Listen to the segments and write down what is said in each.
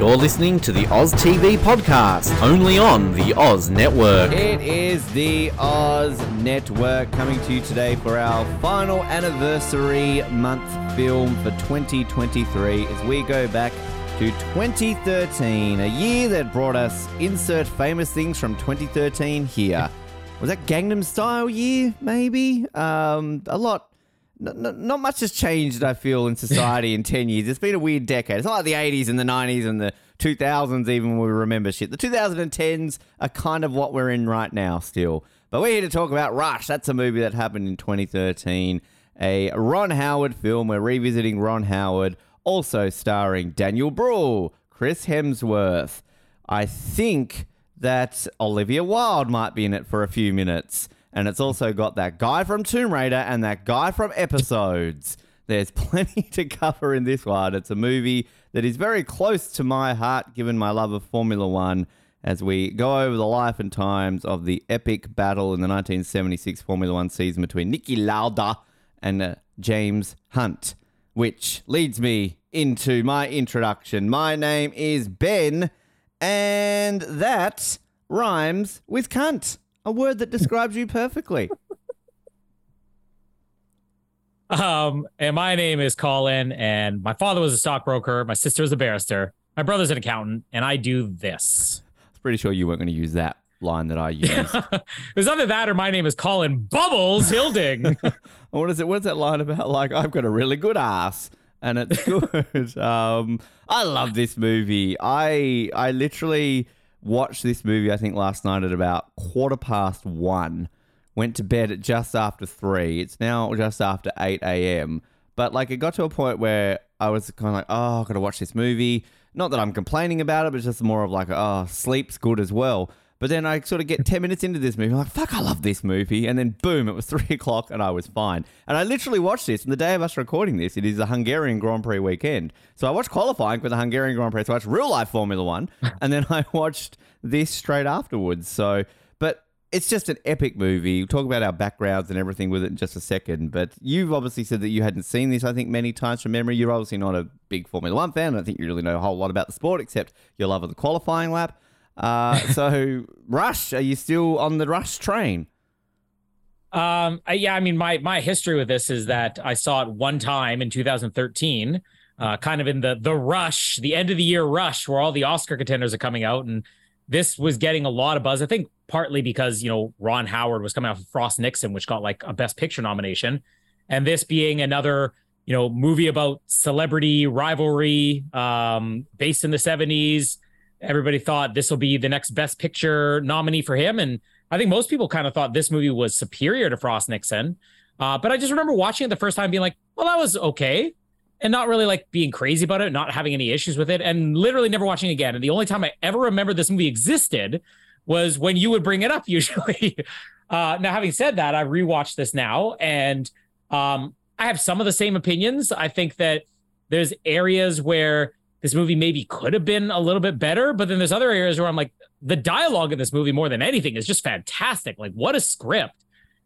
You're listening to the Oz TV podcast, only on the Oz Network. It is the Oz Network coming to you today for our final anniversary month film for 2023 as we go back to 2013, a year that brought us insert famous things from 2013 here. Was that Gangnam Style year, maybe? Um, a lot not, not much has changed, I feel, in society in 10 years. It's been a weird decade. It's not like the 80s and the 90s and the 2000s, even when we remember shit. The 2010s are kind of what we're in right now, still. But we're here to talk about Rush. That's a movie that happened in 2013. A Ron Howard film. We're revisiting Ron Howard, also starring Daniel Bruhl, Chris Hemsworth. I think that Olivia Wilde might be in it for a few minutes. And it's also got that guy from Tomb Raider and that guy from Episodes. There's plenty to cover in this one. It's a movie that is very close to my heart, given my love of Formula One, as we go over the life and times of the epic battle in the 1976 Formula One season between Niki Lauda and uh, James Hunt, which leads me into my introduction. My name is Ben, and that rhymes with cunt a word that describes you perfectly. Um, and my name is Colin, and my father was a stockbroker, my sister was a barrister, my brother's an accountant, and I do this. I was pretty sure you weren't going to use that line that I used. it was either that or my name is Colin Bubbles Hilding. what is it? What's that line about? Like, I've got a really good ass. And it's good. um, I love this movie. I I literally watched this movie, I think, last night at about quarter past one. Went to bed at just after three. It's now just after 8 a.m. But like, it got to a point where I was kind of like, oh, I've got to watch this movie. Not that I'm complaining about it, but just more of like, oh, sleep's good as well. But then I sort of get 10 minutes into this movie. I'm like, fuck, I love this movie. And then boom, it was three o'clock and I was fine. And I literally watched this. And the day of us recording this, it is a Hungarian Grand Prix weekend. So I watched qualifying for the Hungarian Grand Prix. So I watched real life Formula One. and then I watched this straight afterwards. So, but it's just an epic movie. We'll talk about our backgrounds and everything with it in just a second. But you've obviously said that you hadn't seen this, I think, many times from memory. You're obviously not a big Formula One fan. I don't think you really know a whole lot about the sport except your love of the qualifying lap. Uh, so, Rush, are you still on the Rush train? Um, yeah, I mean, my my history with this is that I saw it one time in 2013, uh, kind of in the the rush, the end of the year rush, where all the Oscar contenders are coming out, and this was getting a lot of buzz. I think partly because you know Ron Howard was coming out of Frost Nixon, which got like a Best Picture nomination, and this being another you know movie about celebrity rivalry, um, based in the 70s everybody thought this will be the next best picture nominee for him. And I think most people kind of thought this movie was superior to Frost Nixon. Uh, but I just remember watching it the first time being like, well, that was okay. And not really like being crazy about it, not having any issues with it, and literally never watching it again. And the only time I ever remember this movie existed was when you would bring it up, usually. uh, now, having said that, I rewatched this now, and um, I have some of the same opinions. I think that there's areas where this movie maybe could have been a little bit better, but then there's other areas where I'm like, the dialogue in this movie more than anything is just fantastic. Like, what a script.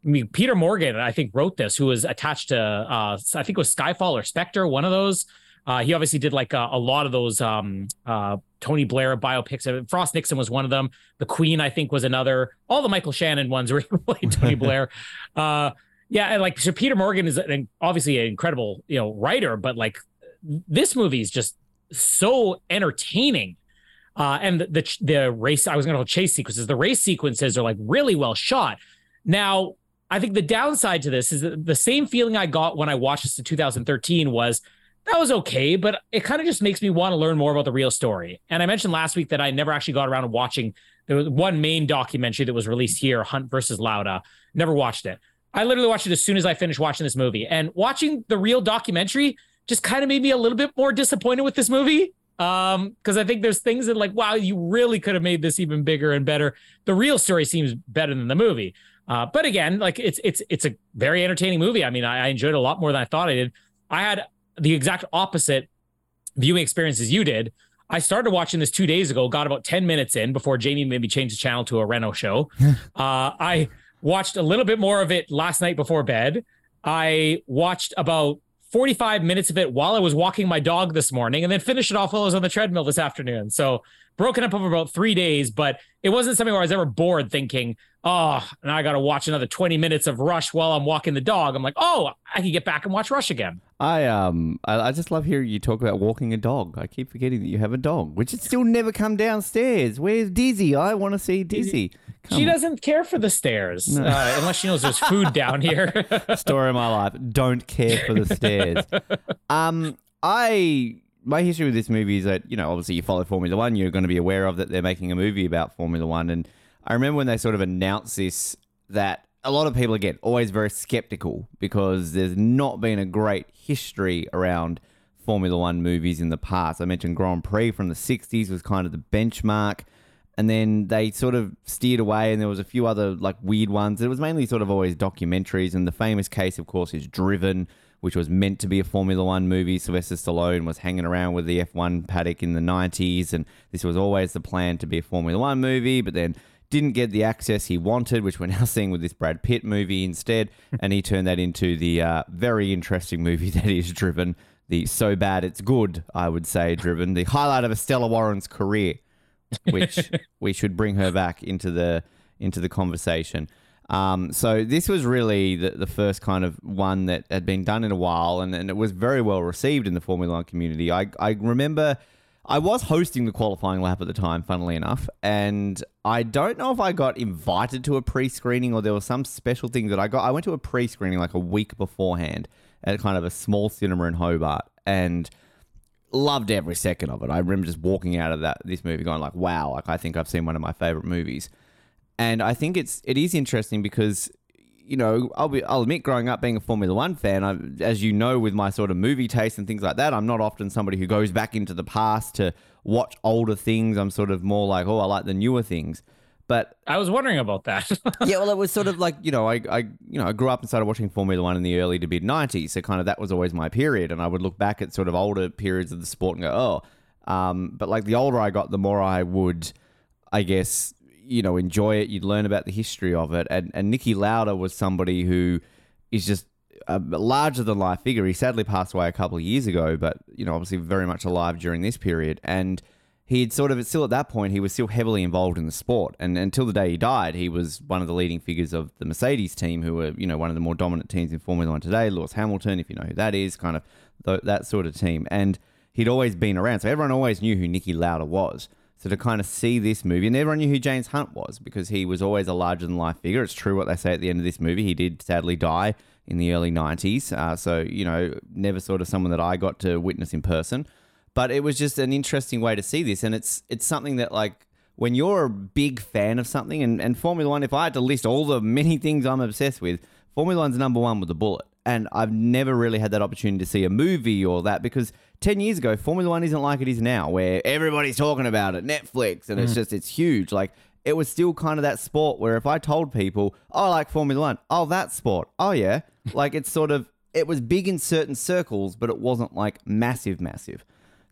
I mean, Peter Morgan, I think, wrote this, who was attached to, uh, I think it was Skyfall or Spectre, one of those. Uh, he obviously did like a, a lot of those um, uh, Tony Blair biopics. Frost Nixon was one of them. The Queen, I think, was another. All the Michael Shannon ones where he played Tony Blair. Uh, yeah, and like so, Peter Morgan is an, obviously an incredible, you know, writer, but like this movie is just so entertaining. Uh, and the, the, the race, I was going to hold chase sequences. The race sequences are like really well shot. Now, I think the downside to this is that the same feeling I got when I watched this in 2013 was that was okay, but it kind of just makes me want to learn more about the real story. And I mentioned last week that I never actually got around to watching was one main documentary that was released here, Hunt versus Lauda. Never watched it. I literally watched it as soon as I finished watching this movie. And watching the real documentary just kind of made me a little bit more disappointed with this movie. Um, because I think there's things that like, wow, you really could have made this even bigger and better. The real story seems better than the movie. Uh, but again, like it's it's it's a very entertaining movie. I mean, I, I enjoyed it a lot more than I thought I did. I had the exact opposite viewing experience as you did. I started watching this two days ago, got about 10 minutes in before Jamie made me change the channel to a Reno show. uh, I watched a little bit more of it last night before bed. I watched about 45 minutes of it while I was walking my dog this morning and then finished it off while I was on the treadmill this afternoon. So broken up over about three days, but it wasn't something where I was ever bored thinking, oh, now I got to watch another 20 minutes of Rush while I'm walking the dog. I'm like, oh, I can get back and watch Rush again. I um I, I just love hearing you talk about walking a dog. I keep forgetting that you have a dog, which has still never come downstairs. Where's Dizzy? I want to see Dizzy. Come she doesn't care for the stairs no. uh, unless she knows there's food down here. Story of my life. Don't care for the stairs. Um, I my history with this movie is that you know obviously you follow Formula One, you're going to be aware of that they're making a movie about Formula One, and I remember when they sort of announced this that a lot of people again always very skeptical because there's not been a great history around Formula One movies in the past. I mentioned Grand Prix from the '60s was kind of the benchmark, and then they sort of steered away, and there was a few other like weird ones. It was mainly sort of always documentaries, and the famous case, of course, is Driven which was meant to be a Formula One movie. Sylvester Stallone was hanging around with the F1 paddock in the 90s, and this was always the plan to be a Formula One movie, but then didn't get the access he wanted, which we're now seeing with this Brad Pitt movie instead. and he turned that into the uh, very interesting movie that is Driven, the so bad it's good, I would say, Driven, the highlight of Estella Warren's career, which we should bring her back into the into the conversation. Um, so this was really the, the first kind of one that had been done in a while, and, and it was very well received in the Formula One community. I, I remember I was hosting the qualifying lap at the time, funnily enough, and I don't know if I got invited to a pre-screening or there was some special thing that I got. I went to a pre-screening like a week beforehand at kind of a small cinema in Hobart, and loved every second of it. I remember just walking out of that this movie going like, "Wow!" Like I think I've seen one of my favorite movies and I think it's it is interesting because you know I'll be I'll admit growing up being a Formula One fan, I, as you know with my sort of movie taste and things like that, I'm not often somebody who goes back into the past to watch older things. I'm sort of more like oh I like the newer things. But I was wondering about that. yeah, well, it was sort of like you know, I, I, you know, I grew up and started watching Formula One in the early to mid '90s, so kind of that was always my period, and I would look back at sort of older periods of the sport and go, oh, um, but like the older I got, the more I would, I guess, you know enjoy it. You'd learn about the history of it. And and Niki Lauda was somebody who is just a larger than life figure. He sadly passed away a couple of years ago, but you know obviously very much alive during this period. And he'd sort of still at that point he was still heavily involved in the sport. And until the day he died, he was one of the leading figures of the Mercedes team, who were you know one of the more dominant teams in Formula One today. Lewis Hamilton, if you know who that is, kind of th- that sort of team. And he'd always been around, so everyone always knew who Niki Lauda was. So to kind of see this movie, and everyone knew who James Hunt was because he was always a larger than life figure. It's true what they say at the end of this movie. He did sadly die in the early 90s. Uh, so, you know, never sort of someone that I got to witness in person. But it was just an interesting way to see this. And it's it's something that, like, when you're a big fan of something, and, and Formula One, if I had to list all the many things I'm obsessed with, Formula One's number one with the bullet. And I've never really had that opportunity to see a movie or that because 10 years ago, Formula One isn't like it is now, where everybody's talking about it, Netflix, and mm. it's just, it's huge. Like, it was still kind of that sport where if I told people, oh, I like Formula One, oh, that sport, oh, yeah. like, it's sort of, it was big in certain circles, but it wasn't like massive, massive.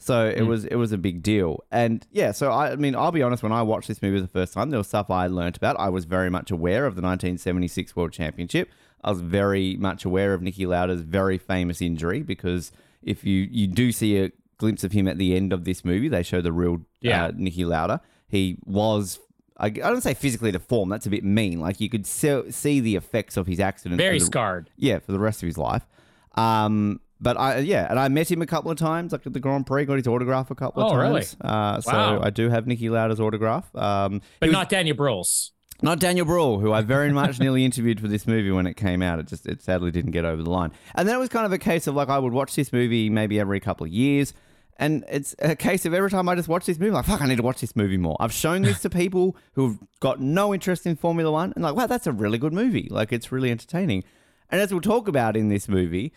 So it mm. was it was a big deal, and yeah. So I, I, mean, I'll be honest. When I watched this movie the first time, there was stuff I learned about. I was very much aware of the 1976 World Championship. I was very much aware of Niki Lauda's very famous injury because if you you do see a glimpse of him at the end of this movie, they show the real yeah. uh, Niki Lauda. He was I, don't say physically deformed. That's a bit mean. Like you could see, see the effects of his accident. Very the, scarred. Yeah, for the rest of his life. Um, but I yeah, and I met him a couple of times, like at the Grand Prix, got his autograph a couple of oh, times. Really? Uh, so wow. I do have Niki Lauda's autograph. Um, but was, not Daniel Brühl's. Not Daniel Bruhl, who I very much nearly interviewed for this movie when it came out. It just it sadly didn't get over the line. And then it was kind of a case of like I would watch this movie maybe every couple of years. And it's a case of every time I just watch this movie, like, fuck, I need to watch this movie more. I've shown this to people who've got no interest in Formula One and like, wow, that's a really good movie. Like it's really entertaining. And as we'll talk about in this movie,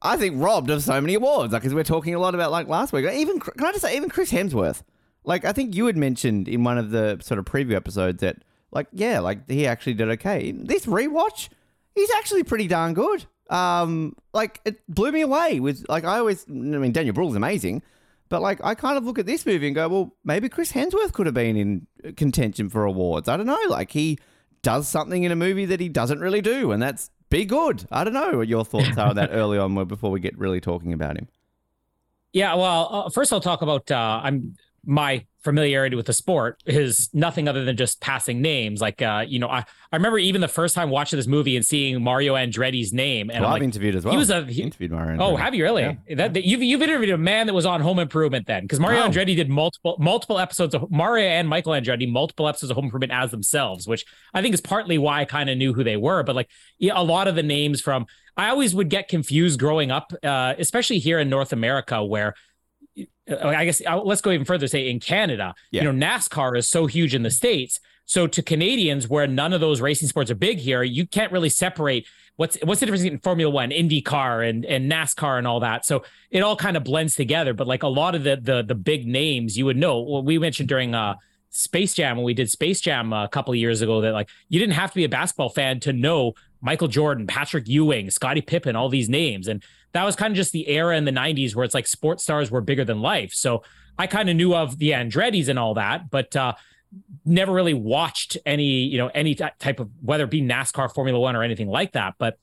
I think robbed of so many awards. Like, because we're talking a lot about like last week. Even can I just say, even Chris Hemsworth. Like, I think you had mentioned in one of the sort of preview episodes that, like, yeah, like he actually did okay. This rewatch, he's actually pretty darn good. Um, like it blew me away. With like, I always, I mean, Daniel Bruhl's amazing, but like, I kind of look at this movie and go, well, maybe Chris Hemsworth could have been in contention for awards. I don't know. Like, he does something in a movie that he doesn't really do, and that's be good. I don't know what your thoughts are on that early on before we get really talking about him. Yeah, well, uh, first I'll talk about uh, I'm my familiarity with the sport is nothing other than just passing names. Like, uh, you know, I, I remember even the first time watching this movie and seeing Mario Andretti's name. And well, I've like, interviewed as well. He was a he, interviewed Mario. Oh, have you really? Yeah. That, that- you've you've interviewed a man that was on Home Improvement then, because Mario Oh. Andretti did multiple multiple episodes of Mario and Michael Andretti multiple episodes of Home Improvement as themselves, which I think is partly why I kind of knew who they were. But like, yeah, a lot of the names from I always would get confused growing up, uh, especially here in North America, where I guess uh, let's go even further. Say in Canada, Yeah. you know, NASCAR is so huge in the states. So to Canadians, where none of those racing sports are big here, you can't really separate what's what's the difference in Formula One, IndyCar, and and NASCAR and all that. So it all kind of blends together. But like a lot of the the the big names, you would know. Well, we mentioned during uh Space Jam when we did Space Jam a couple of years ago that like you didn't have to be a basketball fan to know Michael Jordan, Patrick Ewing, Scottie Pippen, all these names. And that was kind of just the era in the 90s where it's like sports stars were bigger than life. So I kind of knew of the Andrettis and all that, but uh never really watched any, you know, any ty- type of whether it be NASCAR, Formula 1 or anything like that, but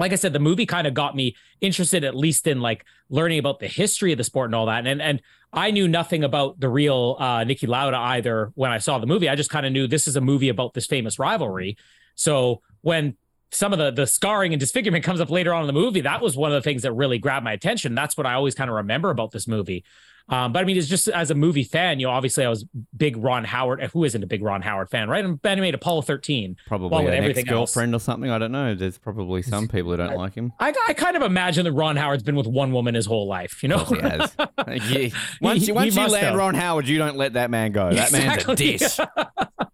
like I said, the movie kind of got me interested, at least in like learning about the history of the sport and all that. And and I knew nothing about the real uh, Niki Lauda either when I saw the movie. I just kind of knew this is a movie about this famous rivalry. So when some of the the scarring and disfigurement comes up later on in the movie, that was one of the things that really grabbed my attention. That's what I always kind of remember about this movie. Um, but I mean, it's just as a movie fan, you know, obviously I was big Ron Howard. Who isn't a big Ron Howard fan, right? And Ben made Apollo 13. Probably an ex-girlfriend or something. I don't know. There's probably some people who don't like him. I, I kind of imagine that Ron Howard's been with one woman his whole life, you know? He has. Yeah. Once, He- you, once he you land have. Ron Howard, you don't let that man go. That man's a Exactly. dish.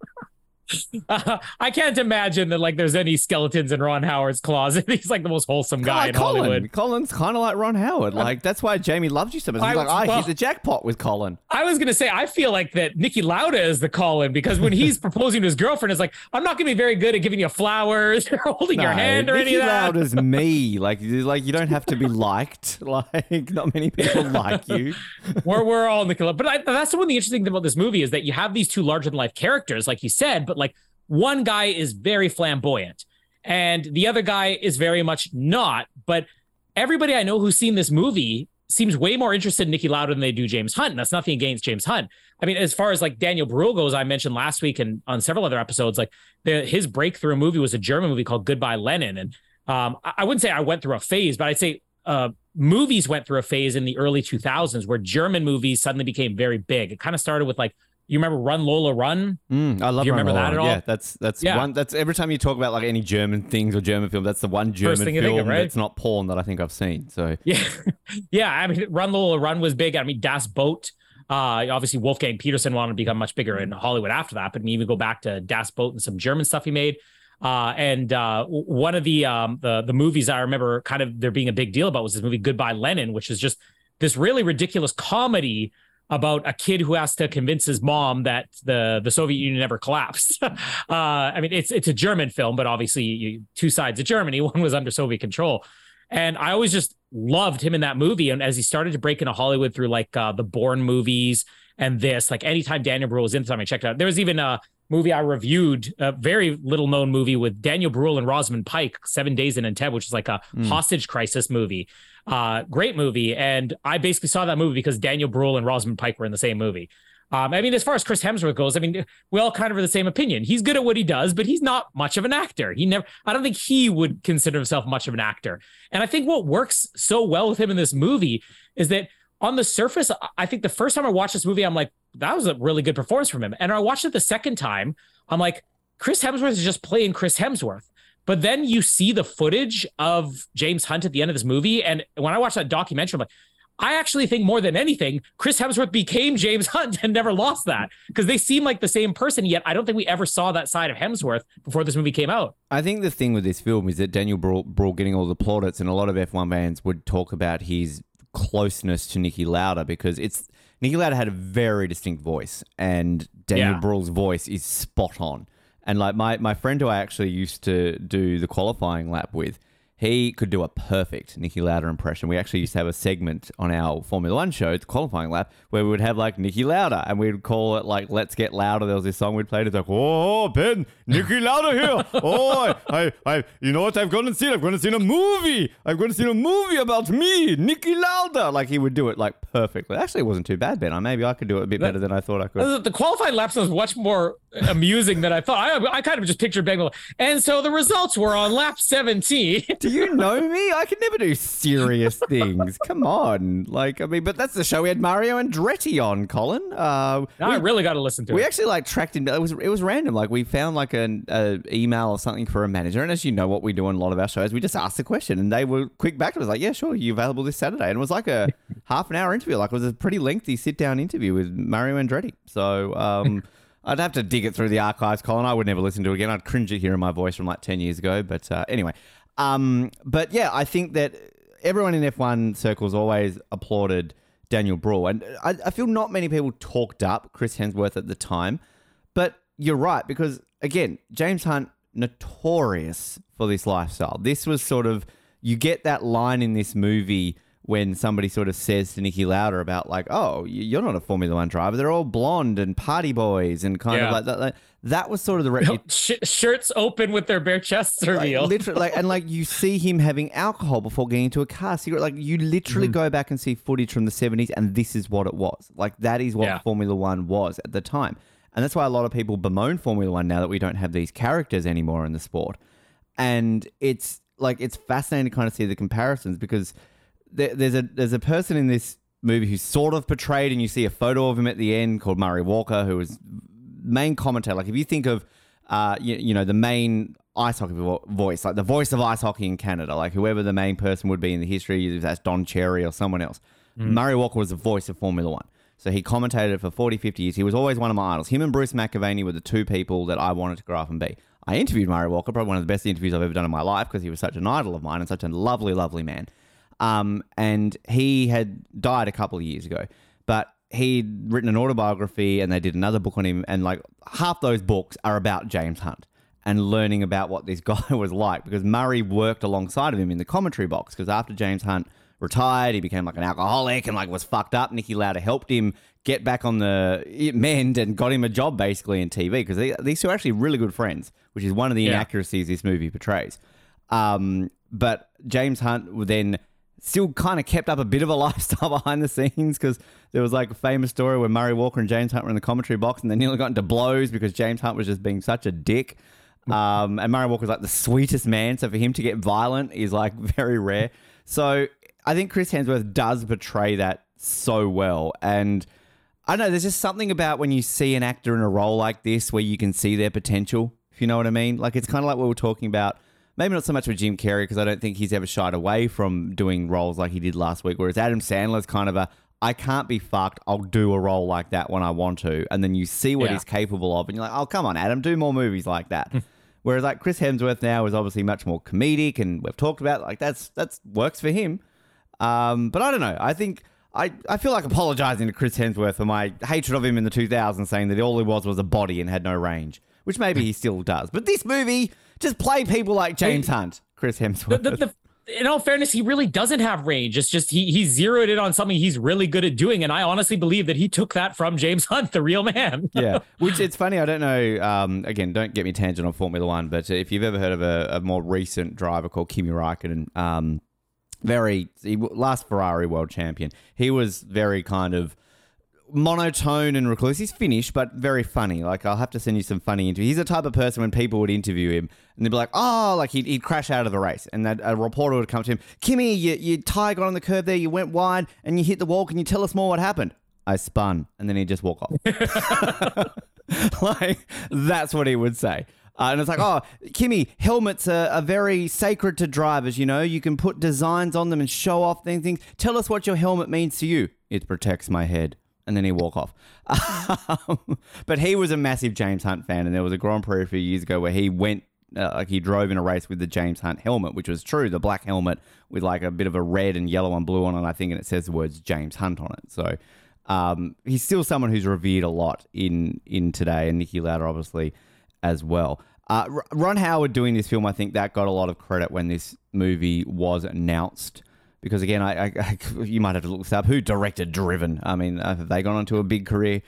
Uh, I can't imagine that like there's any skeletons in Ron Howard's closet. He's like the most wholesome guy in Colin. Hollywood. Colin's kind of like Ron Howard. Like that's why Jamie loves you so much. He's I- like, I well- hit the jackpot with Colin. I was gonna say I feel like that Niki Lauda is the Colin because when he's proposing to his girlfriend, it's like I'm not gonna be very good at giving you flowers or holding your hand or Niki any of that. Lauda's me. Like, you- like you don't have to be liked. Like, not many people like you. we're we're all Niki Lauda. But I, that's the one of the interesting thing about this movie is that you have these two larger than life characters, like you said, but like one guy is very flamboyant and the other guy is very much not. But everybody I know who's seen this movie seems way more interested in Niki Lauda than they do James Hunt. And that's nothing against James Hunt. I mean, as far as like Daniel Bruhl goes, I mentioned last week and on several other episodes, like the, his breakthrough movie was a German movie called Goodbye Lenin. And um, I, I wouldn't say I went through a phase, but I'd say uh, movies went through a phase in the early 2000s where German movies suddenly became very big. It kind of started with like, you remember Run Lola Run? Mm, I love. Do you Ron remember that at all? Yeah, that's that's Yeah. one. That's every time you talk about like any German things or German film, that's the one German thing you think film of, right? that's not porn that I think I've seen. So Yeah. yeah. I mean, Run Lola Run was big. I mean, Das Boot. Uh, obviously, Wolfgang Petersen wanted to become much bigger in Hollywood after that, but we even go back to Das Boot and some German stuff he made. Uh, and uh, one of the um, the the movies I remember kind of there being a big deal about was this movie Goodbye Lenin, which is just this really ridiculous comedy about a kid who has to convince his mom that the the Soviet Union never collapsed. uh, I mean, it's it's a German film, but obviously you, two sides of Germany. One was under Soviet control, and I always just loved him in that movie. And as he started to break into Hollywood through like uh, the Bourne movies and this, like anytime Daniel Bruhl was in, time I checked out. There was even a movie I reviewed, a very little known movie with Daniel Bruhl and Rosamund Pike, Seven Days in Entebbe, which is like a Mm. hostage crisis movie. Uh, great movie. And I basically saw that movie because Daniel Bruhl and Rosamund Pike were in the same movie. Um, I mean, as far as Chris Hemsworth goes, I mean, we all kind of are the same opinion. He's good at what he does, but he's not much of an actor. He never, I don't think he would consider himself much of an actor. And I think what works so well with him in this movie is that on the surface, I- think the first time I watched this movie, I'm like, that was a really good performance from him. And I watched it the second time, I'm like, Chris Hemsworth is just playing Chris Hemsworth. But then you see the footage of James Hunt at the end of this movie. And when I watched that documentary, I'm like, I actually think more than anything, Chris Hemsworth became James Hunt and never lost that because they seem like the same person. Yet I don't think we ever saw that side of Hemsworth before this movie came out. I think the thing with this film is that Daniel Bruhl, getting all the plaudits, and a lot of F1 fans would talk about his closeness to Niki Lauda because it's Niki Lauda had a very distinct voice, and Daniel Yeah. Bruhl's voice is spot on. And like my my friend who I actually used to do the qualifying lap with, he could do a perfect Niki Lauda impression. We actually used to have a segment on our Formula One show, the qualifying lap, where we would have like Niki Lauda, and we'd call it like "Let's Get Louder." There was this song we'd played. It's like, "Oh, Ben, Niki Lauda here. Oh, I, I, you know what? I've gone and seen. I've gone and seen a movie. I've gone and seen a movie about me, Niki Lauda." Like he would do it like perfectly. Actually, it wasn't too bad, Ben. I maybe I could do it a bit better than I thought I could. The, qualified laps was much more amusing than I thought. I, I kind of just pictured Bengal. And so the results were on lap 17. Do you know me? I can never do serious things. Come on. Like, I mean, but that's the show we had Mario Andretti on, Colin. Uh, Now I really got to listen to we it. We actually like tracked him. It was it was random. Like we found like an a email or something for a manager, and as you know, what we do on a lot of our shows, we just ask the question, and they were quick back to us like, "Yeah, sure, you available this Saturday?" And it was like a half an hour interview. Like it was a pretty lengthy sit down interview with Mario Andretti. So. um I'd have to dig it through the archives, Colin. I would never listen to it again. I'd cringe at hearing my voice from like 10 years ago. But uh, anyway, um, but yeah, I think that everyone in F1 circles always applauded Daniel Bruhl. And I, I feel not many people talked up Chris Hemsworth at the time. But you're right, because again, James Hunt, notorious for this lifestyle. This was sort of, you get that line in this movie when somebody sort of says to Niki Lauda about, like, oh, you're not a Formula One driver. They're all blonde and party boys and kind Yeah. of like that. Like, that was sort of the. Re- Sh- shirts open with their bare chests like, revealed. literally, like, and like you see him having alcohol before getting into a car. Secret, like you literally mm-hmm. go back and see footage from the seventies, and this is what it was. Like that is what Yeah. Formula One was at the time, and that's why a lot of people bemoan Formula One now that we don't have these characters anymore in the sport. And it's like it's fascinating to kind of see the comparisons because there, there's a there's a person in this movie who's sort of portrayed, and you see a photo of him at the end called Murray Walker, who was main commentator. Like if you think of, uh, you, you know, the main ice hockey vo- voice, like the voice of ice hockey in Canada, like whoever the main person would be in the history, if that's Don Cherry or someone else. Murray Walker was the voice of Formula One. So he commentated it for 40, 50 years. He was always one of my idols. Him and Bruce McAvaney were the two people that I wanted to grow up and be. I interviewed Murray Walker, probably one of the best interviews I've ever done in my life because he was such an idol of mine and such a lovely, lovely man. Um, and he had died a couple of years ago, but he'd written an autobiography and they did another book on him. And like half those books are about James Hunt and learning about what this guy was like because Murray worked alongside of him in the commentary box because after James Hunt retired, he became like an alcoholic and like was fucked up. Niki Lauda helped him get back on the mend and got him a job basically in TV because these two are actually really good friends, which is one of the Yeah. inaccuracies this movie portrays. Um, but James Hunt then still kind of kept up a bit of a lifestyle behind the scenes because there was like a famous story where Murray Walker and James Hunt were in the commentary box and they nearly got into blows because James Hunt was just being such a dick. Um, and Murray Walker's like the sweetest man, so for him to get violent is like very rare. So I think Chris Hemsworth does portray that so well, and I don't know there's just something about when you see an actor in a role like this where you can see their potential. If you know what I mean, like it's kind of like what we were talking about. Maybe not so much with Jim Carrey because I don't think he's ever shied away from doing roles like he did last week. Whereas Adam Sandler's kind of a I can't be fucked. I'll do a role like that when I want to, and then you see what Yeah. he's capable of, and you're like, oh come on, Adam, do more movies like that. Whereas like Chris Hemsworth now is obviously much more comedic, and we've talked about like that's that's works for him. Um, but I don't know. I think I, I feel like apologizing to Chris Hemsworth for my hatred of him in the 2000s, saying that all he was was a body and had no range, which maybe he still does. But this movie just play people like James Hunt, Chris Hemsworth. the, the, in all fairness, he really doesn't have range. It's just he he zeroed in on something he's really good at doing, and I honestly believe that he took that from James Hunt, the real man. yeah, which it's funny. I don't know. Um, again, don't get me tangent on Formula One, but if you've ever heard of a, a more recent driver called Kimi Raikkonen, um, very he, last Ferrari world champion, he was very kind of monotone and recluse. He's Finnish, but very funny. Like I'll have to send you some funny interviews. He's the type of person when people would interview him and they'd be like, "Oh, like he'd, he'd crash out of the race," and that a reporter would come to him, "Kimi, you, your tire got on the curb there. You went wide and you hit the wall. Can you tell us more what happened?" I spun, and then he'd just walk off. like that's what he would say. Uh, and it's like, oh, Kimi, helmets are, are very sacred to drivers. You know, you can put designs on them and show off things. things. Tell us what your helmet means to you. It protects my head. And then he walk off. Um, but he was a massive James Hunt fan, and there was a Grand Prix a few years ago where he went uh, like he drove in a race with the James Hunt helmet, which was true, the black helmet with like a bit of a red and yellow and blue on it, I think, and it says the words James Hunt on it. So um, he's still someone who's revered a lot in in today, and Niki Lauda obviously as well. Uh, Ron Howard doing this film, I think that got a lot of credit when this movie was announced because again, I, I, I, you might have to look this up. Who directed Driven? I mean, uh, have they gone on to a big career?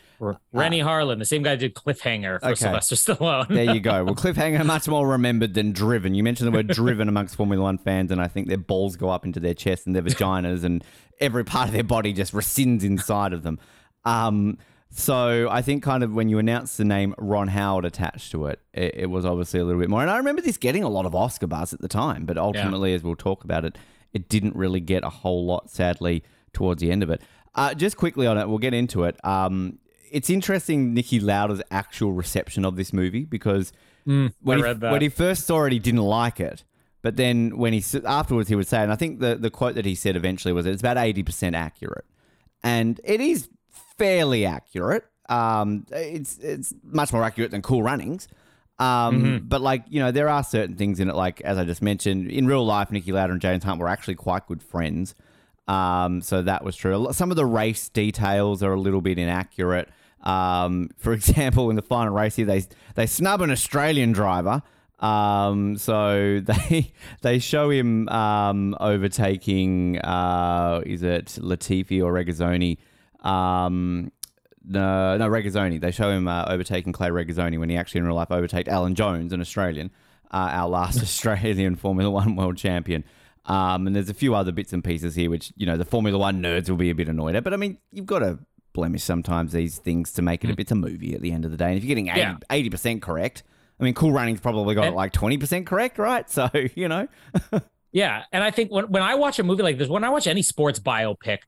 Renny uh, Harlin, the same guy who did Cliffhanger for okay. Sylvester Stallone. there you go. Well, Cliffhanger much more remembered than Driven. You mentioned the word Driven amongst Formula One fans, and I think their balls go up into their chests and their vaginas, and every part of their body just rescinds inside of them. Um, so I think kind of when you announced the name Ron Howard attached to it, it, it, was obviously a little bit more. And I remember this getting a lot of Oscar buzz at the time, but ultimately, yeah. as we'll talk about it, it didn't really get a whole lot, sadly, towards the end of it. Uh, just quickly on it, we'll get into it. Um, it's interesting Niki Lauda's actual reception of this movie because mm, when, he, when he first saw it, he didn't like it. But then when he afterwards, he would say, and I think the, the quote that he said eventually was, "It's about eighty percent accurate," and it is fairly accurate. Um, it's it's much more accurate than Cool Runnings. Um, mm-hmm. But like you know, there are certain things in it. Like as I just mentioned, in real life, Niki Lauda and James Hunt were actually quite good friends. Um, so that was true. Some of the race details are a little bit inaccurate. Um, for example, in the final race here, they they snub an Australian driver. Um, so they they show him um, overtaking. Uh, is it Latifi or Regazzoni? Um, no, no, Regazzoni. They show him uh, overtaking Clay Regazzoni when he actually in real life overtaked Alan Jones, an Australian, uh, our last Australian Formula One world champion. Um, and there's a few other bits and pieces here which, you know, the Formula One nerds will be a bit annoyed at. But I mean, you've got to blemish sometimes these things to make it a bit of a movie at the end of the day. And if you're getting 80, yeah. percent correct, I mean, Cool Runnings probably got and, it like 20% correct, right? So, you know. yeah. And I think when, when I watch a movie like this, when I watch any sports biopic,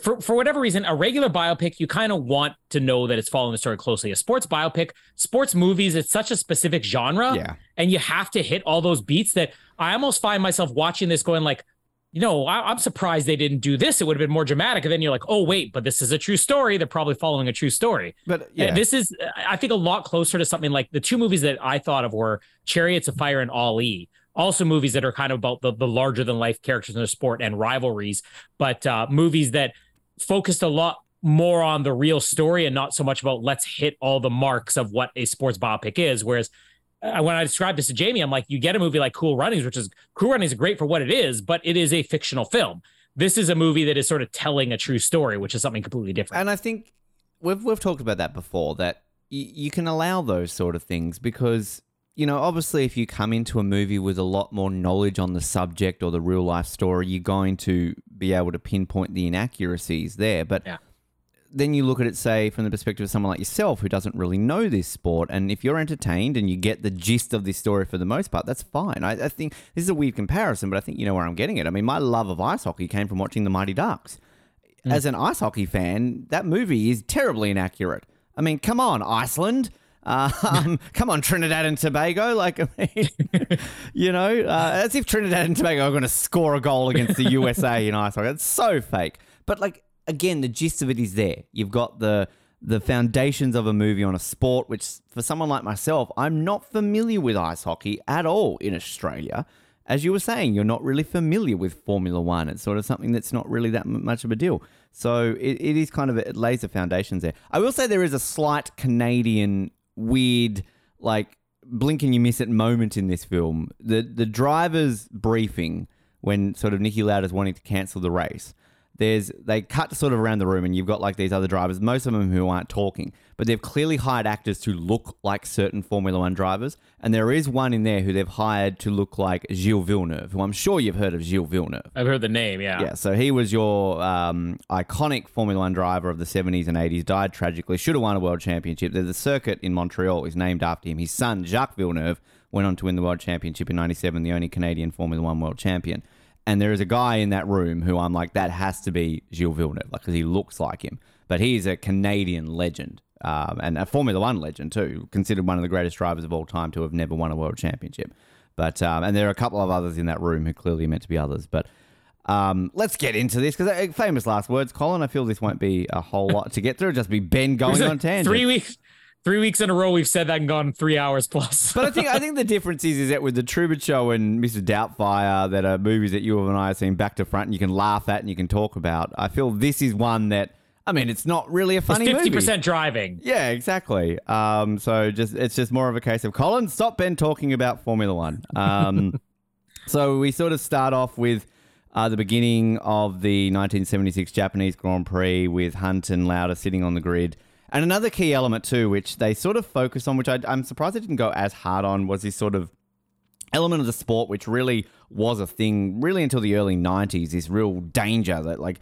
for for whatever reason, a regular biopic, you kind of want to know that it's following the story closely. A sports biopic, sports movies, it's such a specific genre, yeah. and you have to hit all those beats that I almost find myself watching this going like, you know, I, am surprised they didn't do this. It would have been more dramatic. And then you're like, oh wait, but this is a true story. They're probably following a true story. But yeah, this is, I think, a lot closer to something like the two movies that I thought of were Chariots of Fire and Ali also movies that are kind of about the, the larger than life characters in the sport and rivalries, but uh, movies that focused a lot more on the real story and not so much about let's hit all the marks of what a sports biopic is. Whereas uh, when I described this to Jamie, I'm like, you get a movie like Cool Runnings, which is Cool Runnings is great for what it is, but it is a fictional film. This is a movie that is sort of telling a true story, which is something completely different. And I think we've we've talked about that before that y- you can allow those sort of things because you know, obviously, if you come into a movie with a lot more knowledge on the subject or the real life story, you're going to be able to pinpoint the inaccuracies there. But yeah. then you look at it, say, from the perspective of someone like yourself who doesn't really know this sport, and if you're entertained and you get the gist of this story for the most part, that's fine. I, I think this is a weird comparison, but I think you know where I'm getting it. I mean, my love of ice hockey came from watching the Mighty Ducks. Mm. As an ice hockey fan, that movie is terribly inaccurate. I mean, come on, Iceland. Um, come on, Trinidad and Tobago. Like, I mean, you know, uh, as if Trinidad and Tobago are going to score a goal against the USA in ice hockey. It's so fake. But like, again, the gist of it is there. You've got the the foundations of a movie on a sport, which for someone like myself, I'm not familiar with ice hockey at all in Australia. As you were saying, you're not really familiar with Formula One. It's sort of something that's not really that much of a deal. So it, it is kind of, it lays the foundations there. I will say there is a slight Canadian weird, like blink and you miss it moment in this film. The the driver's briefing when sort of Nicky Niki Lauda's wanting to cancel the race there's they cut sort of around the room and you've got like these other drivers most of them who aren't talking but they've clearly hired actors to look like certain formula one drivers. And there is one in there who they've hired to look like gilles villeneuve who i'm sure you've heard of gilles villeneuve. I've heard the name yeah. Yeah so he was your um, iconic formula one driver of the 70s and 80s died tragically should have won a world championship. There's a circuit in montreal is named after him. His son jacques villeneuve went on to win the world championship in 97 the only canadian formula one world champion and there is a guy in that room who I'm like, that has to be Gilles Villeneuve, like, because he looks like him. But he's a Canadian legend. um, and a Formula One legend too, considered one of the greatest drivers of all time to have never won a world championship. But um, and there are a couple of others in that room who clearly are meant to be others. But um, let's get into this because uh, famous last words, Colin. I feel this won't be a whole lot to get through. Just be Ben going on tangent. Three weeks. Three weeks in a row, we've said that and gone three hours plus. but I think I think the difference is is that with the Truman Show and Mr. Doubtfire, that are movies that you and I have seen back to front, and you can laugh at and you can talk about. I feel this is one that I mean, it's not really a funny fifty movie. percent driving. Yeah, exactly. Um, so just it's just more of a case of Colin, stop Ben talking about Formula One. Um, so we sort of start off with uh, the beginning of the 1976 Japanese Grand Prix with Hunt and Lauda sitting on the grid. And another key element too, which they sort of focus on, which I, I'm surprised they didn't go as hard on, was this sort of element of the sport, which really was a thing, really until the early 90s. This real danger that like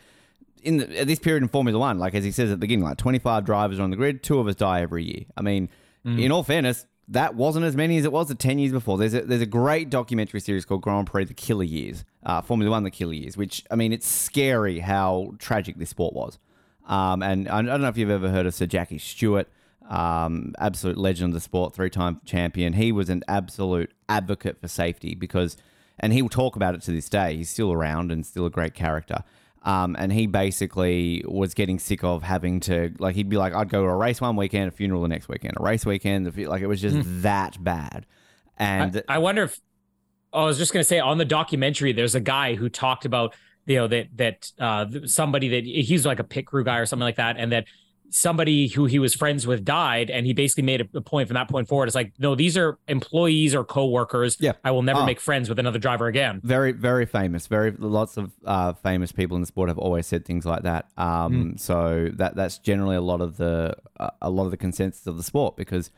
in the, at this period in Formula One, like as he says at the beginning, like 25 drivers on the grid, two of us die every year. I mean, in all fairness, that wasn't as many as it was the 10 years before. There's a, there's a great documentary series called Grand Prix The Killer Years, uh, Formula One The Killer Years, which, I mean, it's scary how tragic this sport was. Um, and I I don't know if you've ever heard of Sir Jackie Stewart, um, absolute legend of the sport, three time champion. He was an absolute advocate for safety because, and he'll talk about it to this day. He's still around and still a great character. Um, and he basically was getting sick of having to like he'd be like I'd go to a race one weekend, a funeral the next weekend, a race weekend, like it was just that bad. And I, I wonder if oh, I was just gonna say on the documentary, there's a guy who talked about you know that that uh, somebody that he's like a pit crew guy or something like that, and that somebody who he was friends with died, and he basically made a, point from that point forward. It's like no, these are employees or coworkers. Yeah. I will never Oh. make friends with another driver again. very very famous very lots of uh, famous people in the sport have always said things like that um, so that that's generally a lot of the uh, a lot of the consensus of the sport because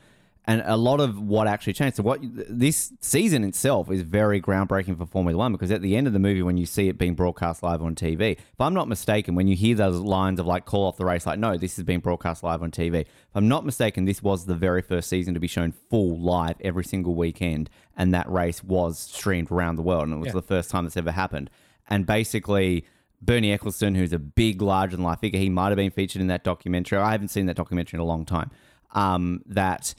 and a lot of what actually changed so what this season itself is very groundbreaking for formula one because at the end of the movie when you see it being broadcast live on tv if i'm not mistaken when you hear those lines of like call off the race like no this has been broadcast live on tv if i'm not mistaken this was the very first season to be shown full live every single weekend and that race was streamed around the world and it was the first time that's ever happened and basically Bernie Ecclestone, who's a big, larger than life figure, he might have been featured in that documentary. I haven't seen that documentary in a long time. Um, that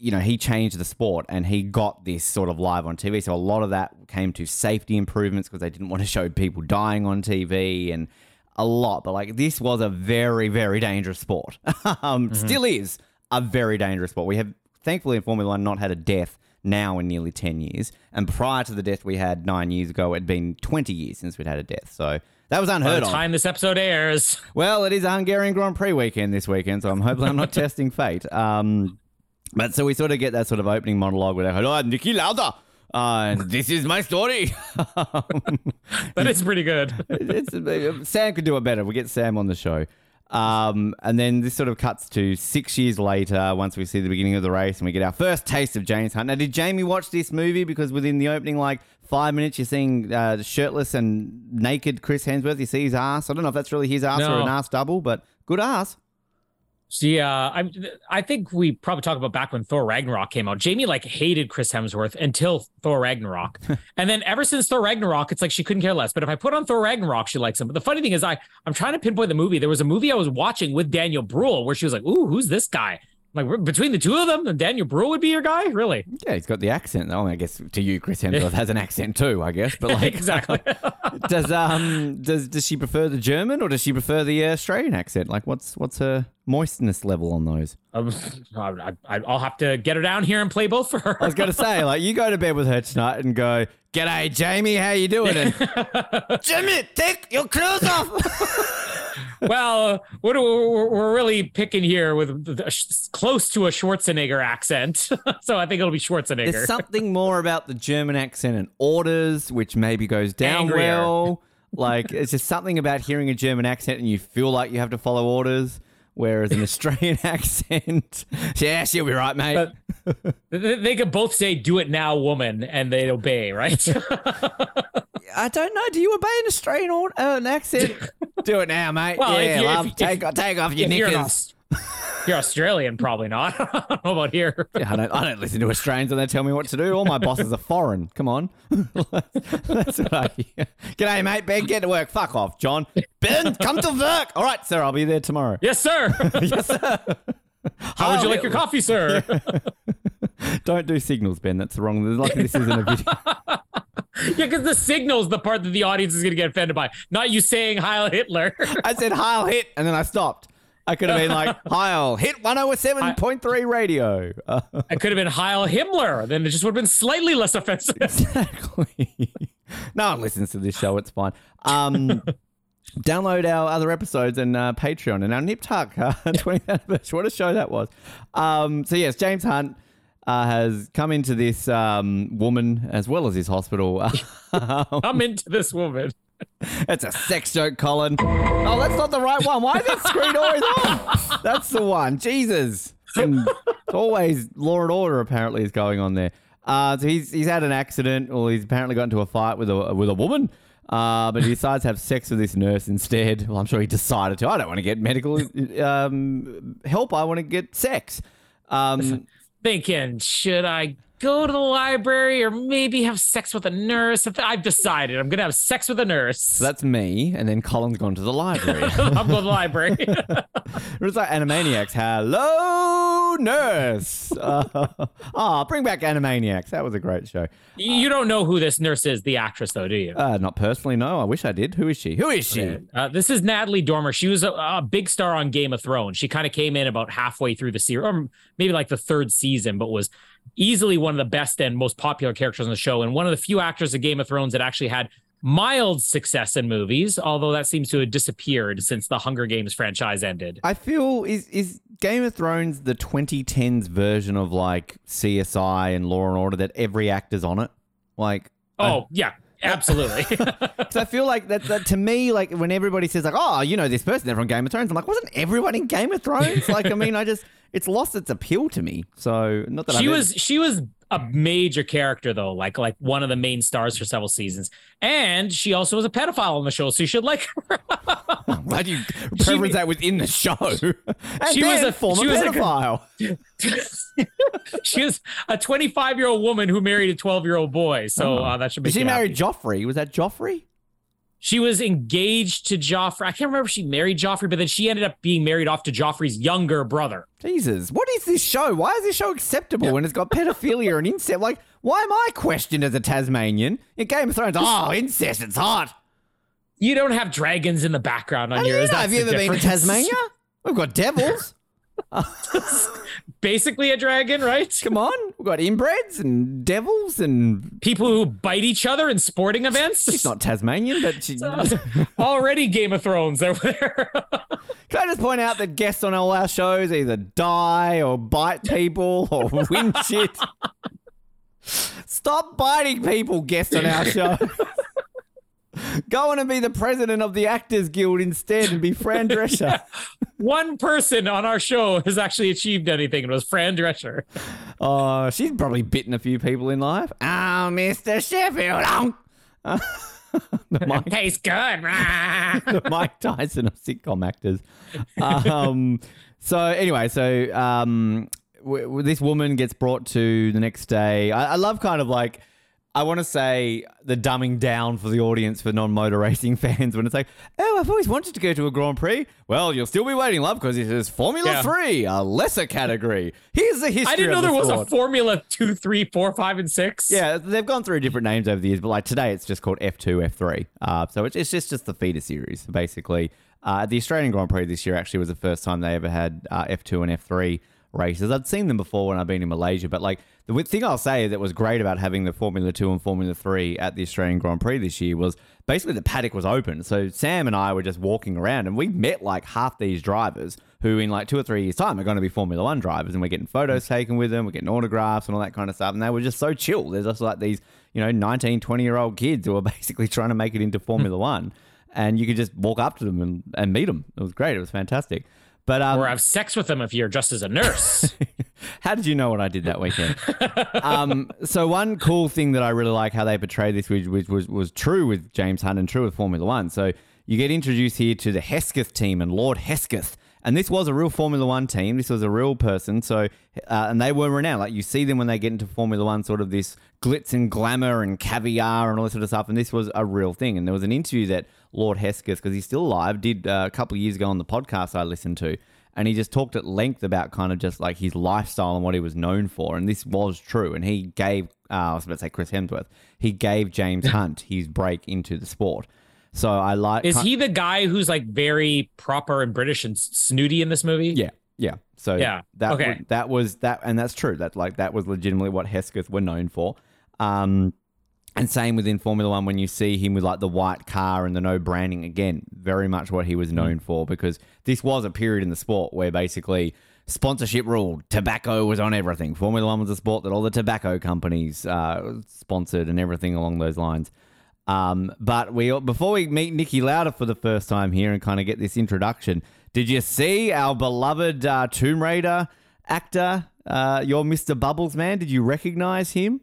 you know he changed the sport and he got this sort of live on TV. So a lot of that came to safety improvements because they didn't want to show people dying on TV and a lot. But like this was a very, very dangerous sport. um, Still is a very dangerous sport. We have thankfully in Formula One not had a death now in nearly 10 years. And prior to the death we had nine years ago, it had been 20 years since we'd had a death. So that was unheard By the of. time this episode airs, Well, it is a Hungarian Grand Prix weekend this weekend, so I'm hoping I'm not testing fate. Um, but so we sort of get that sort of opening monologue where they're like, oh, Niki Lauda. Uh, and this is my story. that is pretty good. it's, Sam could do it better. We get Sam on the show. Um, and then this sort of cuts to six years later, once we see the beginning of the race and we get our first taste of James Hunt. Now, did Jamie watch this movie? Because within the opening, like five minutes, you're seeing uh, shirtless and naked Chris Hemsworth. You see his ass. I don't know if that's really his ass or an ass double, but good ass. See, uh, I I think we probably talked about back when Thor Ragnarok came out. Jamie like hated Chris Hemsworth until Thor Ragnarok, and then ever since Thor Ragnarok, it's like she couldn't care less. But if I put on Thor Ragnarok, she likes him. But the funny thing is, I I'm trying to pinpoint the movie. There was a movie I was watching with Daniel Bruhl where she was like, "Ooh, who's this guy?" Like between the two of them, Daniel Bruhl would be your guy, really? Yeah, he's got the accent. Oh, I guess to you, Chris Hemsworth has an accent too. I guess, but like, exactly. does um does does she prefer the German or does she prefer the uh, Australian accent? Like, what's what's her moistness level on those? um, I, I, I'll have to get her down here and play both for her. I was gonna say, like, you go to bed with her tonight and go, "G'day, Jamie, how you doing?" And Jamie, take your clothes off. Well, what do- we're, really picking here with the- close to a Schwarzenegger accent, so I think it'll be Schwarzenegger. There's something more about the German accent and orders, which maybe goes down Angrier. well. Like, it's just something about hearing a German accent and you feel like you have to follow orders. Whereas an Australian accent, yeah, she'll be right, mate. But- They could both say "Do it now, woman," and they'd obey, right? I don't know. Do you obey an Australian or, uh, an accent? Do it now, mate. Well, if yeah, you- if love. you- take, take off your if knickers. You're Australian, probably not. I don't know about here. Yeah, I don't, I don't listen to Australians and they tell me what to do. All my bosses are foreign. Come on. That's what I hear. G'day, mate. Ben, get to work. Fuck off, John. Ben, come to work. All right, sir. I'll be there tomorrow. Yes, sir. yes, sir. How would you like your coffee, sir? Don't do signals, Ben. That's wrong. There's like this isn't a video. yeah, because the signal's the part that the audience is going to get offended by, not you saying Heil Hitler. I said Heil hit, and then I stopped. I could have been like Heil hit 107.3 radio. Uh, I could have been Heil Himmler. Then it just would have been slightly less offensive. exactly. no one listens to this show. It's fine. Um, download our other episodes and uh, Patreon and our Nip Tuck uh, 20th anniversary. What a show that was. Um, so yes, James Hunt uh, has come into this um, woman as well as his hospital. I'm into this woman. It's a sex joke, Colin. Oh, that's not the right one. Why is that screen always on? That's the one. Jesus. It's always Law and Order apparently is going on there. Uh, so he's he's had an accident, or he's apparently got into a fight with a with a woman. Uh, but he decides to have sex with this nurse instead. Well, I'm sure he decided to. I don't want to get medical um, help. I want to get sex. Um, Thinking, should I go to the library or maybe have sex with a nurse? I've decided I'm going to have sex with a nurse. so that's me, and then Colin's gone to the library. I'm going to the library. It's like Animaniacs. Hello, nurse. Uh, oh, bring back Animaniacs. That was a great show. you don't know who this nurse is, the actress, though, do you? Uh, not personally, no. I wish I did. Who is she? Who is she? Uh, this is Natalie Dormer. She was a, a big star on Game of Thrones. She kind of came in about halfway through the series, or maybe like the third season, but was easily one of the best and most popular characters on the show, and one of the few actors of Game of Thrones that actually had mild success in movies. Although that seems to have disappeared since the Hunger Games franchise ended. I feel is is Game of Thrones the 2010s version of like CSI and Law and Order that every actor's on it. Like, Oh yeah, absolutely. so I feel like that, that to me, like when everybody says like, oh, you know this person, they're from Game of Thrones. I'm like, wasn't everyone in Game of Thrones? like, I mean, I just it's lost its appeal to me. So not that she I've was she was a major character though, like like one of the main stars for several seasons, and she also was a pedophile on the show, so you should like her. I'm glad you preference that within the show. And She was a- former she was a- pedophile. she was a 25 year old woman who married a 12 year old boy, so uh, that should be. Did she marry Joffrey? Was that Joffrey? She was engaged to Joffrey. I can't remember if she married Joffrey, but then she ended up being married off to Joffrey's younger brother. Jesus, what is this show? Why is this show acceptable when it's got pedophilia and incest? Like, why am I questioned as a Tasmanian in Game of Thrones? Oh, incest, it's hot. You don't have dragons in the background on yours. Have you ever been to. Tasmania? We've got devils. Basically a dragon, right? Come on, we've got inbreds and devils, and People who bite each other in sporting events. she's not Tasmanian, but she. Already Game of Thrones over there. Can I just point out that guests on all our shows either die or bite people or win shit? Stop biting people, guests on our show. Go on and be the president of the Actors Guild instead and be Fran Drescher. One person on our show has actually achieved anything, and it was Fran Drescher. Oh, she's probably bitten a few people in life. Oh, Mr. Sheffield. Oh. the, Mike, Tastes good. the Mike Tyson of sitcom actors. Um, so anyway, so um, w- w- this woman gets brought to the next day. I, I love kind of like I want to say the dumbing down for the audience for non-motor racing fans when it's like, oh, I've always wanted to go to a Grand Prix. Well, you'll still be waiting, love, because it is Formula Yeah. Three, a lesser category. Here's the history. I didn't know of there the was a sport. Formula two, three, four, five, and six. Yeah, they've gone through different names over the years, but like today it's just called F2, F3. Uh, so it's, it's just, just the feeder series, basically. Uh, the Australian Grand Prix this year actually was the first time they ever had uh, F2 and F3 races. I'd seen them before when I've been in Malaysia, but like the thing I'll say that was great about having the Formula 2 and Formula 3 at the Australian Grand Prix this year was basically the paddock was open. So Sam and I were just walking around and we met like half these drivers who in like two or three years time are going to be Formula 1 drivers and we're getting photos mm. taken with them, we're getting autographs and all that kind of stuff. And they were just so chill. There's just like these, you know, 19, 20 year old kids who are basically trying to make it into Formula 1 and you could just walk up to them and, and meet them. It was great. It was fantastic. But um, Or have sex with them if you're just as a nurse. how did you know what I did that weekend? um, so one cool thing that I really like how they portray this, which, which was was true with James Hunt and true with Formula One. So you get introduced here to the Hesketh team and Lord Hesketh. And this was a real Formula One team. This was a real person. So, uh, and they were renowned. Like you see them when they get into Formula One, sort of this glitz and glamour and caviar and all this sort of stuff. And this was a real thing. And there was an interview that Lord Hesketh, because he's still alive, did uh, a couple of years ago on the podcast I listened to. and he just talked at length about kind of just like his lifestyle and what he was known for. And this was true. And he gave, uh, I was about to say Chris Hemsworth, he gave James Hunt his break into the sport. So I like. Is he the guy who's like very proper and British and snooty in this movie? Yeah, yeah. So Yeah, that okay. was, that was that, and that's true. That like that was legitimately what Hesketh were known for. Um, and same within Formula One when you see him with like the white car and the no branding again, very much what he was known for because this was a period in the sport where basically sponsorship ruled, tobacco was on everything. Formula One was a sport that all the tobacco companies uh, sponsored and everything along those lines. Um, but we before we meet Niki Lauda for the first time here and kind of get this introduction, did you see our beloved uh, Tomb Raider actor, uh, your Mr. Bubbles man? Did you recognize him?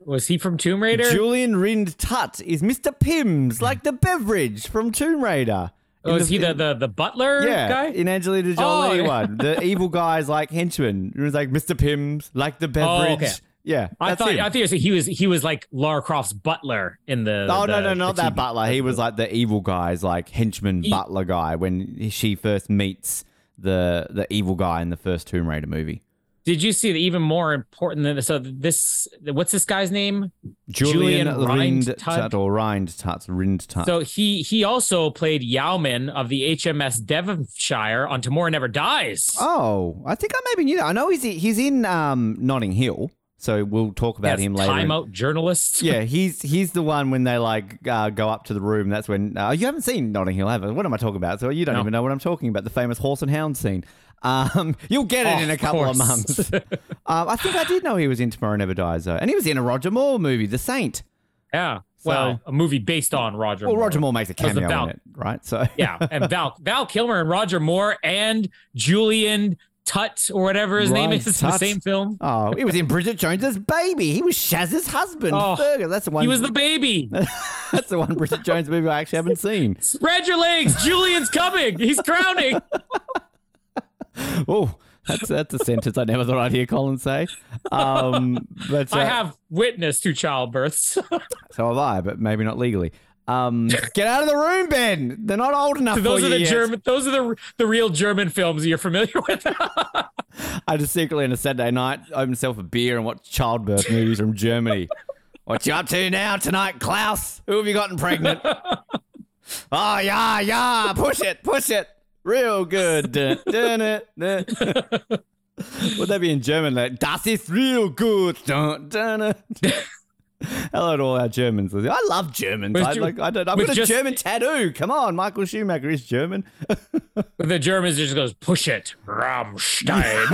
Was he from Tomb Raider? Julian Rhind-Tutt is Mr. Pimms, like the beverage from Tomb Raider. oh, is he the, the the butler yeah, guy? in Angelina Jolie Oh, yeah. one, the evil guy's like henchman. It was like Mr. Pimms, like the beverage. Oh, okay. Yeah, I thought him. I thought he was, he was he was like Lara Croft's butler in the. Oh no the- no not the that butler. He was like the evil guy's like henchman He- butler guy when she first meets the the evil guy in the first Tomb Raider movie. Did you see the even more important than so this? What's this guy's name? Julian, Julian Rind Rind Tut Tut? or Rind Tut Rind Tut. So he he also played Yeoman of the HMS Devonshire on Tomorrow Never Dies. oh, I think I maybe knew that. I know he's he's in um, Notting Hill, so we'll talk about Yes, him later. Time out journalist. yeah, he's he's the one when they like uh, go up to the room. That's when uh, you haven't seen Notting Hill, have you? What am I talking about? So you don't No. even know what I'm talking about. The famous horse and hound scene. Um, you'll get it Oh, in a of couple of course. months. um, I think I did know he was in Tomorrow Never Dies though, and he was in a Roger Moore movie, The Saint. Yeah. Well, a movie based on Roger. Well, Moore. Roger Moore makes a cameo Val- in it, right? So Yeah, and Val Val Kilmer and Roger Moore and Julian Tutt or whatever his name Right, is in the same film. Oh, he was in Bridget Jones's Baby. He was Shaz's husband. Oh, Fergus. That's the one. He was the baby. That's the one Bridget Jones movie I actually haven't seen. Spread your legs. Julian's coming. He's crowning. Oh, that's that's a sentence I never thought I'd hear Colin say. Um, but uh, I have witnessed two childbirths. so have I, but maybe not legally. Um, get out of the room, Ben. They're not old enough those for are you the yet. German. Those are the the real German films you're familiar with. I just secretly on a Saturday night open myself a beer and watch childbirth movies from Germany. What you up to now tonight, Klaus? Who have you gotten pregnant? oh yeah, yeah, push it, push it, real good. Dun, dun, dun, dun. Would that be in German? Like das ist real good. Dun, dun, dun. Hello to all our Germans. I love Germans. I, like, I don't, I've got a just- German tattoo. Come on, Michael Schumacher is German. the Germans just goes push it, Rammstein.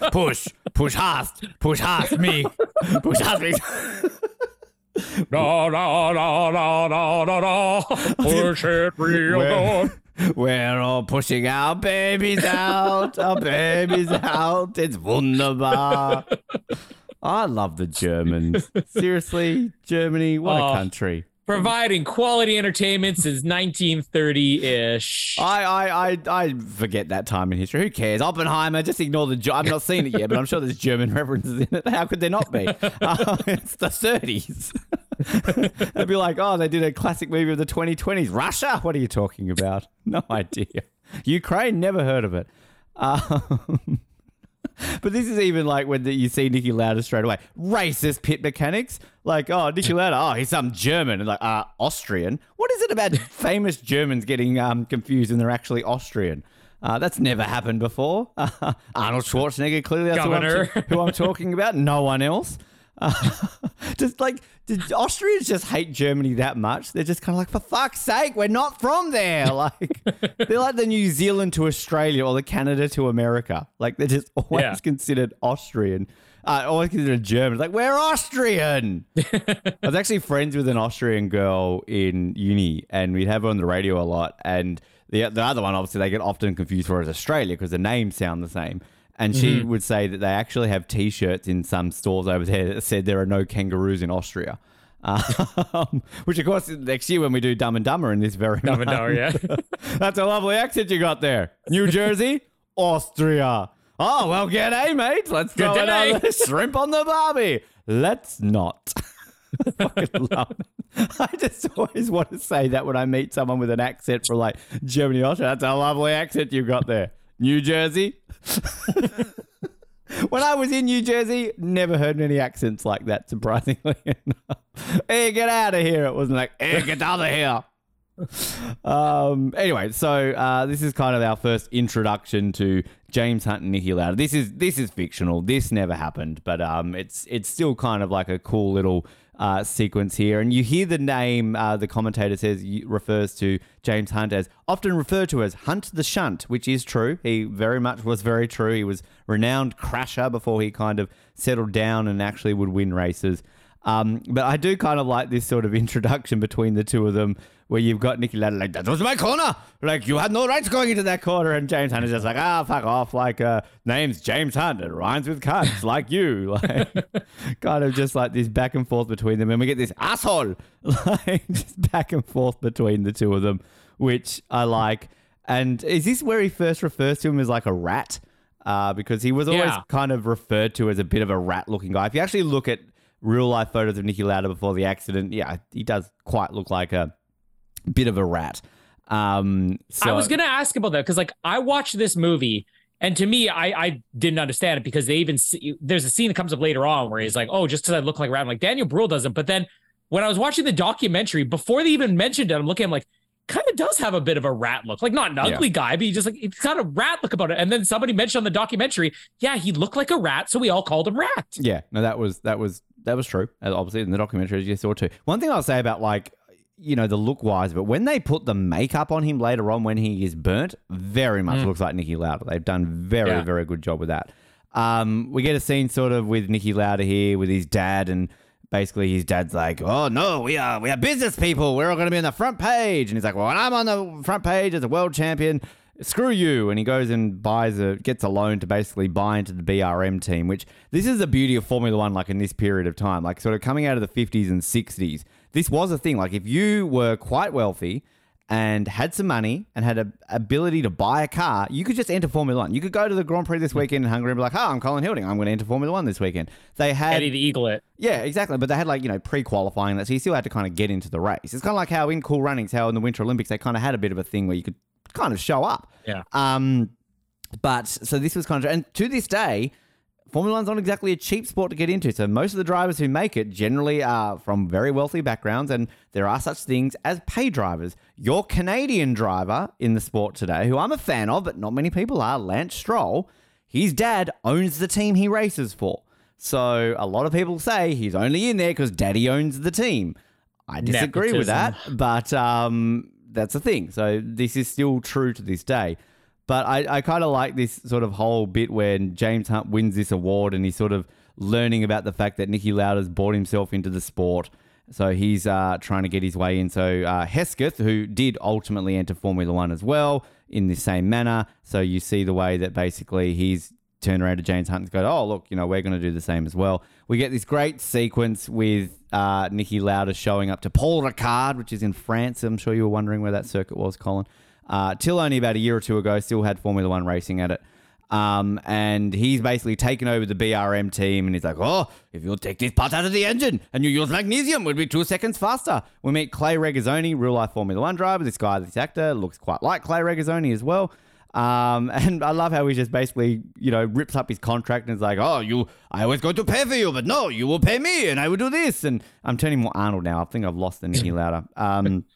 push, push hast, push hast me, push hast me. no, no, no, no, no, no, no. Push it real Where- good. We're all pushing our babies out, our babies out. It's wunderbar. I love the Germans. Seriously, Germany, what Oh. a country. Providing quality entertainment since 1930-ish. I, I, I, I forget that time in history. Who cares? Oppenheimer, just ignore the. I've not seen it yet, but I'm sure there's German references in it. How could there not be? Uh, it's the 30s. They'd be like, oh, they did a classic movie of the 2020s. Russia? What are you talking about? No idea. Ukraine? Never heard of it. Um, but this is even like when the, you see Niki Lauda straight away. Racist pit mechanics. Like, oh, Niki Lauda, oh, he's some German. And like, uh, Austrian. What is it about famous Germans getting um, confused and they're actually Austrian? Uh, that's never happened before. Arnold Schwarzenegger, clearly that's who I'm, who I'm talking about. No one else. Uh, just like, did Austrians just hate Germany that much? They're just kind of like, for fuck's sake, we're not from there. Like, they're like the New Zealand to Australia or the Canada to America. Like, they're just always Yeah. considered Austrian. Uh, always considered German. Like, we're Austrian. I was actually friends with an Austrian girl in uni, and we'd have her on the radio a lot. And the the other one, obviously, they get often confused for as Australia because the names sound the same. And she would say that they actually have T-shirts in some stores over there that said there are no kangaroos in Austria. Um, which, of course, next year when we do Dumb and Dumber in this very Dumb and Dumber, yeah. That's a lovely accent you got there. New Jersey, Austria. Oh, well, get a mate. Let's throw Good day. another shrimp on the barbie. Let's not. Fucking. I just always want to say that when I meet someone with an accent from like Germany, Austria. That's a lovely accent you got there. New Jersey. when I was in New Jersey, never heard many accents like that, surprisingly enough. Hey, get out of here. It wasn't like, hey, get out of here. um, anyway, so uh, this is kind of our first introduction to James Hunt and Niki Lauda. This is this is fictional. This never happened, but um, it's it's still kind of like a cool little uh, sequence here. And you hear the name. Uh, the commentator says refers to James Hunt as often referred to as Hunt the Shunt, which is true. He very much was very true. He was renowned crasher before he kind of settled down and actually would win races. Um, but I do kind of like this sort of introduction between the two of them where you've got Niki Lauda like, that was my corner. Like, you had no rights going into that corner. And James Hunt is just like, ah, fuck off. Like, uh, name's James Hunt. It rhymes with cunts, like you. Like, kind of just like this back and forth between them. And we get this asshole, like, just back and forth between the two of them, which I like. And is this where he first refers to him as like a rat? Uh, because he was always Yeah. kind of referred to as a bit of a rat looking guy. If you actually look at real life photos of Niki Lauda before the accident, yeah, he does quite look like a bit of a rat. Um, so, I was gonna ask about that because like I watched this movie and to me I I didn't understand it because they even see, there's a scene that comes up later on where he's like oh just because I look like a rat I'm like Daniel Bruhl doesn't but then when I was watching the documentary before they even mentioned it I'm looking I'm like kind of does have a bit of a rat look like not an ugly guy but he just like it's got a rat look about it and then somebody mentioned on the documentary yeah he looked like a rat so we all called him rat Yeah, no, that was that was that was true. Obviously, in the documentary, as you saw too. One thing I'll say about like you know the look wise, but when they put the makeup on him later on when he is burnt, very much looks like Niki Lauda. They've done very Yeah. very good job with that. Um, we get a scene sort of with Niki Lauda here with his dad and. Basically, his dad's like, "Oh no, we are we are business people. We're all going to be on the front page." And he's like, "Well, when I'm on the front page as a world champion, screw you and he goes and buys a gets a loan to basically buy into the BRM team which this is the beauty of Formula 1 like in this period of time like sort of coming out of the 50s and 60s this was a thing like if you were quite wealthy and had some money and had a ability to buy a car you could just enter Formula 1 you could go to the Grand Prix this weekend in Hungary and be like oh I'm Colin Hilding I'm going to enter Formula 1 this weekend they had Eddie the Eagle it yeah, exactly. But they had like, you know, pre qualifying that. So you still had to kind of get into the race. It's kind of like how in Cool Runnings, how in the Winter Olympics, they kind of had a bit of a thing where you could kind of show up. Yeah. Um, but so this was kind of, and to this day, Formula One's not exactly a cheap sport to get into. So most of the drivers who make it generally are from very wealthy backgrounds, and there are such things as pay drivers. Your Canadian driver in the sport today, who I'm a fan of, but not many people are, Lance Stroll, his dad owns the team he races for. So a lot of people say he's only in there because daddy owns the team. I disagree with that, but um, that's the thing. So this is still true to this day. But I, I kind of like this sort of whole bit when James Hunt wins this award and he's sort of learning about the fact that Niki Lauda's bought himself into the sport. So he's uh, trying to get his way in. So uh, Hesketh, who did ultimately enter Formula One as well in the same manner. So you see the way that basically he's turned around to James Hunt and go, oh, look, you know, we're going to do the same as well. We get this great sequence with uh, Niki Lauda showing up to Paul Ricard, which is in France. I'm sure you were wondering where that circuit was, Colin. Uh, till only about a year or two ago, still had Formula One racing at it. Um, and he's basically taken over the BRM team and he's like, oh, if you'll take this part out of the engine and you use magnesium, we'll be two seconds faster. We meet Clay Regazzoni, real life Formula One driver. This guy, this actor, looks quite like Clay Regazzoni as well. Um, and I love how he just basically, you know, rips up his contract and is like, oh, you, I was going to pay for you, but no, you will pay me and I will do this. And I'm turning more Arnold now. I think I've lost the Niki Lauda. Um,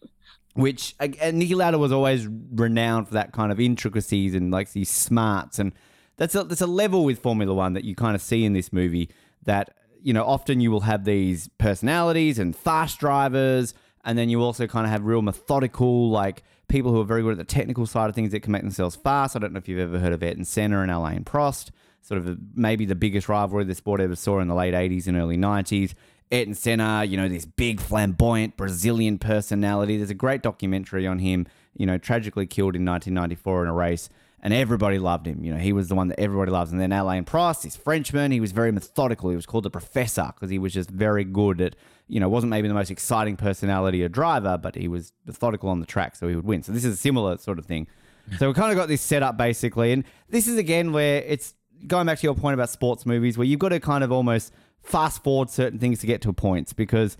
which and Niki Lauda was always renowned for that kind of intricacies and like these smarts and that's a that's a level with Formula One that you kind of see in this movie that you know often you will have these personalities and fast drivers and then you also kind of have real methodical like people who are very good at the technical side of things that can make themselves fast. I don't know if you've ever heard of Ayrton Senna and Alain Prost, sort of maybe the biggest rivalry the sport ever saw in the late 80s and early 90s. Ayrton Senna, you know, this big, flamboyant Brazilian personality. There's a great documentary on him, you know, tragically killed in 1994 in a race, and everybody loved him. You know, he was the one that everybody loves. And then Alain Prost, this Frenchman, he was very methodical. He was called the professor because he was just very good at, you know, wasn't maybe the most exciting personality or driver, but he was methodical on the track, so he would win. So this is a similar sort of thing. So we kind of got this set up basically, and this is again where it's going back to your point about sports movies, where you've got to kind of almost fast forward certain things to get to points because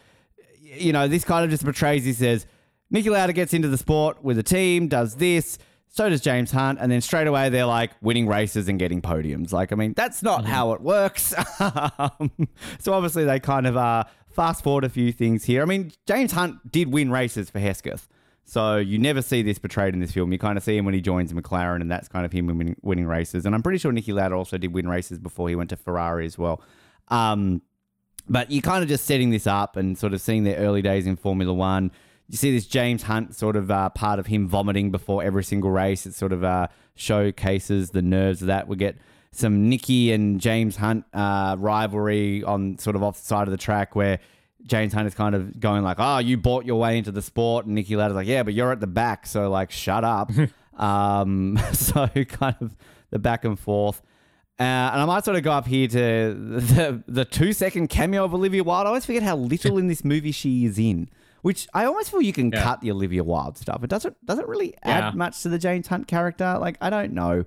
you know this kind of just portrays this as Niki Lauda gets into the sport with a team, does this. So does James Hunt, and then straight away they're like winning races and getting podiums. Like, I mean, that's not how it works. Um, so obviously they kind of uh, fast forward a few things here. I mean, James Hunt did win races for Hesketh. So you never see this portrayed in this film. You kind of see him when he joins McLaren, and that's kind of him winning, winning races. And I'm pretty sure Niki Lauda also did win races before he went to Ferrari as well. Um, but you're kind of just setting this up and sort of seeing their early days in Formula One. You see this James Hunt sort of uh, part of him vomiting before every single race. It sort of uh, showcases the nerves of that. We get some Niki and James Hunt uh, rivalry on sort of off the side of the track where James Hunt is kind of going like, "Oh, you bought your way into the sport," and Niki Lauda's like, "Yeah, but you're at the back, so like, shut up." um, so kind of the back and forth. Uh, and I might sort of go up here to the the two second cameo of Olivia Wilde. I always forget how little in this movie she is in, which I almost feel you can Yeah. cut the Olivia Wilde stuff. It doesn't doesn't really add Yeah. much to the James Hunt character. Like I don't know.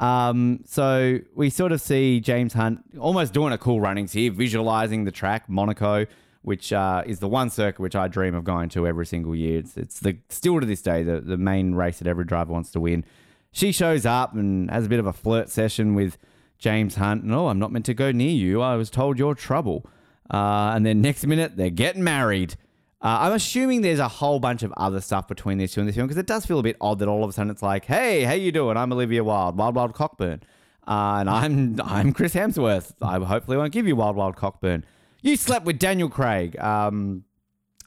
Um, so we sort of see James Hunt almost doing a cool runnings here, visualizing the track Monaco, which uh, is the one circuit which I dream of going to every single year. It's, it's the still to this day the the main race that every driver wants to win. She shows up and has a bit of a flirt session with James Hunt. And, oh, I'm not meant to go near you. I was told you're trouble. Uh, and then next minute, they're getting married. Uh, I'm assuming there's a whole bunch of other stuff between these two in this film because it does feel a bit odd that all of a sudden it's like, hey, how you doing? I'm Olivia Wilde, Wild Wild Cockburn. Uh, and I'm I'm Chris Hemsworth. I hopefully won't give you Wild Wild Cockburn. You slept with Daniel Craig. Um,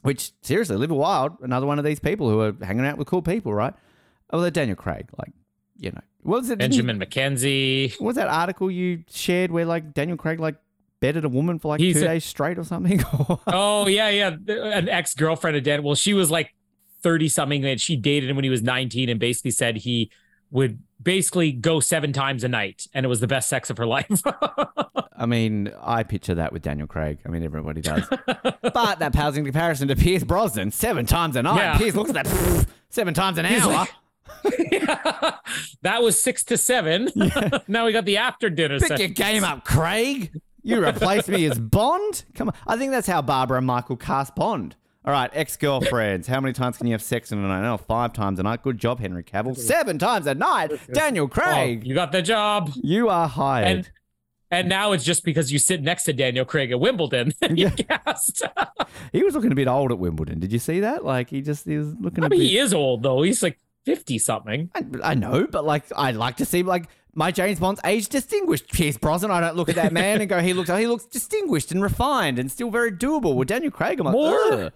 which seriously, Olivia Wilde, another one of these people who are hanging out with cool people, right? Oh, they're Daniel Craig, like you know, what was it? you- Benjamin McKenzie. what was that article you shared where like Daniel Craig like bedded a woman for like He's two a- days straight or something? Oh yeah, yeah. An ex girlfriend of Dan. Well, she was like thirty something, and she dated him when he was nineteen, and basically said he would basically go seven times a night, and it was the best sex of her life. I mean, I picture that with Daniel Craig. I mean, everybody does. but that pales in comparison to Pierce Brosnan, seven times a night. Yeah. Pierce looks at that seven times an He's hour. like- that was six to seven. now we got the after dinner Pick your game up, Craig. You replace me as Bond? Come on. I think that's how Barbara and Michael cast Bond. All right, ex girlfriends. How many times can you have sex in a night? Oh, five times a night. Good job, Henry Cavill. Seven times a night. Daniel Oh, Craig. you got the job. You are hired. And and now it's just because you sit next to Daniel Craig at Wimbledon. cast. he was looking a bit old at Wimbledon. Did you see that? Like he just he was looking I a mean, bit. he is old though. He's like fifty something. I, I know, but like I'd like to see like my James Bond's age distinguished. Pierce Brosnan. I don't look at that man and go, he looks he looks distinguished and refined and still very doable. With Daniel Craig, I'm like, More? Ugh.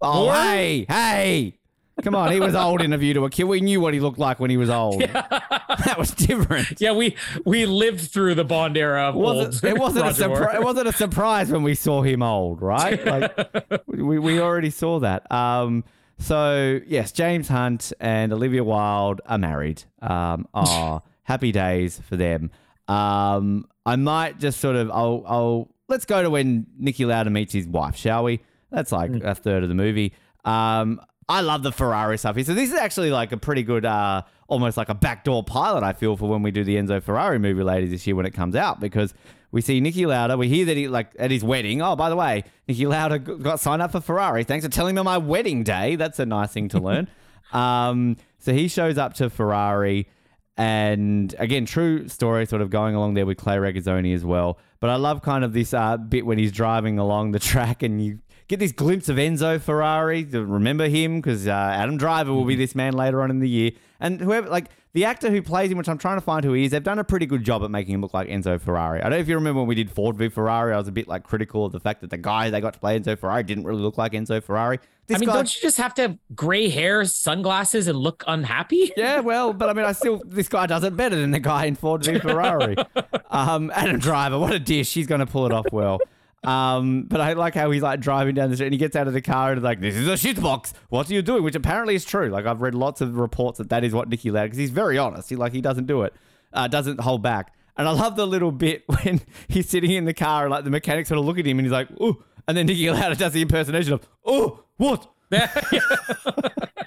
oh More? hey hey. Come on, he was old in A View to a Kill. We knew what he looked like when he was old. that was different. Yeah, we we lived through the Bond era of old. Wasn't, it wasn't a surprise. It wasn't a surprise when we saw him old, right? Like we, we already saw that. Um, so yes, James Hunt and Olivia Wilde are married. Um, oh, happy days for them. Um, I might just sort of I'll I'll let's go to when Niki Lauda meets his wife, shall we? That's like a third of the movie. Um, I love the Ferrari stuff here. So this is actually like a pretty good, uh, almost like a backdoor pilot. I feel for when we do the Enzo Ferrari movie later this year when it comes out because we see Niki Lauda. We hear that he like at his wedding. Oh, by the way, Niki Lauda got signed up for Ferrari. Thanks for telling me on my wedding day. That's a nice thing to learn. um, so he shows up to Ferrari. And again, true story, sort of going along there with Clay Regazzoni as well. But I love kind of this uh, bit when he's driving along the track and you get this glimpse of Enzo Ferrari. Remember him because uh, Adam Driver will be this man later on in the year. And whoever, like the actor who plays him, which I'm trying to find who he is, they've done a pretty good job at making him look like Enzo Ferrari. I don't know if you remember when we did Ford v Ferrari, I was a bit like critical of the fact that the guy they got to play Enzo Ferrari didn't really look like Enzo Ferrari. This I mean, guy, don't you just have to have gray hair, sunglasses, and look unhappy? Yeah, well, but I mean, I still this guy does it better than the guy in Ford v Ferrari. Um, Adam Driver, what a dish! He's going to pull it off well. Um, but I like how he's like driving down the street and he gets out of the car and like, "This is a shitbox. What are you doing?" Which apparently is true. Like I've read lots of reports that that is what Niki Lauda because he's very honest. He like he doesn't do it, uh, doesn't hold back. And I love the little bit when he's sitting in the car and like the mechanic sort of look at him and he's like, "Oh," and then Niki Lauda does the impersonation of, "Oh, what?"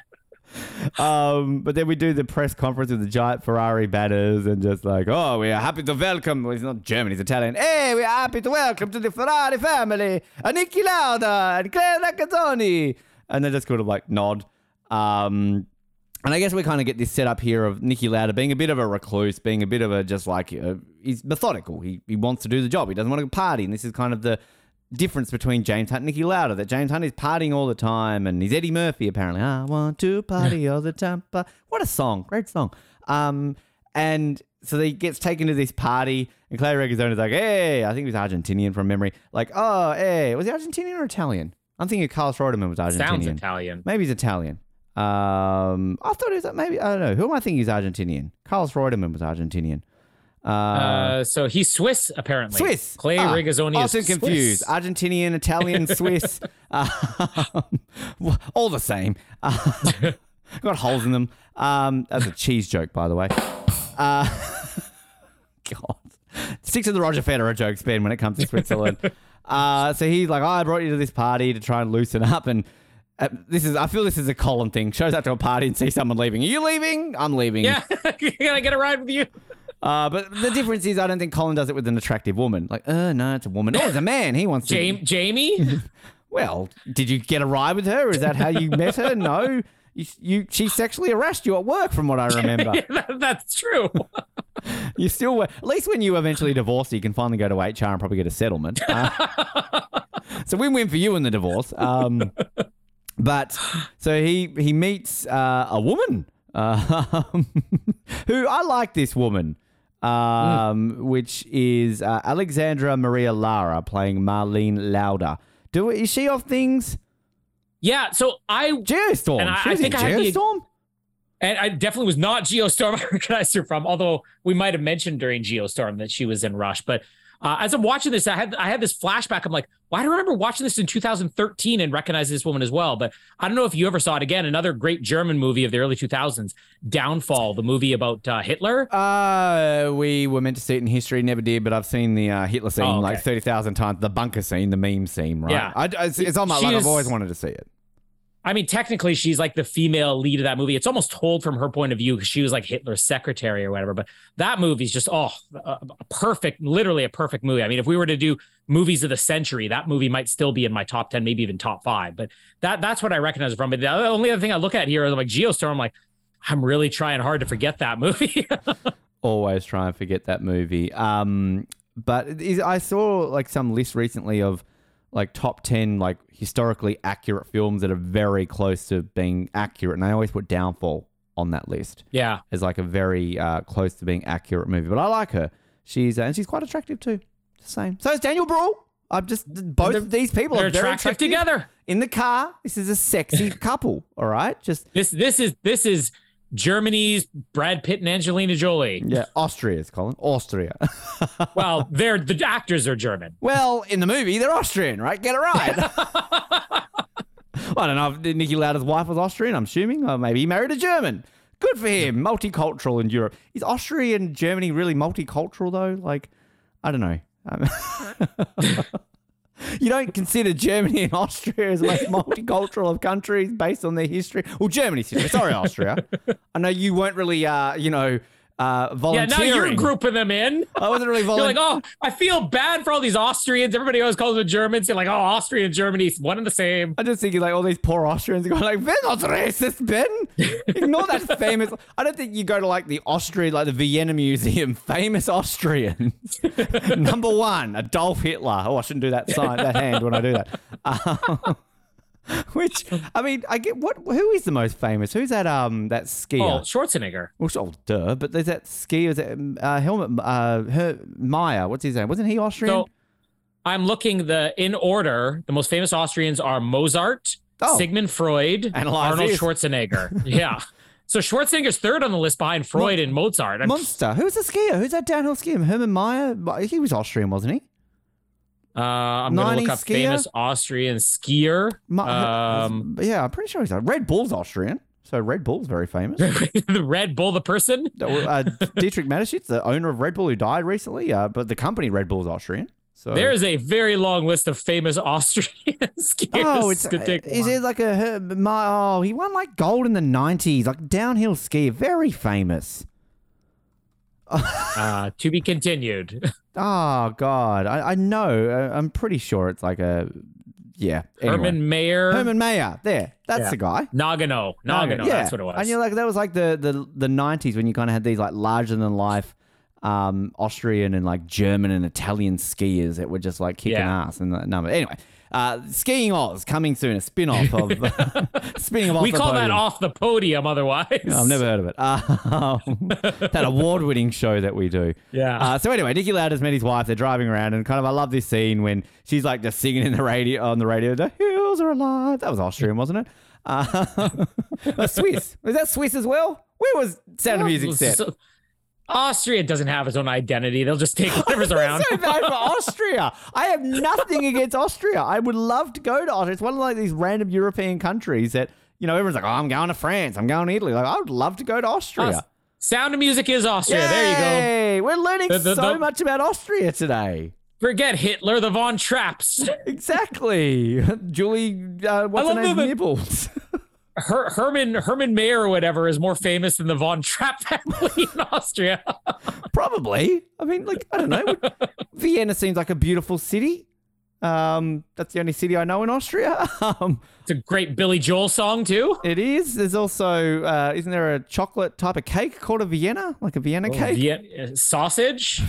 Um, but then we do the press conference with the giant Ferrari banners and just like, oh, we are happy to welcome. Well, he's not German, he's Italian. Hey, we are happy to welcome to the Ferrari family, Niki Lauda and Claire Regazzoni. And they just kind of like nod. Um, and I guess we kind of get this setup here of Niki Lauda being a bit of a recluse, being a bit of a just like uh, he's methodical. He he wants to do the job. He doesn't want to party, and this is kind of the difference between James Hunt and Niki Lauda. That James Hunt is partying all the time, and he's Eddie Murphy apparently. I want to party all the time. But what a song! Great song. Um, and so he gets taken to this party, and Clay Regazzoni is like, "Hey, I think he was Argentinian from memory. Like, oh, hey, was he Argentinian or Italian? I'm thinking Carlos Reutemann was Argentinian. Sounds Italian. Maybe he's Italian. Um, I thought he was maybe I don't know. Who am I thinking is Argentinian? Carlos Reutemann was Argentinian. Uh, Uh, so he's Swiss, apparently. Swiss. Clay Ah, Regazzoni is confused. Swiss. Argentinian, Italian, Swiss. um, all the same. Uh, got holes in them. Um, that's a cheese joke, by the way. Uh, God. Stick to the Roger Federer jokes, Ben, when it comes to Switzerland. uh, so he's like, oh, I brought you to this party to try and loosen up. And uh, this is, I feel this is a Colin thing. Shows up to a party and sees someone leaving. Are you leaving? I'm leaving. Yeah. Can I get a ride with you? Uh, but the difference is, I don't think Colin does it with an attractive woman. Like, uh, no, it's a woman. Oh, it's a man. He wants to. Jamie? Jamie? Well, did you get a ride with her? Is that how you met her? No. You, you, she sexually harassed you at work, from what I remember. That- That's true. You still were. At least when you eventually divorce, you can finally go to HR and probably get a settlement. Uh, so win-win for you in the divorce. Um, but so he he meets uh, a woman uh, who I like. This woman, um, which is uh, Alexandra Maria Lara playing Marlene Lauda. Do is she of things? Yeah. So I Geostorm. And I- I think in I had the- Geostorm. And I definitely was not Geostorm I recognized her from, although we might have mentioned during Geostorm that she was in Rush. But uh, as I'm watching this, I had I had this flashback. I'm like, why well, do I remember watching this in 2013 and recognizing this woman as well. But I don't know if you ever saw it again. Another great German movie of the early 2000s, Downfall, the movie about uh, Hitler. Uh, we were meant to see it in history, never did, but I've seen the uh, Hitler scene Oh, okay. like 30,000 times. The bunker scene, the meme scene, right? Yeah. I, it's, it's on my She list. I've always wanted to see it. I mean, technically, she's like the female lead of that movie. It's almost told from her point of view because she was like Hitler's secretary or whatever. But that movie's just oh, a perfect, literally a perfect movie. I mean, if we were to do movies of the century, that movie might still be in my top ten, maybe even top five. But that that's what I recognize from. But the only other thing I look at here is like Geostorm. I'm like, I'm really trying hard to forget that movie. Always try and forget that movie. Um, but is, I saw like some list recently of like top 10 like historically accurate films that are very close to being accurate. And I always put Downfall on that list yeah, as like a very uh, close to being accurate movie. But I like her. She's uh, and she's quite attractive too. Just saying. So is Daniel Bruhl. I'm just both of these people they're very attractive together. in the car. This is a sexy couple. All right, just This this is this is Germany's Brad Pitt and Angelina Jolie. yeah, Austria's Colin. Austria. Well, they're the actors are German. well, in the movie, they're Austrian, right? Get it right. I don't know if Niki Lauda's wife was Austrian. I'm assuming, or maybe he married a German. Good for him. Multicultural in Europe. Is Austria and Germany really multicultural though? Like, I don't know. Um, You don't consider Germany and Austria as the most multicultural of countries based on their history. Well, Germany's history. Sorry, Austria. I know you weren't really, uh, you know, uh, Yeah, now you're grouping them in. I wasn't really volunteering. You're like, oh, I feel bad for all these Austrians. Everybody always calls them Germans. You're like, oh, Austria and Germany, one and the same. I'm just thinking like all these poor Austrians are going like, they're not racist, Ben. Ignore that famous. I don't think you go to like the Austria, like the Vienna Museum, famous Austrians. Number one, Adolf Hitler. Oh, I shouldn't do that sign, that hand when I do that. Um, which I mean, I get what. Who is the most famous? Who's that? Um, that skier? Oh. Schwarzenegger. Well, oh, duh. But there's that skier. Is that uh, Helmut uh, Her- Maier? What's his name? Wasn't he Austrian? So I'm looking the in order. The most famous Austrians are Mozart, Oh. Sigmund Freud, and Arnold. Schwarzenegger. yeah. So Schwarzenegger's third on the list behind Freud and Mozart. I'm- Monster. Who's the skier? Who's that downhill skier? Hermann Maier. He was Austrian, wasn't he? Uh, I'm going to look up skier? famous Austrian skier. Ma- Um, yeah, I'm pretty sure he's a Red Bull's Austrian. So Red Bull's very famous. the Red Bull, the person. uh, Dietrich Mateschitz, the owner of Red Bull, who died recently, uh, but the company Red Bull's Austrian. So There is a very long list of famous Austrian skiers. Oh, it's a is it like a my, oh he won like gold in the nineties, like downhill skier, very famous. Uh, to be continued. Oh God, I, I know. I, I'm pretty sure it's like a yeah. Anyway. Hermann Maier. Hermann Maier. There. That's Yeah. the guy. Nagano. Nagano. yeah. That's what it was. And you're like, that was like the the the '90s when you kind of had these like larger than life um, Austrian and like German and Italian skiers that were just like kicking Yeah. ass and that number. Anyway, uh, skiing Oz coming soon, a spin off of spinning off. we call that off the podium otherwise. I've never heard of it. Um, that award-winning show that we do. Yeah. Uh, so anyway, Niki Lauda's met his wife. They're driving around, and kind of I love this scene when she's like just singing in the radio on the radio. The hills are alive. That was Austrian, wasn't it? Uh, uh, Swiss. Was that Swiss as well? Where was Sound of Music set? Austria doesn't have its own identity. They'll just take whatever's around. so bad for Austria. I have nothing against Austria. I would love to go to Austria. It's one of like these random European countries that you know everyone's like, oh, I'm going to France. I'm going to Italy. Like I would love to go to Austria. Aus- Sound of Music is Austria. There you go. Yay! We're learning The- the- so the- much about Austria today. Forget Hitler, the Von Trapps. Exactly. Julie, uh, what's her name? the- Nibbles. Her- Herman Hermann Maier or whatever is more famous than the Von Trapp family in Austria. Probably. I mean, like, I don't know. Vienna seems like a beautiful city. Um, that's the only city I know in Austria. Um, It's a great Billy Joel song too. it is. There's also, uh, isn't there a chocolate type of cake called a Vienna? Like a Vienna cake? Vie- uh, sausage.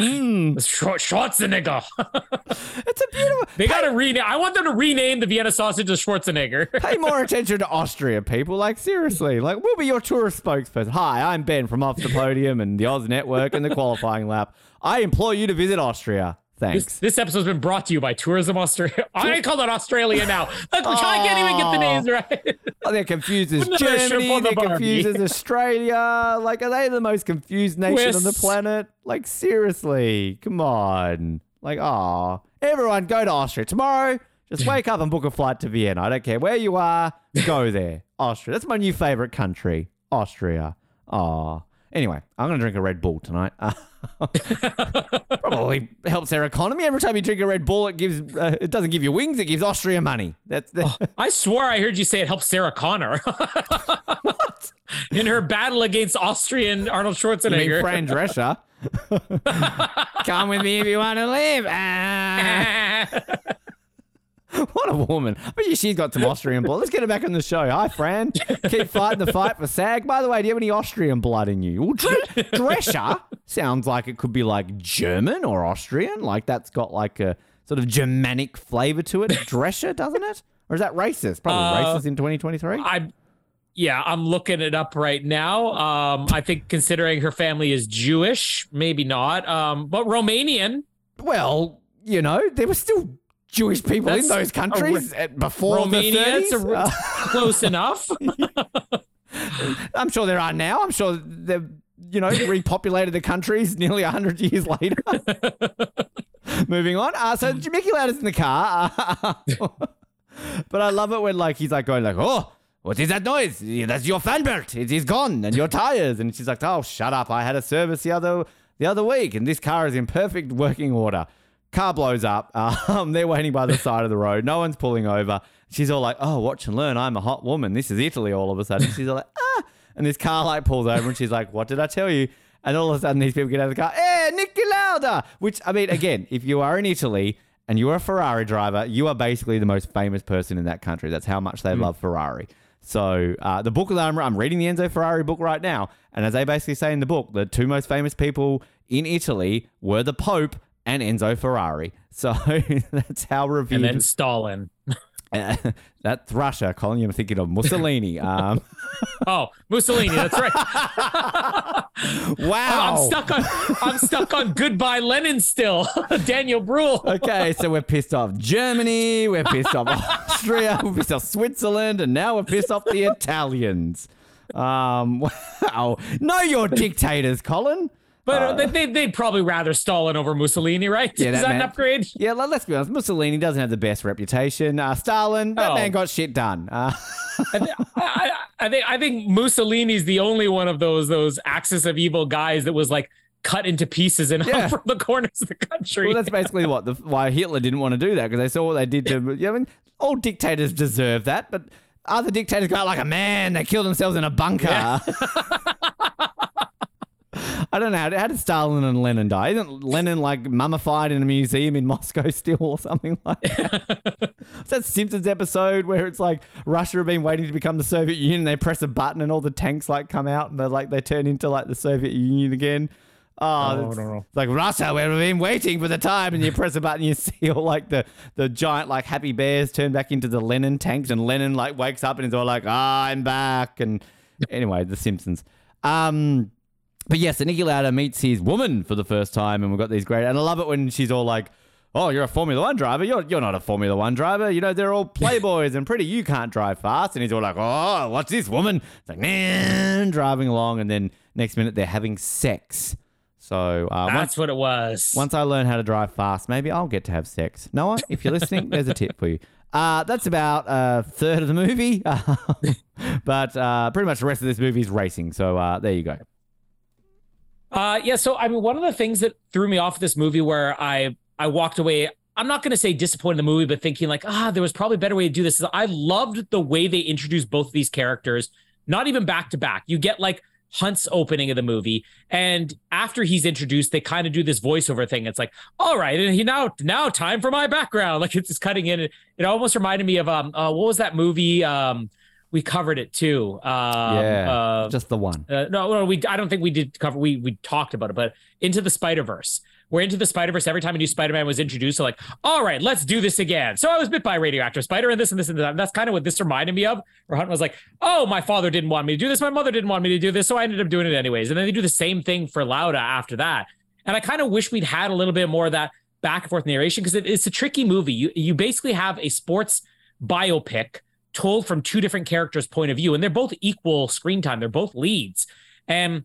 Mm. Schwarzenegger. It's a beautiful. They gotta rename. I want them to rename the Vienna sausage to Schwarzenegger. Pay more attention to Austria, people. Like, seriously. Like, we'll be your tourist spokesperson. Hi, I'm Ben from Off the Podium and the Oz Network and the Qualifying Lap. I implore you to visit Austria. Thanks. This, this episode's been brought to you by Tourism Australia. I call it Australia now. Look, I can't even get the names right. Oh, they're confused as Germany. the They're confused as Australia. Like, are they the most confused nation on the planet? Like, seriously, come on. Like, ah, everyone go to Austria tomorrow. Just wake up and book a flight to Vienna. I don't care where you are. Go there, Austria. That's my new favorite country, Austria. Ah. Anyway, I'm gonna drink a Red Bull tonight. Probably helps their economy. Every time you drink a Red Bull, it gives uh, it doesn't give you wings. It gives Austria money. That's the, I swore I heard you say it helped Sarah Connor. In her battle against Austrian Arnold You mean Schwarzenegger. Fran Drescher? Come with me if you want to live. Ah. What a woman. I she's got some Austrian blood. Let's get her back on the show. Hi, Fran. Keep fighting the fight for SAG. By the way, do you have any Austrian blood in you? Well, Dre- Drescher sounds like it could be like German or Austrian. Like that's got like a sort of Germanic flavor to it. Drescher, doesn't it? Or is that racist? Probably Uh, racist in 2023. I, yeah, I'm looking it up right now. Um, I think considering her family is Jewish, maybe not. Um, but Romanian. Well, you know, there were still Jewish people in those countries before Romania, the it's 30s. a, Uh, close enough. I'm sure there are now. I'm sure they've, you know, repopulated the countries nearly 100 years later. Moving on. Uh, so Niki Lauda's in the car. Uh, but I love it when, like, he's like going like, oh, what is that noise? That's your fan belt. It is gone. And your tires. And she's like, oh, shut up. I had a service the other the other week, and this car is in perfect working order. Car blows up. Um, they're waiting by the side of the road. No one's pulling over. She's all like, "Oh, watch and learn. I'm a hot woman. This is Italy." All of a sudden, she's all like, "Ah!" And this car like pulls over, and she's like, "What did I tell you?" And all of a sudden, these people get out of the car. Eh, Niki Lauda! Which I mean, again, if you are in Italy and you're a Ferrari driver, you are basically the most famous person in that country. That's how much they love Ferrari. So uh, the book that I'm, I'm reading the Enzo Ferrari book right now, and as they basically say in the book, the two most famous people in Italy were the Pope and Enzo Ferrari. So that's how reviewed. and then Stalin. Uh, that's Russia. Colin, you're thinking of Mussolini. Um, Oh, Mussolini. That's right. wow. I'm stuck on. I'm stuck on Goodbye Lenin still. Daniel Bruhl. Okay, so we're pissed off Germany, we're pissed off Austria, we're pissed off Switzerland, and now we're pissed off the Italians. Um, wow. Know your dictators, Colin. But uh, they, they, they'd probably rather Stalin over Mussolini, right? Yeah, Is that that, man- an upgrade? Yeah, let- let's be honest. Mussolini doesn't have the best reputation. Uh, Stalin, that Oh. man got shit done. Uh, I, I, I think I think Mussolini's the only one of those those axis of evil guys that was like cut into pieces and Yeah. from the corners of the country. well, that's basically what the, why Hitler didn't want to do that because they saw what they did to. You know, I mean, all dictators deserve that, but other dictators go out like a man. They killed themselves in a bunker. Yeah. I don't know how, how did Stalin and Lenin die? Isn't Lenin like mummified in a museum in Moscow still or something like that? Is that Simpsons episode where it's like Russia have been waiting to become the Soviet Union? They press a button and all the tanks like come out and they're like they turn into like the Soviet Union again. Oh, No, it's, no, no. it's like Russia, we've been waiting for the time, and you press a button, and you see all like the the giant like happy bears turn back into the Lenin tanks, and Lenin like wakes up and is all like, "Ah, I'm back." And anyway, The Simpsons. Um, but yes, Niki Lauda meets his woman for the first time, and we've got these great. And I love it when she's all like, "Oh, you're a Formula One driver. You're you're not a Formula One driver. You know they're all playboys and pretty. You can't drive fast." And he's all like, "Oh, what's this woman?" It's like, "Nah," driving along, and then next minute they're having sex. So uh, once That's what it was. once I learn how to drive fast, maybe I'll get to have sex. Noah, if you're listening, there's a tip for you. Uh, that's about a third of the movie, but uh, pretty much the rest of this movie is racing. So uh, there you go. Uh, yeah. So I mean, one of the things that threw me off this movie, where I I walked away, I'm not going to say disappointed in the movie, but thinking like, ah, there was probably a better way to do this. Is I loved the way they introduced both of these characters, not even back to back. You get like Hunt's opening of the movie, and after he's introduced, they kind of do this voiceover thing. It's like, all right, and he now now time for my background. Like it's just cutting in. It almost reminded me of um, uh, what was that movie? Um, we covered it too. Um, yeah, uh, just the one. uh, no, no, we. I don't think we did cover. We we talked about it, but into the Spider Verse. We're into the Spider Verse. Every time a new Spider Man was introduced, so like, all right, let's do this again. So I was bit by a radioactive spider, and this and this and that. And that's kind of what this reminded me of. Where Hunt was like, oh, my father didn't want me to do this. My mother didn't want me to do this, so I ended up doing it anyways. And then they do the same thing for Lauda after that. And I kind of wish we'd had a little bit more of that back and forth narration because it, it's a tricky movie. You you basically have a sports biopic told from two different characters' point of view, and they're both equal screen time. They're both leads, and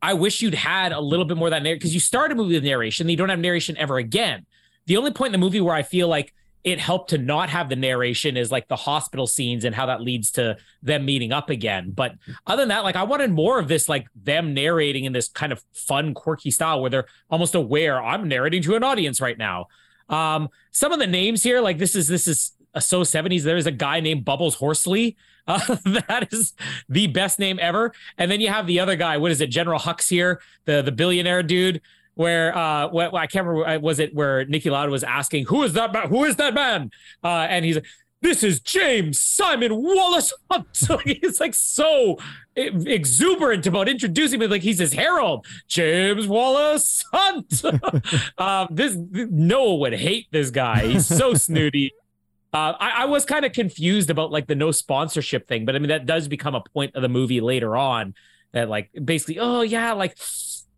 I wish you'd had a little bit more of that narration because you start a movie with narration, then you don't have narration ever again. The only point in the movie where I feel like it helped to not have the narration is like the hospital scenes and how that leads to them meeting up again. But other than that, like I wanted more of this, like them narrating in this kind of fun, quirky style where they're almost aware I'm narrating to an audience right now. Um, some of the names here, like this is this is a so 70s. There is a guy named Bubbles Horsley. Uh, that is the best name ever. And then you have the other guy. What is it? General Hux here, the the billionaire dude. Where uh, what, I can't remember. uh, Was it where Niki Lauda was asking, "Who is that man? Who is that man?" Uh, and he's like, "This is James Simon Wallace Hunt." He's like so exuberant about introducing me, like he's his herald, James Wallace Hunt. um, this Noah would hate this guy. He's so snooty. Uh, I, I was kind of confused about like the no sponsorship thing, but I mean that does become a point of the movie later on. That like basically, oh yeah, like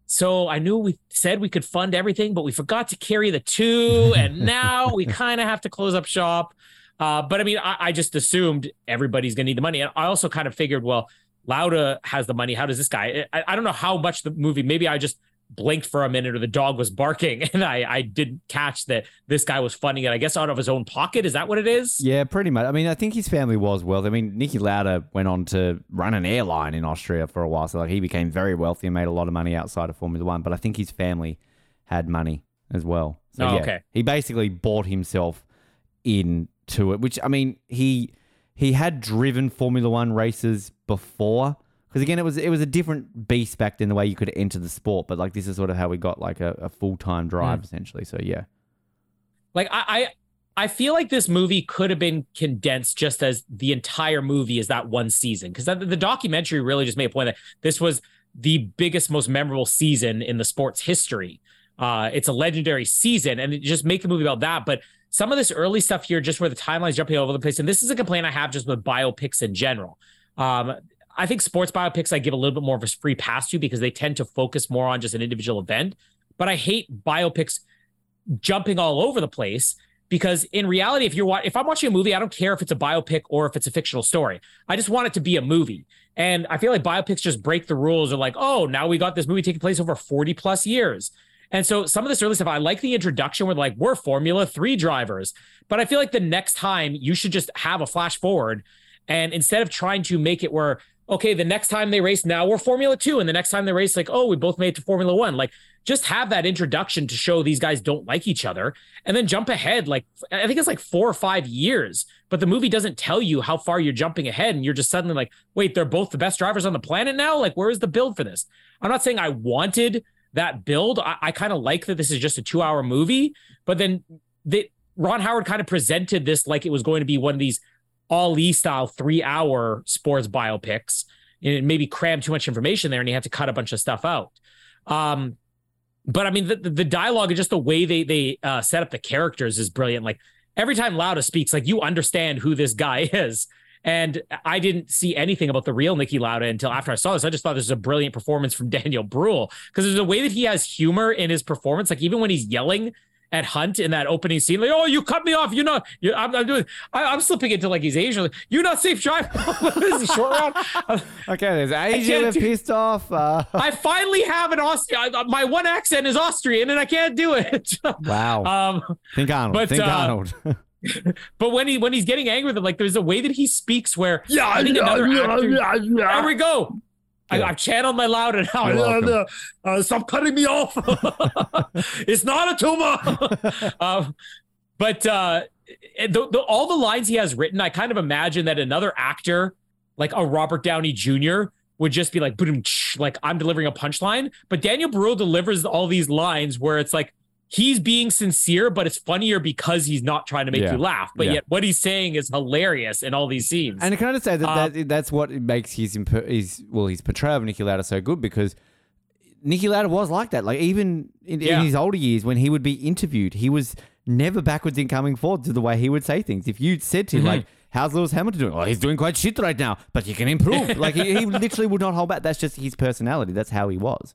so I knew we said we could fund everything, but we forgot to carry the two, and now we kind of have to close up shop. Uh, but I mean, I, I just assumed everybody's gonna need the money, and I also kind of figured, well, Lauda has the money. How does this guy? I, I don't know how much the movie. Maybe I just blinked for a minute or the dog was barking and I, I didn't catch that this guy was funding it, I guess, out of his own pocket. Is that what it is? Yeah, pretty much. I mean, I think his family was wealthy. I mean, Niki Lauda went on to run an airline in Austria for a while, so like he became very wealthy and made a lot of money outside of Formula One. But I think his family had money as well. So Oh, yeah, okay. he basically bought himself into it. Which I mean, he he had driven Formula One races before. Because again, it was it was a different beast back then, the way you could enter the sport. But like this is sort of how we got like a, a full time drive essentially. So yeah, Like I, I I feel like this movie could have been condensed just as the entire movie is that one season because the, the documentary really just made a point that this was the biggest, most memorable season in the sport's history. Uh, it's a legendary season, and just make the movie about that. But some of this early stuff here, just where the timeline's jumping all over the place, and this is a complaint I have just with biopics in general. Um, I think sports biopics I give a little bit more of a free pass to because they tend to focus more on just an individual event. But I hate biopics jumping all over the place because in reality if you're if I'm watching a movie I don't care if it's a biopic or if it's a fictional story. I just want it to be a movie. And I feel like biopics just break the rules of like oh now we got this movie taking place over 40 plus years. And so some of this early stuff I like the introduction where like we're Formula 3 drivers. But I feel like the next time you should just have a flash forward and instead of trying to make it where okay, the next time they race, now we're Formula Two, and the next time they race, like, oh, we both made it to Formula One. Like, just have that introduction to show these guys don't like each other, and then jump ahead. Like, I think it's like four or five years, but the movie doesn't tell you how far you're jumping ahead, and you're just suddenly like, wait, they're both the best drivers on the planet now. Like, where is the build for this? I'm not saying I wanted that build. I, I kind of like that this is just a two hour movie, but then they, Ron Howard kind of presented this like it was going to be one of these Ali style three hour sports biopics and maybe cram too much information there and you have to cut a bunch of stuff out. Um, but I mean, the, the dialogue and just the way they they uh, set up the characters is brilliant. Like every time Lauda speaks, like you understand who this guy is. And I didn't see anything about the real Niki Lauda until after I saw this. I just thought this was a brilliant performance from Daniel Bruhl because there's a way that he has humor in his performance. Like even when he's yelling at Hunt in that opening scene, like, "Oh, you cut me off. You're not. You're, I'm, I'm doing. I, am slipping into like he's Asian. Like, you're not safe driving. This is he short round? okay, there's Asian pissed off. Uh... I finally have an Austrian. My one accent is Austrian, and I can't do it. wow. Um, think Arnold. But, think uh, Arnold. but when he when he's getting angry with them, like there's a way that he speaks where yeah, I think another yeah, actor, yeah, yeah. there we go. I, have channeled my louder now. Uh, uh, stop cutting me off. it's not a tumor. um, but uh, the, the, all the lines he has written, I kind of imagine that another actor, like a Robert Downey Jr., would just be like, like I'm delivering a punchline. But Daniel Bruhl delivers all these lines where it's like, he's being sincere, but it's funnier because he's not trying to make yeah. you laugh. But yeah. yet, what he's saying is hilarious in all these scenes. And I can understand that, uh, that that's what makes his his well his portrayal of Niki Lauda so good because Niki Lauda was like that. Like even in, yeah. in, his older years, when he would be interviewed, he was never backwards in coming forward to the way he would say things. If you said to him mm-hmm. like. How's Lewis Hamilton doing? Oh, he's doing quite shit right now, but he can improve. like he, he literally would not hold back. That's just his personality. That's how he was.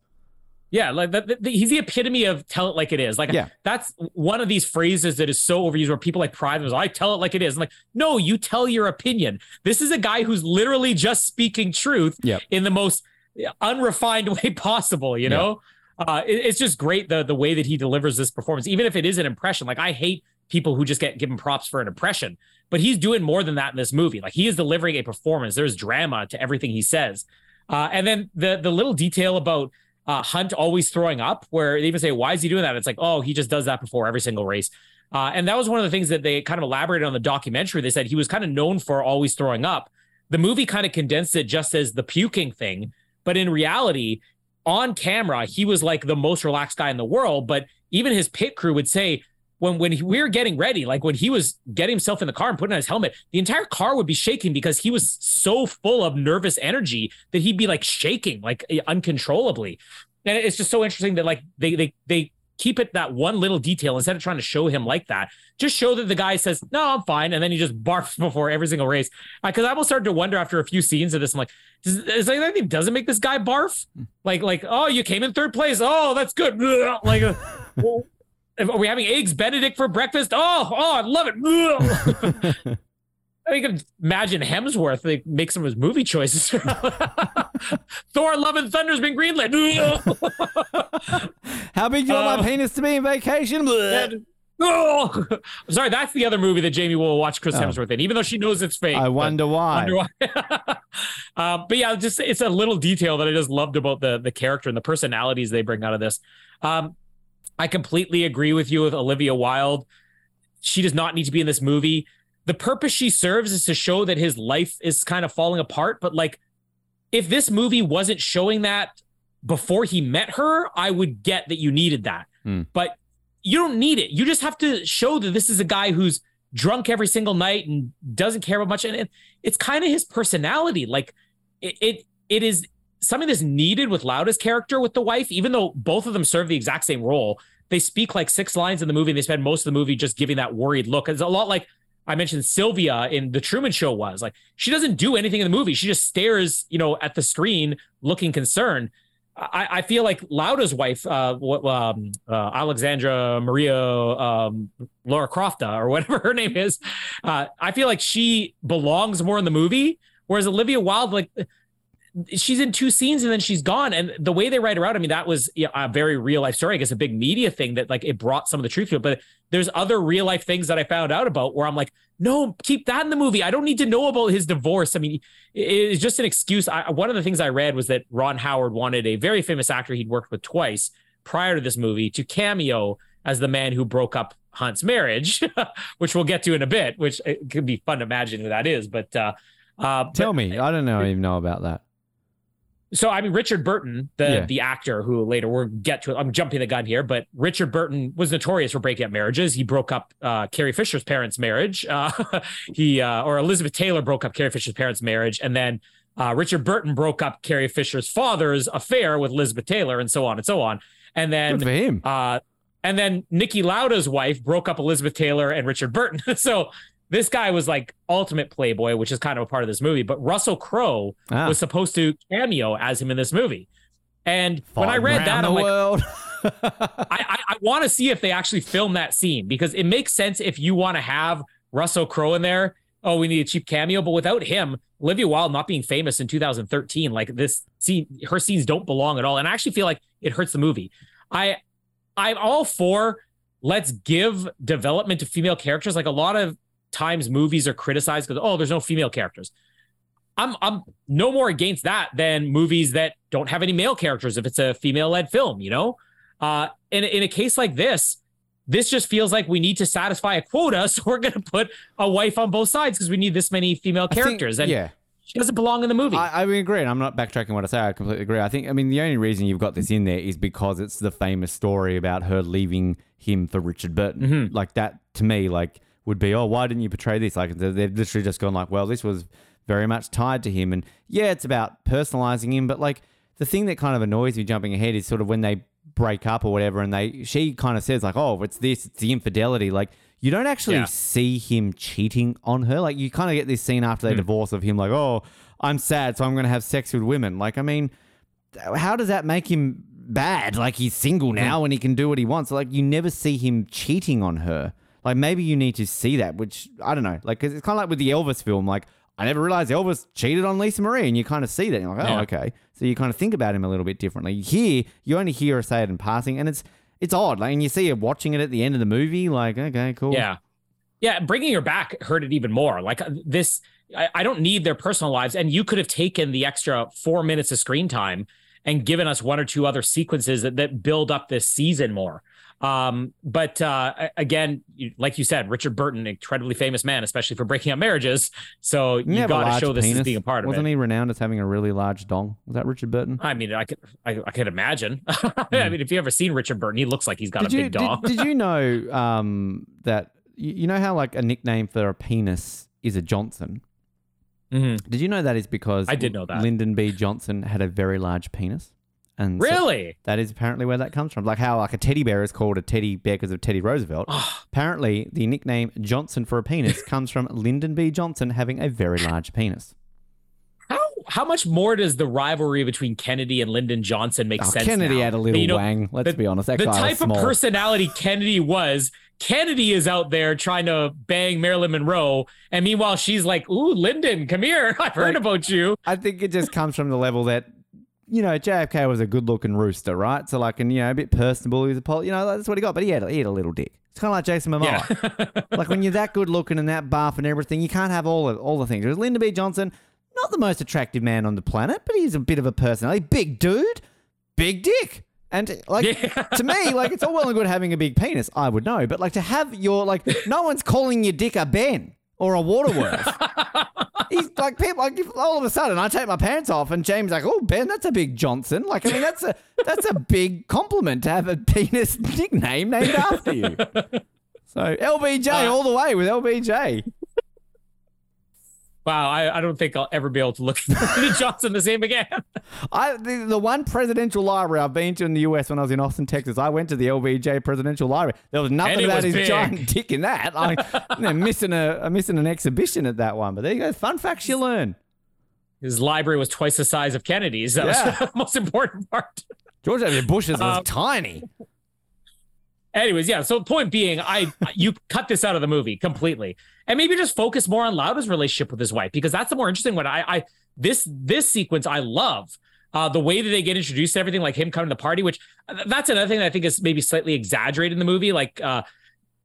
Yeah, like the, the, he's the epitome of tell it like it is. Like yeah. that's one of these phrases that is so overused where people like pride themselves. I tell it like it is. I'm like, no, you tell your opinion. This is a guy who's literally just speaking truth yep. in the most unrefined way possible. You know, yep. uh, it, it's just great the the way that he delivers this performance, even if it is an impression. Like I hate people who just get given props for an impression, but he's doing more than that in this movie. Like he is delivering a performance. There's drama to everything he says, uh, and then the the little detail about uh, Hunt always throwing up, where they even say, "Why is he doing that?" It's like, "Oh, he just does that before every single race." Uh, and that was one of the things that they kind of elaborated on the documentary. They said he was kind of known for always throwing up. The movie kind of condensed it just as the puking thing, but in reality, on camera, he was like the most relaxed guy in the world. But even his pit crew would say, when when we were getting ready, like when he was getting himself in the car and putting on his helmet, the entire car would be shaking because he was so full of nervous energy that he'd be like shaking like uncontrollably. And it's just so interesting that like they they they keep it that one little detail instead of trying to show him like that. Just show that the guy says, "No, I'm fine," and then he just barfs before every single race. Because uh, I almost started to wonder after a few scenes of this, I'm like, does, is there anything doesn't make this guy barf? Hmm. Like like oh, you came in third place. Oh, that's good. Like. Uh, well, are we having eggs Benedict for breakfast? Oh, oh, I love it. I can imagine Hemsworth they make some of his movie choices. Thor: Love and Thunder's been greenlit. How big do you want uh, my penis to be in vacation? oh, sorry, that's the other movie that Jamie will watch Chris oh. Hemsworth in, even though she knows it's fake. I wonder why. Wonder why. uh, but yeah, just it's a little detail that I just loved about the the character and the personalities they bring out of this. Um, I completely agree with you with Olivia Wilde. She does not need to be in this movie. The purpose she serves is to show that his life is kind of falling apart. But like, if this movie wasn't showing that before he met her, I would get that you needed that. Mm. But you don't need it. You just have to show that this is a guy who's drunk every single night and doesn't care about much. And it, it's kind of his personality. Like it, it, it is something that's needed with Lauda's character with the wife, even though both of them serve the exact same role. They speak like six lines in the movie and they spend most of the movie just giving that worried look. It's a lot like I mentioned Sylvia in the Truman Show was like she doesn't do anything in the movie. She just stares, you know, at the screen looking concerned. I, I feel like Lauda's wife, uh, um, uh, Alexandra Maria um, Laura Crofta or whatever her name is, uh, I feel like she belongs more in the movie. Whereas Olivia Wilde, like she's in two scenes and then she's gone. And the way they write her out, I mean, that was a very real life story. I guess a big media thing that like it brought some of the truth to it. But there's other real life things that I found out about where I'm like, no, keep that in the movie. I don't need to know about his divorce. I mean, it's just an excuse. I, one of the things I read was that Ron Howard wanted a very famous actor he'd worked with twice prior to this movie to cameo as the man who broke up Hunt's marriage, which we'll get to in a bit, which it could be fun to imagine who that is. But uh, uh, tell but, me, I don't know, even know about that. So I mean, Richard Burton, the yeah. the actor who later we'll get to. I'm jumping the gun here, but Richard Burton was notorious for breaking up marriages. He broke up uh, Carrie Fisher's parents' marriage. Uh, he uh, or Elizabeth Taylor broke up Carrie Fisher's parents' marriage, and then uh, Richard Burton broke up Carrie Fisher's father's affair with Elizabeth Taylor, and so on and so on. And then Good for him. Uh, and then Niki Lauda's wife broke up Elizabeth Taylor and Richard Burton. so this guy was like ultimate playboy, which is kind of a part of this movie. But Russell Crowe ah. was supposed to cameo as him in this movie. And when I read that, I'm like, I, I, I want to see if they actually film that scene because it makes sense if you want to have Russell Crowe in there. Oh, we need a cheap cameo, but without him, Olivia Wilde not being famous in 2013, like this scene, her scenes don't belong at all. And I actually feel like it hurts the movie. I I'm all for let's give development to female characters. Like a lot of times movies are criticized because oh, there's no female characters. I'm I'm no more against that than movies that don't have any male characters if it's a female led film, you know? Uh in in a case like this, this just feels like we need to satisfy a quota, so we're gonna put a wife on both sides because we need this many female characters. Think, and yeah. She doesn't belong in the movie. I, I agree. And I'm not backtracking what I say. I completely agree. I think, I mean, the only reason you've got this in there is because it's the famous story about her leaving him for Richard Burton. Mm-hmm. Like that, to me, like would be, oh, why didn't you portray this? Like they've literally just gone like, well, this was very much tied to him. And yeah, it's about personalizing him. But like the thing that kind of annoys me jumping ahead is sort of when they break up or whatever and they, she kind of says like, oh, it's this, it's the infidelity. Like, you don't actually yeah. see him cheating on her. Like you kind of get this scene after they mm. divorce of him like, oh, I'm sad, so I'm going to have sex with women. Like, I mean, how does that make him bad? Like, he's single hmm. now and he can do what he wants. Like, you never see him cheating on her. Like, maybe you need to see that, which I don't know. Like, cause it's kind of like with the Elvis film. Like, I never realized Elvis cheated on Lisa Marie, and you kind of see that. you're like, oh, yeah. okay. So you kind of think about him a little bit differently. Here, you only hear her say it in passing, and it's it's odd. Like, and you see her watching it at the end of the movie. Like, okay, cool. Yeah, yeah. Bringing her back hurt it even more. Like uh, this I, I don't need their personal lives. And you could have taken the extra four minutes of screen time and given us one or two other sequences that, that build up this season more. Um, but uh, again, like you said, Richard Burton, incredibly famous man, especially for breaking up marriages. So you, got to show this penis. as being a part of Wasn't it. Wasn't he renowned as having a really large dong? Was that Richard Burton? I mean, I could, I, I could imagine. mm. I mean, if you ever seen Richard Burton, he looks like he's got did a you, big dong. Did, did you know um, that you know how like a nickname for a penis is a Johnson? Mm-hmm. Did you know that is because I did know that Lyndon B. Johnson had a very large penis? And really, so that is apparently where that comes from. Like how like a teddy bear is called a teddy bear because of Teddy Roosevelt. apparently, the nickname Johnson for a penis comes from Lyndon B. Johnson having a very large penis. How how much more does the rivalry between Kennedy and Lyndon Johnson make oh, sense? Kennedy now? had a little you know, wang. Let's the, be honest. That the type of personality Kennedy was Kennedy is out there trying to bang Marilyn Monroe, and meanwhile she's like, "Ooh, Lyndon, come here. I've heard like, about you." I think it just comes from the level that you know JFK was a good-looking rooster, right? So like, and you know, a bit personable. He was a pol- you know, that's what he got, but he had he had a little dick. It's kind of like Jason Momoa. Yeah. like when you're that good looking and that buff and everything, you can't have all of all the things. There's Lyndon B. Johnson, not the most attractive man on the planet, but he's a bit of a personality. Big dude, big dick. And like yeah. to me, like it's all well and good having a big penis. I would know, but like to have your like, no one's calling your dick a Ben or a Waterworth. He's like people. Like all of a sudden, I take my pants off, and James like, "Oh, Ben, that's a big Johnson." Like, I mean, that's a that's a big compliment to have a penis nickname named after you. So LBJ uh, all the way with LBJ. Wow, I, I don't think I'll ever be able to look at Johnson the same again. I the, the one presidential library I've been to in the US when I was in Austin, Texas, I went to the LBJ presidential library. There was nothing about his big. giant dick in that. I, you know, missing a missing an exhibition at that one. But there you go, fun facts you learn. His library was twice the size of Kennedy's. That yeah. was the most important part. George W. Bush's was um, tiny. Anyways, yeah. So point being, I you cut this out of the movie completely, and maybe just focus more on Lauda's relationship with his wife because that's the more interesting one. I, I this this sequence I love. Uh, the way that they get introduced to everything, like him coming to the party, which uh, that's another thing that I think is maybe slightly exaggerated in the movie. Like uh,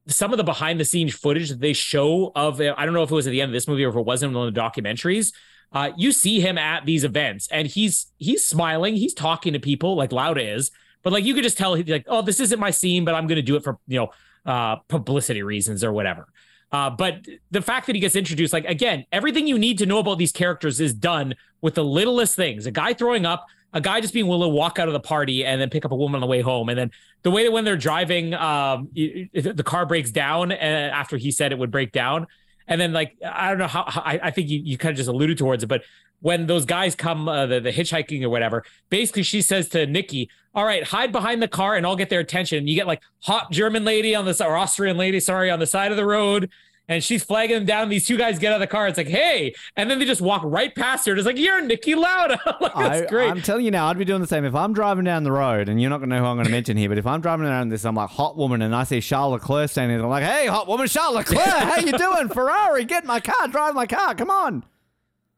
some of the behind the scenes footage that they show of, I don't know if it was at the end of this movie or if it wasn't in one of the documentaries. Uh, you see him at these events and he's he's smiling, he's talking to people like Lauda is, but like you could just tell he's like, oh, this isn't my scene, but I'm going to do it for you know uh, publicity reasons or whatever. Uh, but the fact that he gets introduced, like again, everything you need to know about these characters is done with the littlest things. A guy throwing up, a guy just being willing to walk out of the party and then pick up a woman on the way home, and then the way that when they're driving, um, the car breaks down uh, after he said it would break down, and then like I don't know how, how I, I, think you, you kind of just alluded towards it, but when those guys come, uh, the, the hitchhiking or whatever, basically she says to Niki, all right, hide behind the car and I'll get their attention. You get like hot German lady on the or Austrian lady, sorry, on the side of the road. And she's flagging them down. These two guys get out of the car. It's like, hey. And then they just walk right past her. It's like, you're Niki Lauda. like, that's I, great. I'm telling you now, I'd be doing the same. If I'm driving down the road, and you're not going to know who I'm going to mention here, but if I'm driving around this, I'm like, hot woman, and I see Charles Leclerc standing there, I'm like, hey, hot woman, Charles Leclerc, how you doing? Ferrari, get in my car, drive my car, come on.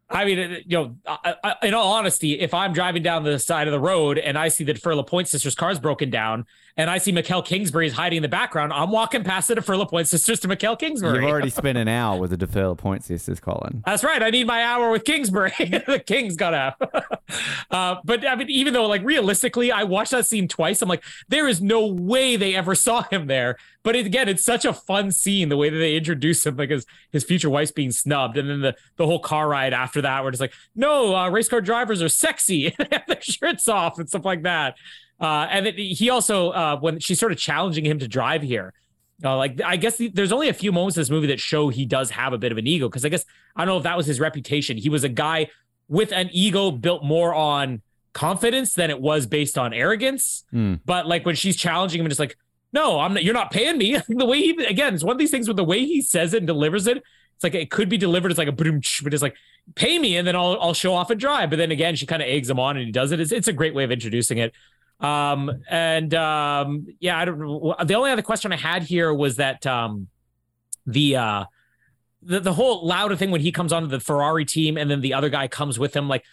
I mean, uh, you know, I, I, in all honesty, if I'm driving down the side of the road and I see that Furla Point sisters' car's broken down, and I see Mikkel Kingsbury is hiding in the background, I'm walking past the Deferla Point sisters to Mikkel Kingsbury. You've already spent an hour with the Deferla Point sisters, Colin. That's right. I need my hour with Kingsbury. the King's got out. uh, but I mean, even though, like, realistically, I watched that scene twice. I'm like, there is no way they ever saw him there. But it, again, it's such a fun scene the way that they introduce him, like his, his future wife's being snubbed, and then the the whole car ride after that, where it's like, no, uh, race car drivers are sexy, they have their shirts off and stuff like that. Uh, and it, he also, uh, when she's sort of challenging him to drive here, uh, like I guess the, there's only a few moments in this movie that show he does have a bit of an ego. Because I guess I don't know if that was his reputation. He was a guy with an ego built more on confidence than it was based on arrogance. Mm. But like when she's challenging him, and just like, no, I'm not. You're not paying me. the way he again, it's one of these things with the way he says it and delivers it. It's like it could be delivered as like a boom, but it's like pay me and then I'll I'll show off and drive. But then again, she kind of eggs him on and he does it. It's, it's a great way of introducing it. Um, and um, yeah, I don't know. The only other question I had here was that um, the uh, the the whole Lauda thing when he comes onto the Ferrari team and then the other guy comes with him, like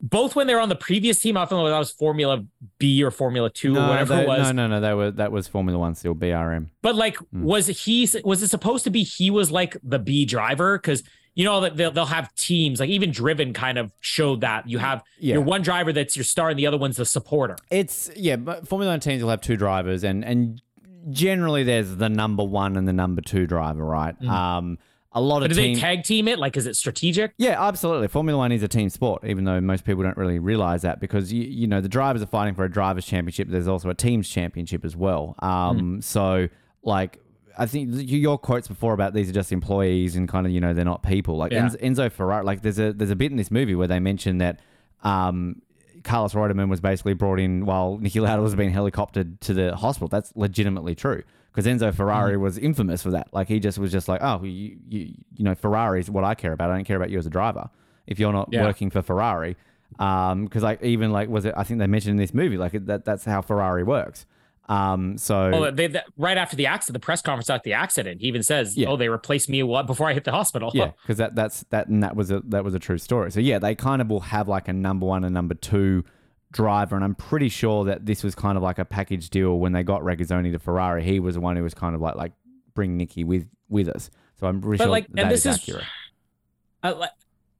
both when they were on the previous team, I don't know that was Formula B or Formula Two no, or whatever they, it was. No, no, no, that was that was Formula One still BRM. But like, mm. was he? Was it supposed to be he was like the B driver? Because you know that they'll, they'll have teams like even driven kind of showed that. You have yeah. your one driver that's your star and the other one's the supporter. It's yeah but formula one teams will have two drivers and and generally there's the number one and the number two driver right? Mm. um a lot but of do team- they tag team it? Like is it strategic? Yeah absolutely. Formula one is a team sport even though most people don't really realize that because you, you know the drivers are fighting for a drivers championship. There's also a teams championship as well. Um mm. so like I think your quotes before about these are just employees and kind of you know they're not people. Like yeah. Enzo Ferrari, like there's a there's a bit in this movie where they mention that um, Carlos Reutemann was basically brought in while Niki Lauda was being helicoptered to the hospital. That's legitimately true because Enzo Ferrari mm. was infamous for that. Like he just was just like, oh, you you you know Ferrari is what I care about. I don't care about you as a driver. If you're not yeah. working for Ferrari, because um, like even like was it? I think they mentioned in this movie like that that's how Ferrari works. Um, so oh, they, they, right after the accident, the press conference after the accident, he even says, yeah. "Oh, they replaced me what before I hit the hospital." Yeah, because that that's that and that was a that was a true story. So yeah, they kind of will have like a number one and number two driver, and I'm pretty sure that this was kind of like a package deal when they got Regazzoni to Ferrari. He was the one who was kind of like like bring Niki with with us. So I'm pretty but sure like, that and this is, accurate. I,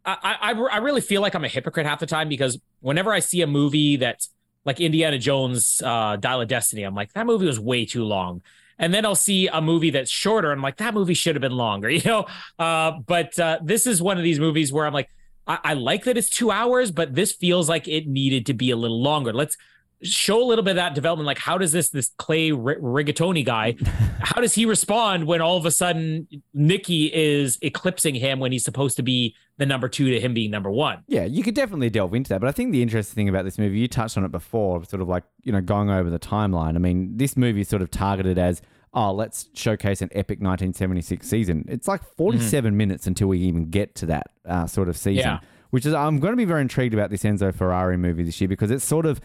I I really feel like I'm a hypocrite half the time because whenever I see a movie that's like Indiana Jones, uh, Dial of Destiny. I'm like, that movie was way too long. And then I'll see a movie that's shorter. I'm like, that movie should have been longer, you know? Uh, but uh, this is one of these movies where I'm like, I-, I like that it's two hours, but this feels like it needed to be a little longer. Let's show a little bit of that development. Like, how does this this Clay R- Rigatoni guy, how does he respond when all of a sudden Niki is eclipsing him when he's supposed to be the number two to him being number one? Yeah, you could definitely delve into that. But I think the interesting thing about this movie, you touched on it before, sort of like you know going over the timeline. I mean, this movie is sort of targeted as. Oh, let's showcase an epic 1976 season. It's like 47 mm-hmm. minutes until we even get to that uh, sort of season, yeah. which is I'm going to be very intrigued about this Enzo Ferrari movie this year because it's sort of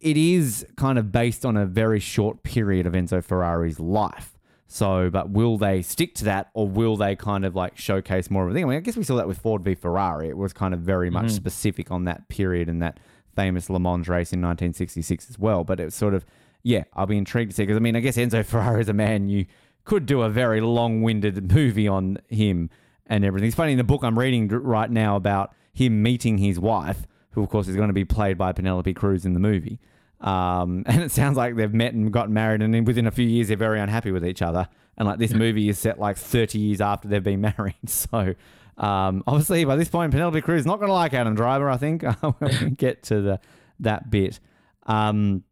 it is kind of based on a very short period of Enzo Ferrari's life. So, but will they stick to that or will they kind of like showcase more of a thing? I mean, I guess we saw that with Ford v Ferrari. It was kind of very much mm-hmm. specific on that period and that famous Le Mans race in 1966 as well. But it was sort of, yeah, I'll be intrigued to see because I mean, I guess Enzo Ferrari is a man you could do a very long winded movie on him and everything. It's funny in the book I'm reading right now about him meeting his wife, who of course is going to be played by Penelope Cruz in the movie. Um, and it sounds like they've met and gotten married, and then within a few years they're very unhappy with each other. And like this movie is set like 30 years after they've been married. So um, obviously by this point Penelope Cruz is not going to like Adam Driver. I think when we get to the that bit. Um,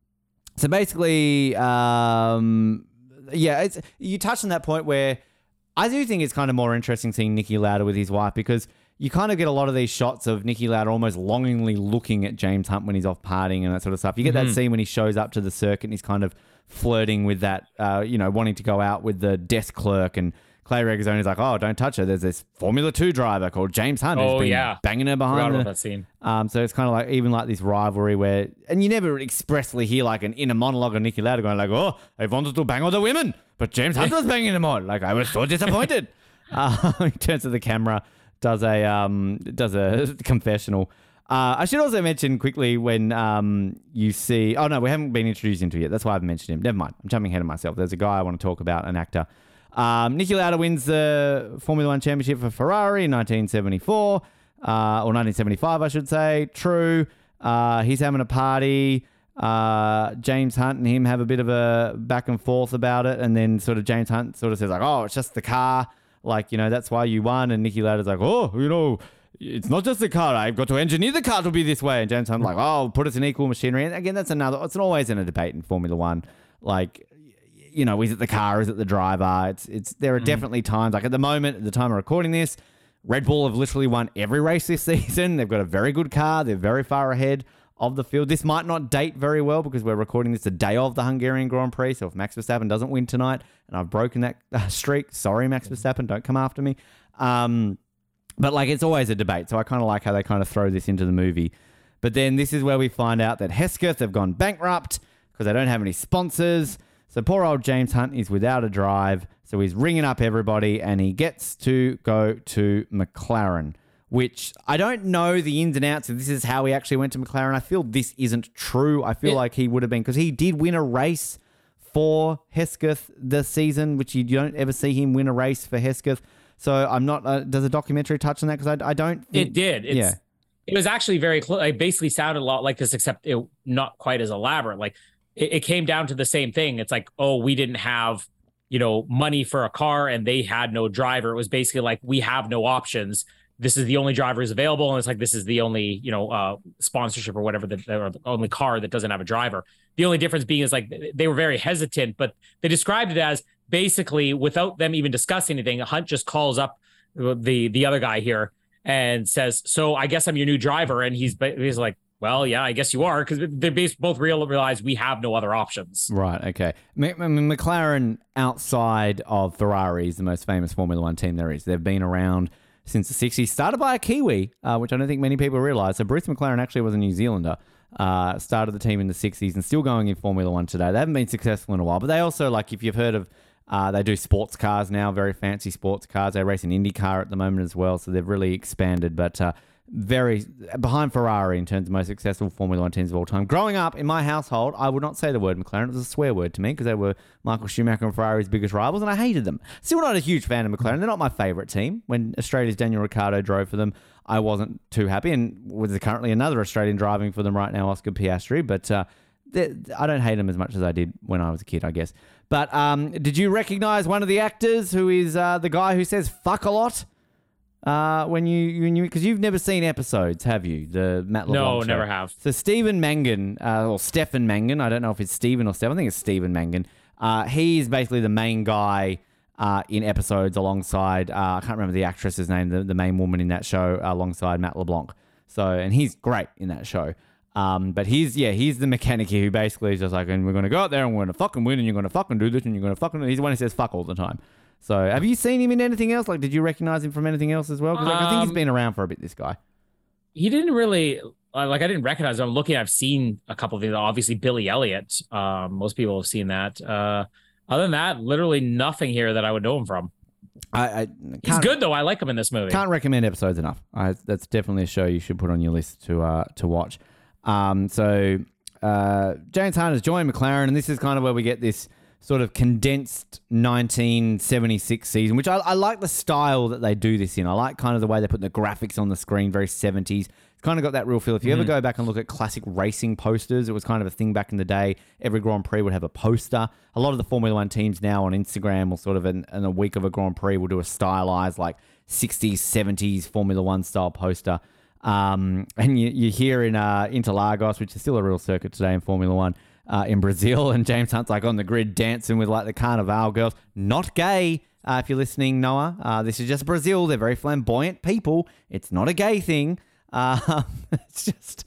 so basically, um, yeah, it's you touched on that point where I do think it's kind of more interesting seeing Niki Lauda with his wife because you kind of get a lot of these shots of Niki Lauda almost longingly looking at James Hunt when he's off partying and that sort of stuff. You get that scene when he shows up to the circuit and he's kind of flirting with that, uh, you know, wanting to go out with the desk clerk and. Clay Regazzoni is like, oh, don't touch her. There's this Formula Two driver called James Hunt who's Oh, been yeah. banging her behind the, that scene. um, so it's kind of like even like this rivalry where, and you never expressly hear like an inner monologue of Niki Lauda going like, "Oh, I wanted to bang all the women, but James Hunt was banging them all. Like I was so disappointed." uh, he turns to the camera, does a um, does a confessional. Uh, I should also mention quickly when um, you see. Oh no, we haven't been introduced into yet. That's why I've mentioned him. Never mind. I'm jumping ahead of myself. There's a guy I want to talk about, an actor. Um, Niki Lauda wins the Formula One championship for Ferrari in 1974, uh, or 1975, I should say. True. Uh, he's having a party. Uh, James Hunt and him have a bit of a back and forth about it, and then sort of James Hunt sort of says like, "Oh, it's just the car." Like you know, that's why you won. And Niki Lauda's like, "Oh, you know." It's not just the car. I've got to engineer the car to be this way. And James Hunt's like, oh, put us in equal machinery. And again, that's another. It's always in a debate in Formula One. Like, you know, is it the car? Is it the driver? It's it's there are mm. definitely times like at the moment, at the time of recording this, Red Bull have literally won every race this season. They've got a very good car. They're very far ahead of the field. This might not date very well because we're recording this the day of the Hungarian Grand Prix. So if Max Verstappen doesn't win tonight and I've broken that uh, streak, sorry, Max Verstappen, don't come after me. Um, but like it's always a debate. So I kind of like how they kind of throw this into the movie. But then this is where we find out that Hesketh have gone bankrupt because they don't have any sponsors. So poor old James Hunt is without a drive. So he's ringing up everybody and he gets to go to McLaren, which I don't know the ins and outs of this is how he actually went to McLaren. I feel this isn't true. I feel Yeah. like he would have been because he did win a race for Hesketh this season, which you don't ever see him win a race for Hesketh. So I'm not. Uh, does a documentary touch on that? Because I, I don't. Think, It did. It's, yeah. It was actually very close. It basically sounded a lot like this, except it not quite as elaborate. Like it, it came down to the same thing. It's like, oh, we didn't have, you know, money for a car and they had no driver. It was basically like we have no options. This is the only driver who's available, and it's like this is the only, you know, uh, sponsorship or whatever that or the only car that doesn't have a driver. The only difference being is like they were very hesitant, but they described it as basically without them even discussing anything. Hunt just calls up the the other guy here and says, "So I guess I'm your new driver." And he's he's like, "Well, yeah, I guess you are," because they both real realize we have no other options. Right. Okay. McLaren outside of Ferrari is the most famous Formula One team there is. They've been around since the 60s, started by a Kiwi, uh, which I don't think many people realize. So Bruce McLaren actually was a New Zealander. Uh, started the team in the 60s and still going in Formula One today. They haven't been successful in a while, but they also, like, if you've heard of, uh, they do sports cars now, very fancy sports cars. They race an Indy car at the moment as well, so they've really expanded. But uh, very behind Ferrari in terms of most successful Formula One teams of all time. Growing up in my household, I would not say the word McLaren. It was a swear word to me because they were Michael Schumacher and Ferrari's biggest rivals, and I hated them. Still not a huge fan of McLaren. They're not my favourite team. When Australia's Daniel Ricciardo drove for them, I wasn't too happy, and there's currently another Australian driving for them right now, Oscar Piastri. But uh, I don't hate them as much as I did when I was a kid, I guess. But um, did you recognise one of the actors who is uh, the guy who says "fuck" a lot? Uh, when you when you because you've never seen episodes, have you? The Matt LeBlanc No, show. never have. So Stephen Mangan, uh, or Stefan Mangan, I don't know if it's Stephen or Stefan. I think it's Stephen Mangan. Uh, he is basically the main guy uh, in episodes alongside uh, I can't remember the actress's name, the, the main woman in that show alongside Matt LeBlanc. So and he's great in that show. Um, but he's yeah, he's the mechanic here who basically is just like, and we're gonna go out there and we're gonna fucking win, and you're gonna fucking do this, and you're gonna fucking. He's the one who says fuck all the time. So have you seen him in anything else? Like, did you recognize him from anything else as well? Because like, I think he's been around for a bit. This guy. He didn't really like. I didn't recognize him. I'm looking. I've seen a couple of things. Obviously, Billy Elliot. Um, most people have seen that. Uh, Other than that, literally nothing here that I would know him from. I, I He's good though. I like him in this movie. Can't recommend episodes enough. I, that's definitely a show you should put on your list to uh, to watch. Um, so uh, James has joined McLaren, and this is kind of where we get this sort of condensed 1976 season, which I, I like the style that they do this in. I like kind of the way they put the graphics on the screen, very 70s. It's kind of got that real feel. If you ever go back and look at classic racing posters, it was kind of a thing back in the day. Every Grand Prix would have a poster. A lot of the Formula One teams now on Instagram will sort of in, in a week of a Grand Prix will do a stylized like 60s, 70s Formula One style poster. Um, and you, you hear in uh, Interlagos, which is still a real circuit today in Formula One, uh, in Brazil, and James Hunt's like on the grid dancing with like the Carnival girls. Not gay. Uh, if you're listening, Noah, uh, this is just Brazil. They're very flamboyant people. It's not a gay thing. Uh, it's just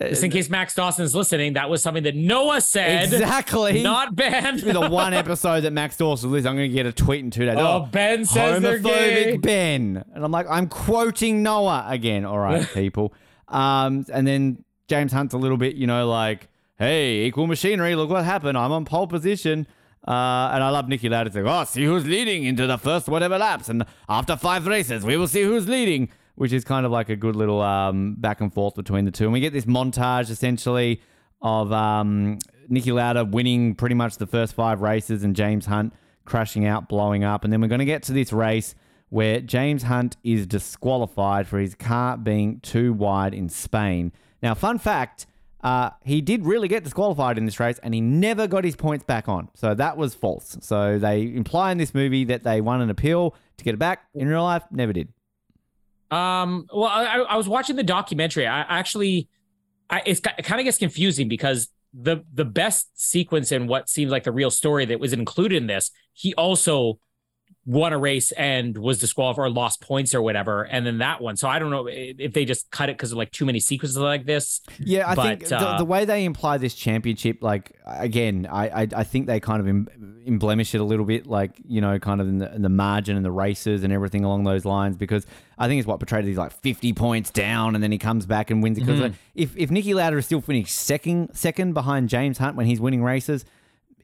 Just in case Max Dawson's listening, that was something that Noah said. exactly Not Ben. Be the one episode that Max Dawson lives. I'm going to get a tweet in two days. Oh, Ben says they're gay. Ben, and I'm like, I'm quoting Noah again. All right, people. Um, and then James Hunt's a little bit, you know, like, hey, equal machinery. Look what happened. I'm on pole position. Uh, and I love Niki Lauda saying, oh, see who's leading into the first whatever laps. And after five races, we will see who's leading, which is kind of like a good little um, back and forth between the two. And we get this montage essentially of um, Niki Lauda winning pretty much the first five races and James Hunt crashing out, blowing up. And then we're going to get to this race where James Hunt is disqualified for his car being too wide in Spain. Now, fun fact. Uh, he did really get disqualified in this race and he never got his points back on. So that was false. So they imply in this movie that they won an appeal to get it back. In real life, never did. Um, well, I, I was watching the documentary. I actually, I, it kind of gets confusing because the the best sequence in what seems like the real story that was included in this, he also won a race and was disqualified or lost points or whatever, and then that one. So I don't know if they just cut it because of like too many sequences like this. Yeah, I But, think the, uh, the way they imply this championship, like again, I I, I think they kind of em, emblemish it a little bit, like you know, kind of in the, in the margin and the races and everything along those lines, because I think it's what portrayed he's like fifty points down, and then he comes back and wins it. Because if if Niki Lauda is still finished second second behind James Hunt when he's winning races,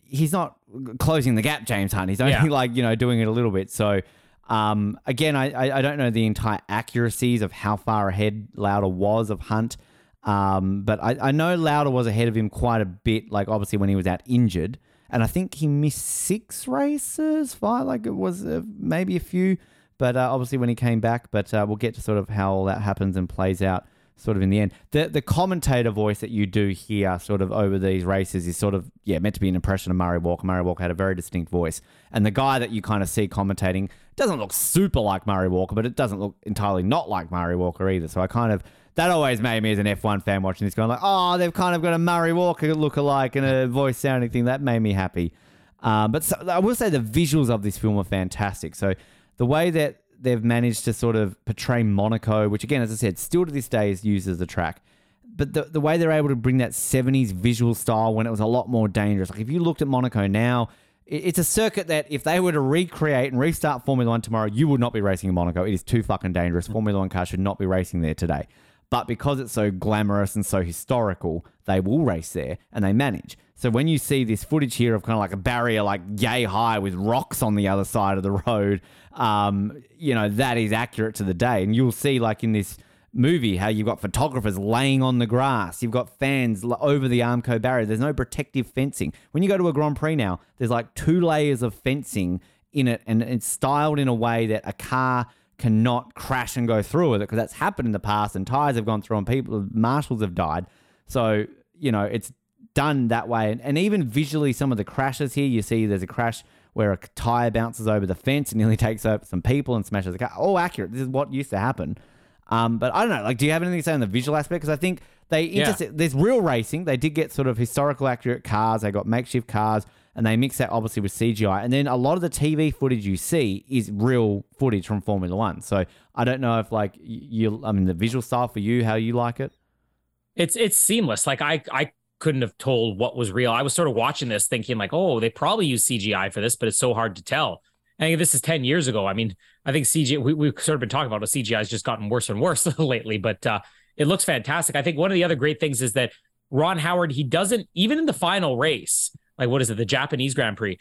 he's not closing the gap, James Hunt. He's only Yeah. like you know doing it a little bit. So um, again, I, I don't know the entire accuracies of how far ahead Lauda was of Hunt. Um, but I, I know Lauda was ahead of him quite a bit. Like obviously when he was out injured, and I think he missed six races, five, like it was uh, maybe a few. But uh, obviously when he came back, but uh, we'll get to sort of how all that happens and plays out sort of in the end. The the commentator voice that you do hear sort of over these races is sort of yeah meant to be an impression of Murray Walker. Murray Walker had a very distinct voice, and the guy that you kind of see commentating doesn't look super like Murray Walker, but it doesn't look entirely not like Murray Walker either. So I kind of that always made me as an F1 fan watching this going like, oh, they've kind of got a Murray Walker look-alike and a voice sounding thing. That made me happy. Um, but so, I will say the visuals of this film are fantastic. So the way that they've managed to sort of portray Monaco, which again, as I said, still to this day is used as a track. But the, the way they're able to bring that 70s visual style when it was a lot more dangerous. Like if you looked at Monaco now, it- it's a circuit that if they were to recreate and restart Formula One tomorrow, you would not be racing in Monaco. It is too fucking dangerous. Formula One cars should not be racing there today. But because it's so glamorous and so historical, they will race there and they manage. So when you see this footage here of kind of like a barrier like yay high with rocks on the other side of the road, um, you know, that is accurate to the day. And you'll see like in this movie how you've got photographers laying on the grass, you've got fans over the Armco barrier. There's no protective fencing. When you go to a Grand Prix now, there's like two layers of fencing in it and it's styled in a way that a car cannot crash and go through with it because that's happened in the past and tires have gone through and people marshals have died so you know it's done that way and, and even visually some of the crashes here you see there's a crash where a tire bounces over the fence and nearly takes over some people and smashes the car all accurate this is what used to happen um, but I don't know. Like, do you have anything to say on the visual aspect? Because I think they intersect. There's real racing. They did get sort of historical accurate cars. They got makeshift cars, and they mix that obviously with CGI. And then a lot of the TV footage you see is real footage from Formula One. So I don't know if like you. I mean, the visual style for you, how you like it. it's it's seamless. Like I I couldn't have told what was real. I was sort of watching this thinking like, oh, they probably use CGI for this, but it's so hard to tell. And this is 10 years ago. I mean, I think CGI, we, we've sort of been talking about it. CGI has just gotten worse and worse lately, but uh, it looks fantastic. I think one of the other great things is that Ron Howard, he doesn't, even in the final race, like what is it, the Japanese Grand Prix,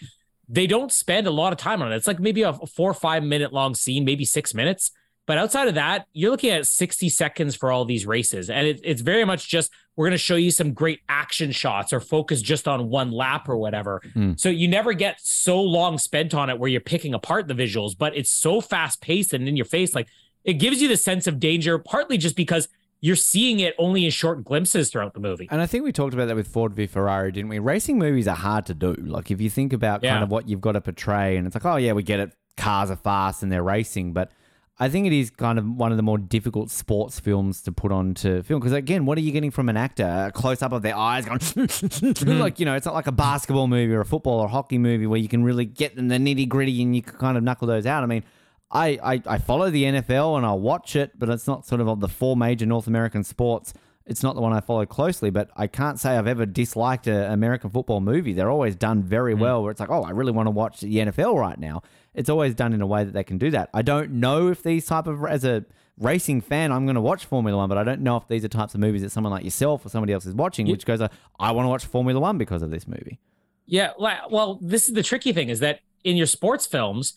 they don't spend a lot of time on it. It's like maybe a four or five minute long scene, maybe six minutes. But outside of that, you're looking at 60 seconds for all these races. And it, it's very much just we're going to show you some great action shots or focus just on one lap or whatever. Mm. So you never get so long spent on it where you're picking apart the visuals, but it's so fast paced and in your face. Like it gives you the sense of danger, partly just because you're seeing it only in short glimpses throughout the movie. And I think we talked about that with Ford v Ferrari, didn't we? Racing movies are hard to do. Like if you think about Yeah. kind of what you've got to portray, and it's like, oh yeah, we get it. Cars are fast and they're racing, but I think it is kind of one of the more difficult sports films to put onto film because again, what are you getting from an actor? A close up of their eyes going mm-hmm. like you know, it's not like a basketball movie or a football or hockey movie where you can really get in the nitty gritty and you can kind of knuckle those out. I mean, I, I I follow the NFL and I watch it, but it's not sort of of the four major North American sports. It's not the one I follow closely, but I can't say I've ever disliked an American football movie. They're always done very mm. well. Where it's like, oh, I really want to watch the NFL right now. It's always done in a way that they can do that. I don't know if these type of as a racing fan, I'm going to watch Formula One, but I don't know if these are types of movies that someone like yourself or somebody else is watching, which goes, I want to watch Formula One because of this movie. Yeah, well, this is the tricky thing is that in your sports films,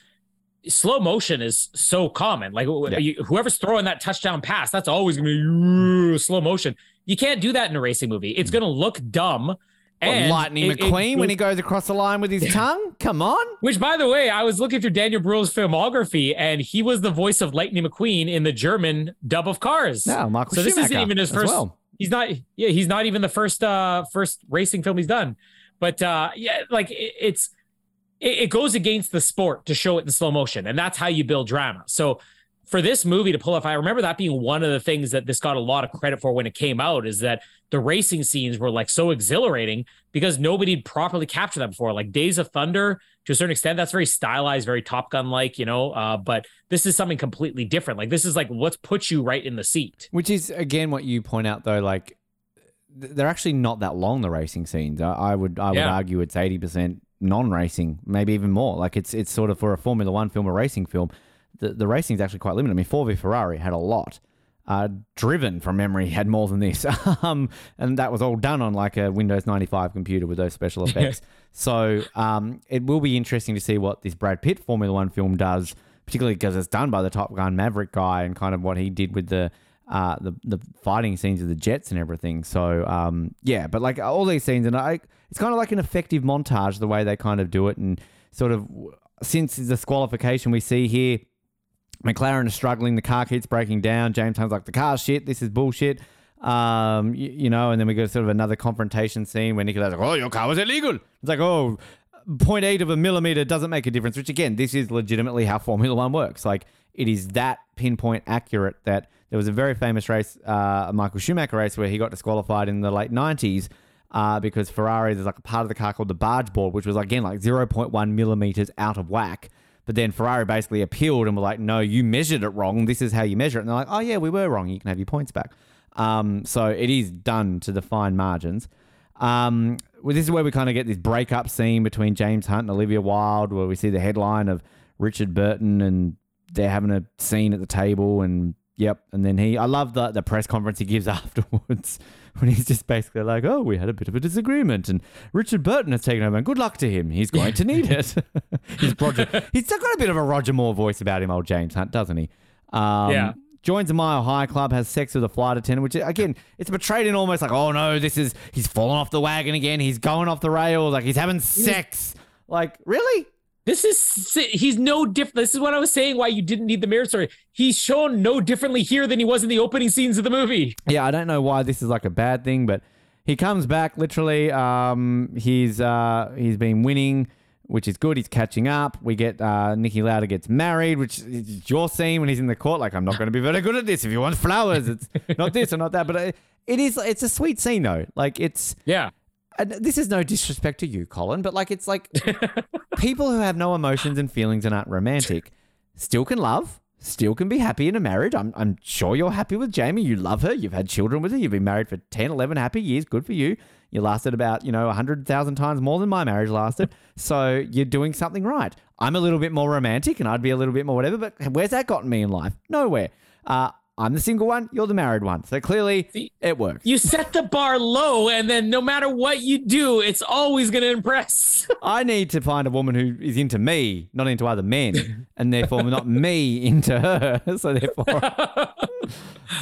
slow motion is so common. Like Yeah. you, whoever's throwing that touchdown pass, that's always going to be uh, slow motion. You can't do that in a racing movie. It's going to look dumb. What, And Lightning it- it McQueen when he goes across the line with his tongue? Come on. Which, by the way, I was looking through Daniel Bruhl's filmography, and he was the voice of Lightning McQueen in the German dub of Cars. No, Michael so this isn't even his first. well. He's not. Yeah, he's not even the first uh first racing film he's done. But uh yeah, like it, it's it, it goes against the sport to show it in slow motion, and that's how you build drama. So for this movie to pull off, I remember that being one of the things that this got a lot of credit for when it came out is that the racing scenes were like so exhilarating because nobody properly captured that before. Like Days of Thunder, to a certain extent, that's very stylized, very Top Gun like, you know. Uh, but this is something completely different. Like this is like let's put you right in the seat. Which is again what you point out though, like th- they're actually not that long. The racing scenes, I, I would I would Yeah. argue it's eighty percent non-racing, maybe even more. Like it's it's sort of for a Formula One film, a racing film. The the racing is actually quite limited. I mean, Ford v Ferrari had a lot. Uh, driven from memory had more than this, um, and that was all done on like a Windows ninety five computer with those special effects. so um, it will be interesting to see what this Brad Pitt Formula One film does, particularly because it's done by the Top Gun Maverick guy and kind of what he did with the uh, the the fighting scenes of the jets and everything. So um, yeah, but like all these scenes, and I, it's kind of like an effective montage the way they kind of do it, and sort of since the disqualification we see here. McLaren is struggling. The car keeps breaking down. James Hunt's like, the car's shit. This is bullshit. Um, you, you know, and then we go sort of another confrontation scene where Nicola's like, oh, your car was illegal. It's like, oh, 0.8 of a millimeter doesn't make a difference, which again, this is legitimately how Formula One works. Like, it is that pinpoint accurate that there was a very famous race, uh, a Michael Schumacher race, where he got disqualified in the late 90s uh, because Ferrari, there's like a part of the car called the barge board, which was again like 0.1 millimeters out of whack. But then Ferrari basically appealed and were like, no, you measured it wrong. This is how you measure it. And they're like, oh, yeah, we were wrong. You can have your points back. Um, so it is done to the fine margins. Um, well, this is where we kind of get this breakup scene between James Hunt and Olivia Wilde, where we see the headline of Richard Burton and they're having a scene at the table. And yep. And then he, I love the, the press conference he gives afterwards when he's just basically like, oh, we had a bit of a disagreement. And Richard Burton has taken over and good luck to him. He's going to need it. he's, Roger, he's still got a bit of a Roger Moore voice about him, old James Hunt, doesn't he? Um, Yeah. Joins a Mile High Club, has sex with a flight attendant, which again, it's portrayed in almost like, oh no, this is he's fallen off the wagon again. He's going off the rails, like he's having sex. Like, really? This is he's no different. This is what I was saying. Why you didn't need the mirror story. He's shown no differently here than he was in the opening scenes of the movie. Yeah, I don't know why this is like a bad thing, but he comes back literally. Um, he's uh, he's been winning, which is good. He's catching up. We get uh, Niki Lauda gets married, which is your scene when he's in the court. Like, I'm not going to be very good at this. If you want flowers, it's not this or not that. But it, it is. It's a sweet scene though. Like, it's Yeah. and this is no disrespect to you, Colin, but like it's like people who have no emotions and feelings and aren't romantic still can love, still can be happy in a marriage. I'm, I'm sure you're happy with Jamie. You love her. You've had children with her. You've been married for 10, 11 happy years. Good for you. You lasted about, you know, 100,000 times more than my marriage lasted. so you're doing something right. I'm a little bit more romantic and I'd be a little bit more whatever, but where's that gotten me in life? Nowhere. Uh, I'm the single one, you're the married one. So clearly, See- it works. You set the bar low, and then no matter what you do, it's always going to impress. I need to find a woman who is into me, not into other men, and therefore not me into her. So therefore,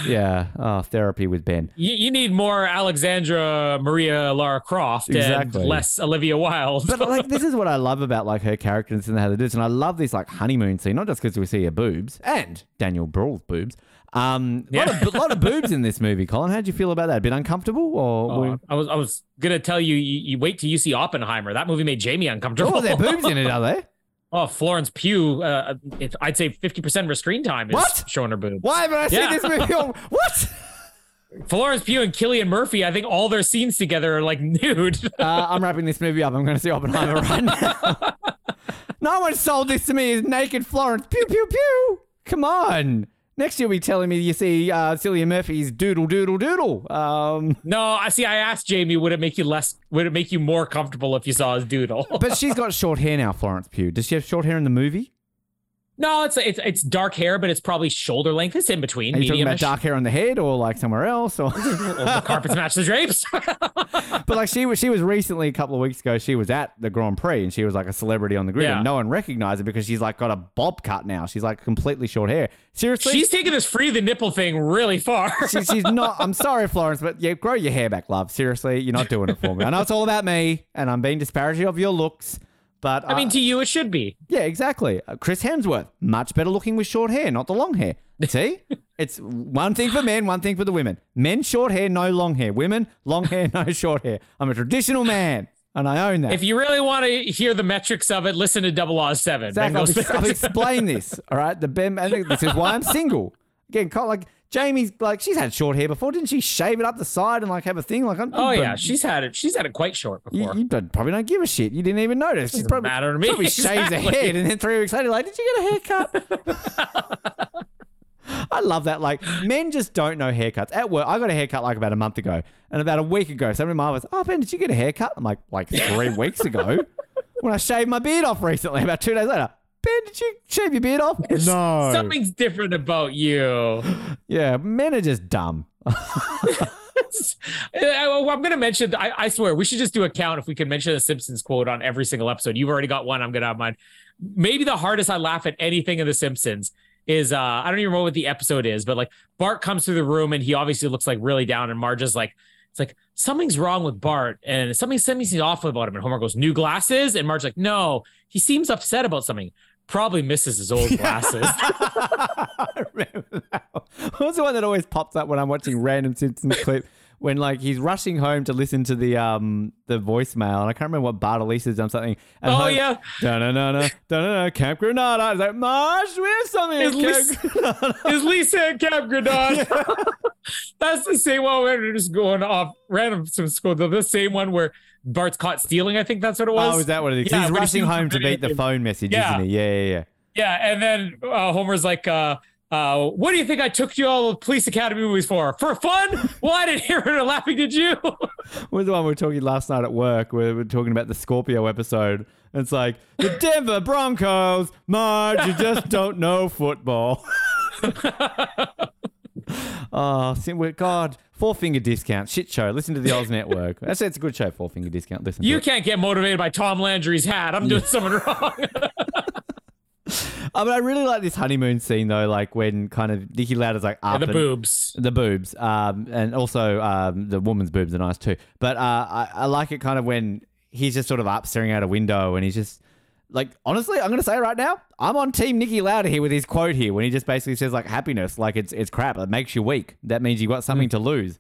yeah, oh, therapy with Ben. you, you need more Alexandra Maria Lara Croft Exactly. and less Olivia Wilde. But like, this is what I love about like her character and how they do this, and I love this like honeymoon scene, not just because we see her boobs and Daniel Bruhl's boobs. Um, a lot, of, lot of boobs in this movie. Colin, how would you feel about that? A bit uncomfortable, or Oh, I was I was gonna tell you, you, you wait till you see Oppenheimer. That movie made Jamie uncomfortable. oh, there boobs in it, are they? Oh, Florence Pugh. Uh, it, I'd say fifty percent of her screen time is What? showing her boobs. Why haven't I seen Yeah. this movie? What? Florence Pugh and Cillian Murphy. I think all their scenes together are like nude. Uh, I'm wrapping this movie up. I'm going to see Oppenheimer right now. no one sold this to me as naked Florence. Pew, pew, pew. Come on. Next you'll be telling me you see uh, Cillian Murphy's doodle, doodle, doodle. Um, no, I see. I asked Jamie, would it make you less? Would it make you more comfortable if you saw his doodle? but she's got short hair now, Florence Pugh. Does she have short hair in the movie? No, it's it's it's dark hair, but it's probably shoulder length. It's in between. Are you talking about dark hair on the head or like somewhere else? Or the carpets match the drapes. but like she was, she was recently a couple of weeks ago. She was at the Grand Prix and she was like a celebrity on the grid, Yeah. and no one recognized her because she's like got a bob cut now. She's like completely short hair. Seriously, She's taking this free the nipple thing really far. She, she's not. I'm sorry, Florence, but yeah, grow your hair back, love. Seriously, you're not doing it for me. I know it's all about me, and I'm being disparaging of your looks. But I mean, uh, to you, it should be. yeah, exactly. Uh, Chris Hemsworth, much better looking with short hair, not the long hair. See, it's one thing for men, one thing for the women. Men short hair, no long hair. Women long hair, no short hair. I'm a traditional man, and I own that. If you really want to hear the metrics of it, listen to Double R Seven. Zach, Bingo I've, ex- I've Spins. explained this. All right, the Ben. This is why I'm single. Again, like Jamie's, like she's had short hair before, didn't she? Shave it up the side and like have a thing. Like, I'm, Oh yeah, she's had it. She's had it quite short before. you don't- probably don't give a shit. You didn't even notice. She's Doesn't probably, matter to me. probably shaves her head, and then three weeks later, like, did you get a haircut? I love that. Like, men just don't know haircuts. At work, I got a haircut like about a month ago, and about a week ago, somebody in my office, oh Ben, did you get a haircut? I'm like, like three weeks ago, when I shaved my beard off recently. About two days later, Ben, did you shave your beard off? No. Something's different about you. Yeah, men are just dumb. I, am going to mention. I, I swear, we should just do a count if we can mention a Simpsons quote on every single episode. You've already got one. I'm going to have mine. Maybe the hardest I laugh at anything in the Simpsons is uh I don't even know what the episode is, but like Bart comes through the room and he obviously looks like really down, and Marge is like. It's like something's wrong with Bart, and something seems off about him. And Homer goes, "New glasses," and Marge's like, "No, he seems upset about something. Probably misses his old glasses." I remember that. What's the one that always pops up when I'm watching random Simpsons clip? When like he's rushing home to listen to the um the voicemail, and I can't remember what Bart or Lisa's done something. And Oh, Homer- yeah. na na na da na na Camp Granada. It's like Marge, we have something. Is Lisa- Camp Granada." is Lisa at Camp Granada. That's the same one where they're just going off random some school. The same one where Bart's caught stealing. I think that's what it was. Oh, is that what it is? Yeah, he's rushing home to beat the phone message, Yeah. isn't he? Yeah, yeah, yeah. Yeah, and then uh, Homer's like, uh, uh, "What do you think I took you all the Police Academy movies for? For fun? well, I didn't hear her laughing, did you?" Was the one we were talking last night at work where we were talking about the Scorpio episode? It's like the Denver Broncos, Marge, you just don't know football. oh, God, four finger discount, shit show. Listen to the Oz Network. That's it's a good show. Four finger discount. Listen, you can't get motivated by Tom Landry's hat. I'm doing something wrong. I mean, I really like this honeymoon scene though, like when kind of Niki Lauda's like up and the boobs. The boobs, um, and also um, the woman's boobs are nice too. But uh, I, I like it kind of when he's just sort of up staring out a window and he's just like, honestly, I'm gonna say it right now, I'm on Team Niki Lauda here with his quote here when he just basically says like happiness, like it's it's crap, it makes you weak. That means you've got something to lose.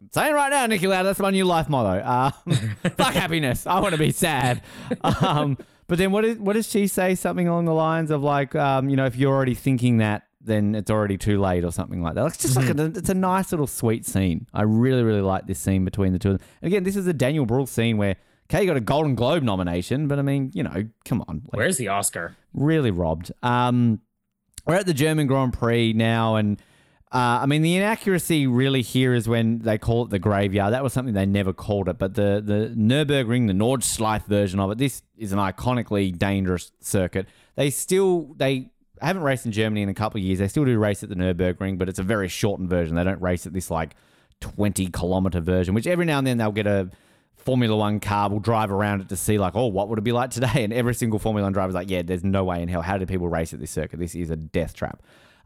I'm saying right now, Niki Lauda, that's my new life motto. Um, fuck happiness. I want to be sad. Um, but then what is what does she say? Something along the lines of like, um, you know, if you're already thinking that, then it's already too late or something like that. It's just like a, it's a nice little sweet scene. I really really like this scene between the two of them. And again, this is a Daniel Bruhl scene where Kay got a Golden Globe nomination, but I mean, you know, come on, like, Where's the Oscar? really robbed. Um, we're at the German Grand Prix now, and uh, I mean the inaccuracy really here is when they call it the graveyard. That was something they never called it, but the the Nurburgring, the Nordschleife version of it, this is an iconically dangerous circuit. They still they haven't raced in Germany in a couple of years. They still do race at the Nurburgring, but it's a very shortened version. They don't race at this like 20 kilometer version, which every now and then they'll get a Formula One car, will drive around it to see like, oh, what would it be like today? And every single Formula One driver is like, yeah, there's no way in hell. How do people race at this circuit? This is a death trap.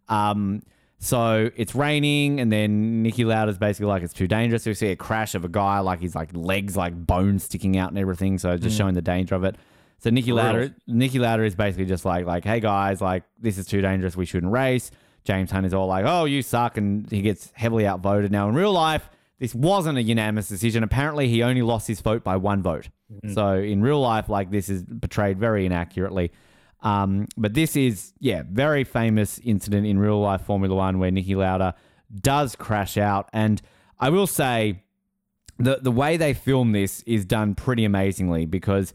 Um, so it's raining, and then Niki Lauda's basically like it's too dangerous. So we see a crash of a guy, like his like legs, like bones sticking out and everything. So just showing the danger of it. So Niki Lauda, Niki Lauda is basically just like, like, hey guys, like this is too dangerous. We shouldn't race. James Hunt is all like, oh, you suck, and he gets heavily outvoted. Now in real life, this wasn't a unanimous decision. Apparently, he only lost his vote by one vote. So in real life, like this is portrayed very inaccurately. Um, but this is, yeah, very famous incident in real life Formula One where Niki Lauda does crash out. And I will say, the the way they film this is done pretty amazingly because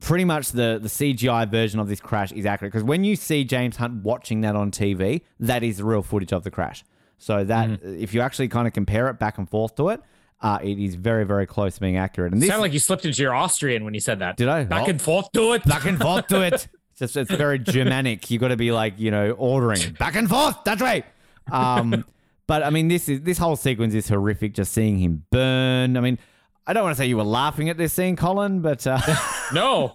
pretty much the the CGI version of this crash is accurate. Because when you see James Hunt watching that on TV, that is the real footage of the crash. So that if you actually kind of compare it back and forth to it, uh, it is very very close to being accurate. And this Sounded like you slipped into your Austrian when you said that. Did I? Back Oh. and forth to it. back and forth to it. It's just it's very Germanic. You got to be like you know ordering back and forth. That's right. Um, but I mean, this is this whole sequence is horrific. Just seeing him burn. I mean, I don't want to say you were laughing at this scene, Colin, but uh, No,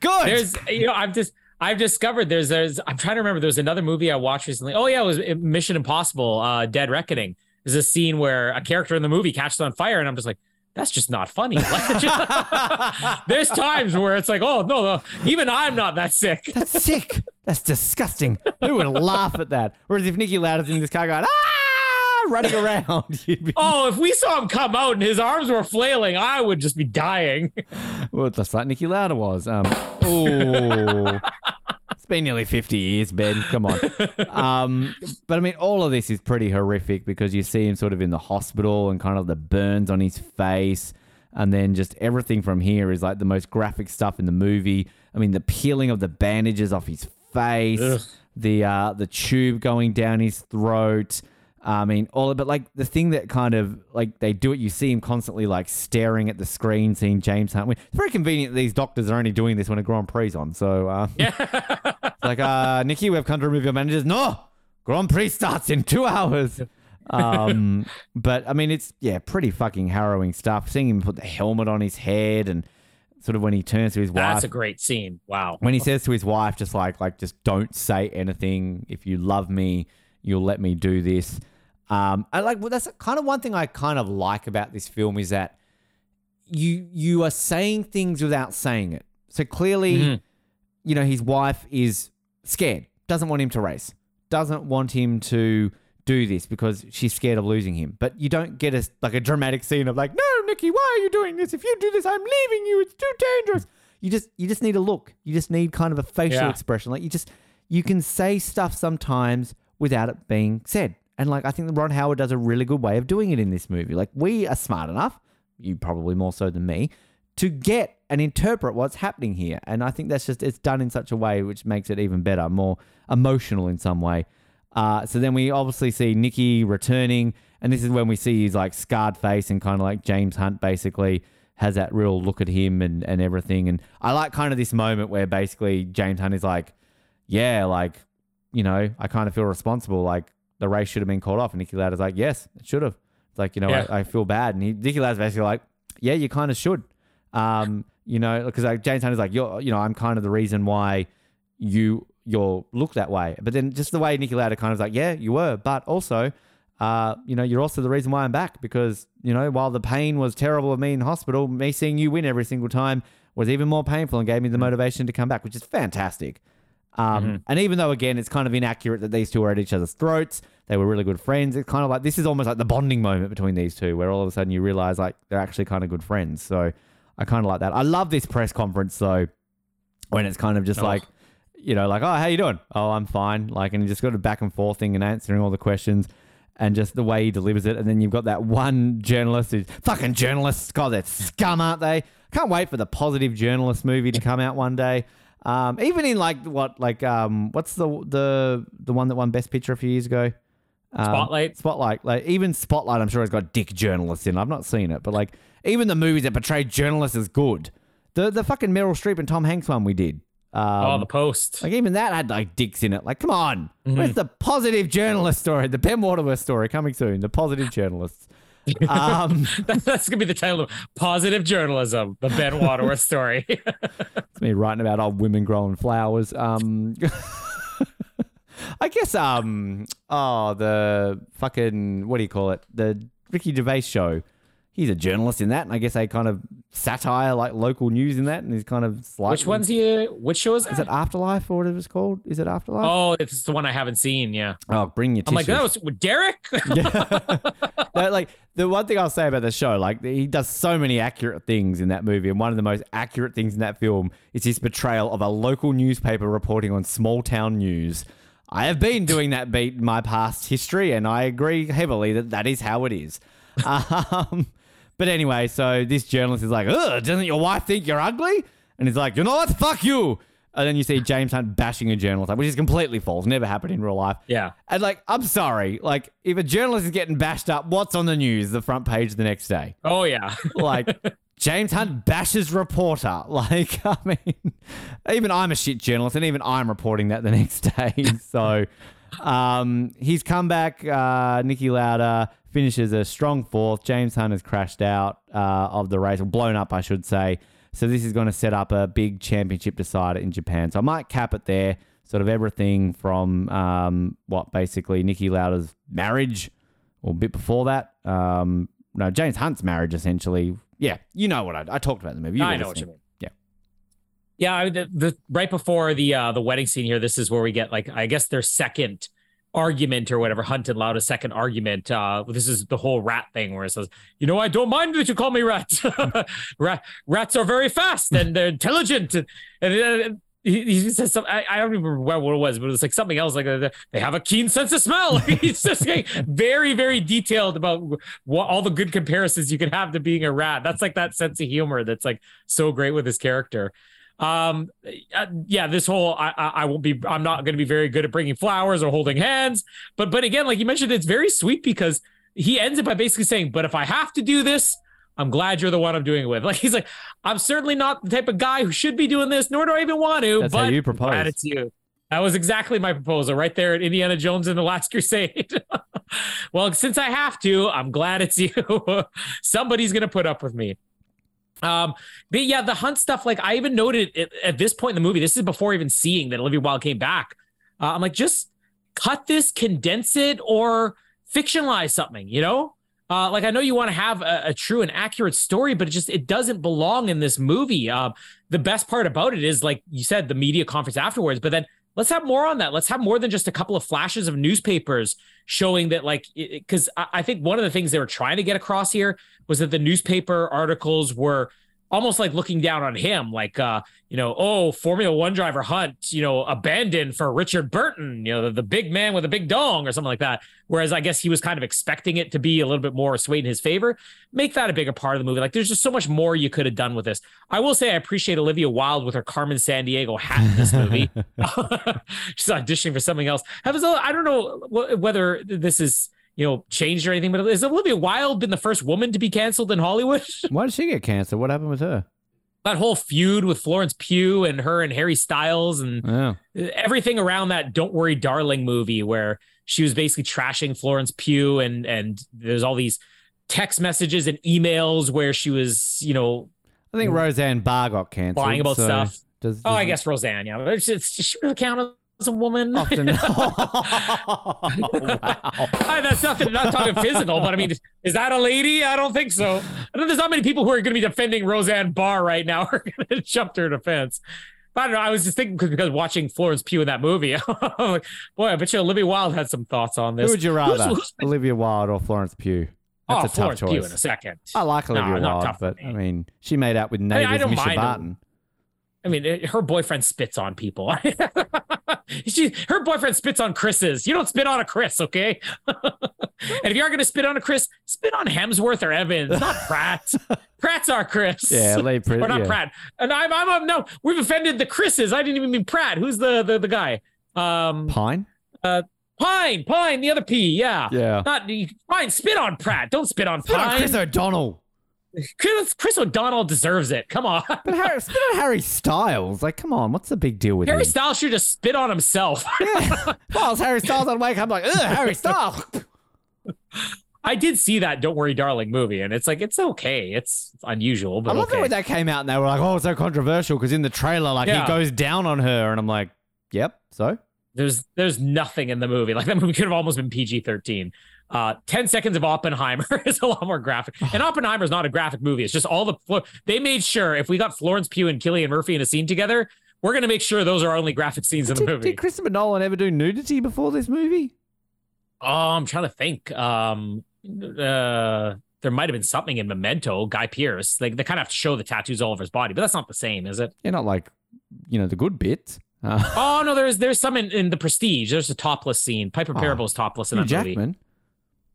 good. there's you know I've just I've discovered there's there's I'm trying to remember there was another movie I watched recently. Oh yeah, it was Mission Impossible, uh, Dead Reckoning. There's a scene where a character in the movie catches on fire, and I'm just like. That's just not funny. There's times where it's like, oh no, no, even I'm not that sick. That's sick. That's disgusting. Who would laugh at that? Whereas if Niki Lauda's in this car going ah, running around, be Oh, if we saw him come out and his arms were flailing, I would just be dying. well, just like Niki Lauda was. Um, oh, it's been nearly 50 years, Ben. Come on. Um, but I mean, all of this is pretty horrific because you see him sort of in the hospital and kind of the burns on his face. And then just everything from here is like the most graphic stuff in the movie. I mean, the peeling of the bandages off his face, Ugh. the uh, the tube going down his throat. I mean, all of it. But like the thing that kind of like they do it. You see him constantly like staring at the screen, seeing James Hunt. It's very convenient that these doctors are only doing this when a Grand Prix on. So, uh, it's like, uh, Niki, we've come to remove your managers. No, Grand Prix starts in two hours. Um, but I mean, it's yeah, pretty fucking harrowing stuff. Seeing him put the helmet on his head and sort of when he turns to his wife That's a great scene. Wow. when he says to his wife, just like, like, just don't say anything. If you love me, you'll let me do this. Um, I like. Well, that's kind of one thing I kind of like about this film is that you you are saying things without saying it. So clearly, Mhm. you know, his wife is scared, doesn't want him to race, doesn't want him to do this because she's scared of losing him. But you don't get a like a dramatic scene of like, no, Niki, why are you doing this? If you do this, I'm leaving you. It's too dangerous. You just you just need a look. You just need kind of a facial Yeah. expression. Like you just you can say stuff sometimes without it being said. And like I think Ron Howard does a really good way of doing it in this movie. Like we are smart enough, you probably more so than me, to get and interpret what's happening here. And I think that's just it's done in such a way which makes it even better, more emotional in some way. Uh, so then we obviously see Niki returning, and this is when we see his like scarred face and kind of like James Hunt basically has that real look at him and, and everything. And I like kind of this moment where basically James Hunt is like, yeah, like, you know, I kind of feel responsible. Like the race should have been called off. And Niki Lauda's like, yes, it should have. It's like, you know, Yeah. I, I feel bad. And he, Niki Lauda's basically like, yeah, you kind of should. Um, you know, because like James Hunt is like, you're, you know, I'm kind of the reason why you you're look that way. But then just the way Niki Lauda kind of was like, yeah, you were, but also, uh, you know, you're also the reason why I'm back because you know, while the pain was terrible of me in hospital, me seeing you win every single time was even more painful and gave me the motivation to come back, which is fantastic. Um, And even though again it's kind of inaccurate that these two are at each other's throats, they were really good friends. It's kind of like this is almost like the bonding moment between these two, where all of a sudden you realize like they're actually kind of good friends. So I kind of like that. I love this press conference though, when it's kind of just Oh. like, you know, like, oh, how you doing? Oh, I'm fine. Like, and you just got a back and forth thing and answering all the questions. And just the way he delivers it, and then you've got that one journalist who's fucking journalists. God, they're scum, aren't they? Can't wait for the positive journalist movie to come out one day. Um, even in like what, like um, what's the the the one that won Best Picture a few years ago? Um, Spotlight? Spotlight. Like even Spotlight, I'm sure has got dick journalists in. I've not seen it, but like even the movies that portray journalists as good. The the fucking Meryl Streep and Tom Hanks one we did. Um, oh, the post. like even that had like dicks in it. Like, come on, Mm-hmm. where's the positive journalist story? The Ben Waterworth story coming soon. The positive journalists. Um, That's gonna be the title of Positive Journalism, the Ben Waterworth story. it's me writing about old women growing flowers. Um, I guess um, oh the fucking what do you call it? The Ricky Gervais show. He's a journalist in that, and I guess they kind of satire like local news in that, and he's kind of slightly. Which one's he? Which show is Is that? it Afterlife or whatever it's called? Is it Afterlife? Oh, it's the one I haven't seen. Yeah, Oh, bring your I'm like tissues. that was Derek. no, like the one thing I'll say about the show, like he does so many accurate things in that movie, and one of the most accurate things in that film is his portrayal of a local newspaper reporting on small town news. I have been doing that beat in my past history, and I agree heavily that that is how it is. Um, but anyway, so this journalist is like, "Ugh, doesn't your wife think you're ugly?" And he's like, "You know what? Fuck you." And then you see James Hunt bashing a journalist, which is completely false. Never happened in real life. yeah, And like, I'm sorry. Like, if a journalist is getting bashed up, what's on the news? The front page the next day. oh yeah. Like, James Hunt bashes reporter. Like, I mean, even I'm a shit journalist, and even I'm reporting that the next day. So, um, he's come back. Uh, Lauda finishes a strong fourth. James Hunt has crashed out uh, of the race, or blown up, I should say. So this is going to set up a big championship decider in Japan. So I might cap it there. Sort of everything from um, what basically Niki Lauda's marriage, or a bit before that. Um, no, James Hunt's marriage essentially. Yeah, you know what I, I talked about in the movie. You I know what you mean. Yeah. Yeah, I, the, the right before the uh the wedding scene here, this is where we get like I guess their second argument or whatever. Hunt and Lauda's second argument. Uh, this is the whole rat thing where it says, you know, I don't mind that you call me rat. rat rats are very fast and they're intelligent. And, and, he, he says something. I, I don't remember what it was, but it was like something else. Like uh, they have a keen sense of smell. He's just very, very detailed about what all the good comparisons you can have to being a rat. That's like that sense of humor that's like so great with his character. Um, uh, yeah, this whole I, I I won't be I'm not going to be very good at bringing flowers or holding hands, but but again, like you mentioned, it's very sweet because he ends it by basically saying, "But if I have to do this." I'm glad you're the one I'm doing it with. Like he's like, I'm certainly not the type of guy who should be doing this, nor do I even want to. That's but how you I'm glad it's you. That was exactly my proposal right there at Indiana Jones and the Last Crusade. well, since I have to, I'm glad it's you. Somebody's gonna put up with me. Um, but yeah, the hunt stuff, like I even noted it, at this point in the movie, this is before even seeing that Olivia Wilde came back. Uh, I'm like, just cut this, condense it, or fictionalize something, you know? Uh, like I know you want to have a, a true and accurate story, but it just it doesn't belong in this movie. Uh, the best part about it is, like you said, the media conference afterwards. But then let's have more on that. Let's have more than just a couple of flashes of newspapers showing that, like, because I, I think one of the things they were trying to get across here was that the newspaper articles were almost like looking down on him, like, uh, you know, oh, Formula One driver Hunt, you know, abandoned for Richard Burton, you know, the, the big man with a big dong or something like that. Whereas I guess he was kind of expecting it to be a little bit more swayed in his favor. Make that a bigger part of the movie. Like, there's just so much more you could have done with this. I will say I appreciate Olivia Wilde with her Carmen Sandiego hat in this movie. She's auditioning for something else. Have I don't know whether this is you know, changed or anything. But has Olivia Wilde been the first woman to be canceled in Hollywood? Why did she get canceled? What happened with her? That whole feud with Florence Pugh and her and Harry Styles and Oh. everything around that "Don't Worry, Darling" movie, where she was basically trashing Florence Pugh, and and there's all these text messages and emails where she was, you know, I think Roseanne Barr got canceled. lying about so stuff. Does, Oh, I guess Roseanne, yeah, but it's, it's, she really count a woman. Often. I, that's nothing. Not talking physical, but I mean, is that a lady? I don't think so. I know there's not many people who are going to be defending Roseanne Barr right now. Are going to jump to her defense. But I don't know. I was just thinking because, because watching Florence Pugh in that movie, like, boy, I bet you Olivia Wilde had some thoughts on this. Who would you rather, Who's- who's been- Olivia Wilde or Florence Pugh? That's oh, a tough Florence choice. Pugh in a second. I like No, Olivia not Wilde, tough but me. I mean, she made out with I neighbors don't Mischa mind Barton. I mean, it- her boyfriend spits on people. she, her boyfriend spits on Chris's. You don't spit on a Chris, okay? and if you are going to spit on a Chris, spit on Hemsworth or Evans, not Pratt. Pratt's our Chris. Yeah, Lee Pri- or not yeah. Pratt. And I'm, I'm, I'm, no, we've offended the Chris's. I didn't even mean Pratt. Who's the the, the guy? Um, Pine? Pine, Pine, the other P. Yeah. Yeah. Not Pine. Spit on Pratt. Don't spit on Spit on Chris O'Donnell. Chris, Chris O'Donnell deserves it. Come on. But Harry, spit on Harry Styles. Like, come on, what's the big deal with Harry him? Styles should just spit on himself. yeah. Well, Harry Styles on wake. I'm like, ugh, Harry Styles. I did see that "Don't Worry, Darling" movie, and it's like it's okay. It's unusual, but I love okay. when that came out and they were like, oh, it's so controversial because in the trailer, like, Yeah. he goes down on her, and I'm like, yep, so there's there's nothing in the movie. Like that movie could have almost been PG thirteen. Uh, Ten seconds of Oppenheimer is a lot more graphic, and Oppenheimer is not a graphic movie. It's just all the they made sure if we got Florence Pugh and Cillian Murphy in a scene together, we're gonna make sure those are our only graphic scenes in the did, movie. did Christopher Nolan ever do nudity before this movie? Oh, I'm trying to think. Um, uh, there might have been something in Memento, Guy Pearce. Like they kind of have to show the tattoos all over his body, but that's not the same, is it? Yeah, not like, you know, the good bit. Uh, Oh no, there's there's some in, in the Prestige. There's a topless scene. Piper Oh. Perabo's topless in that movie.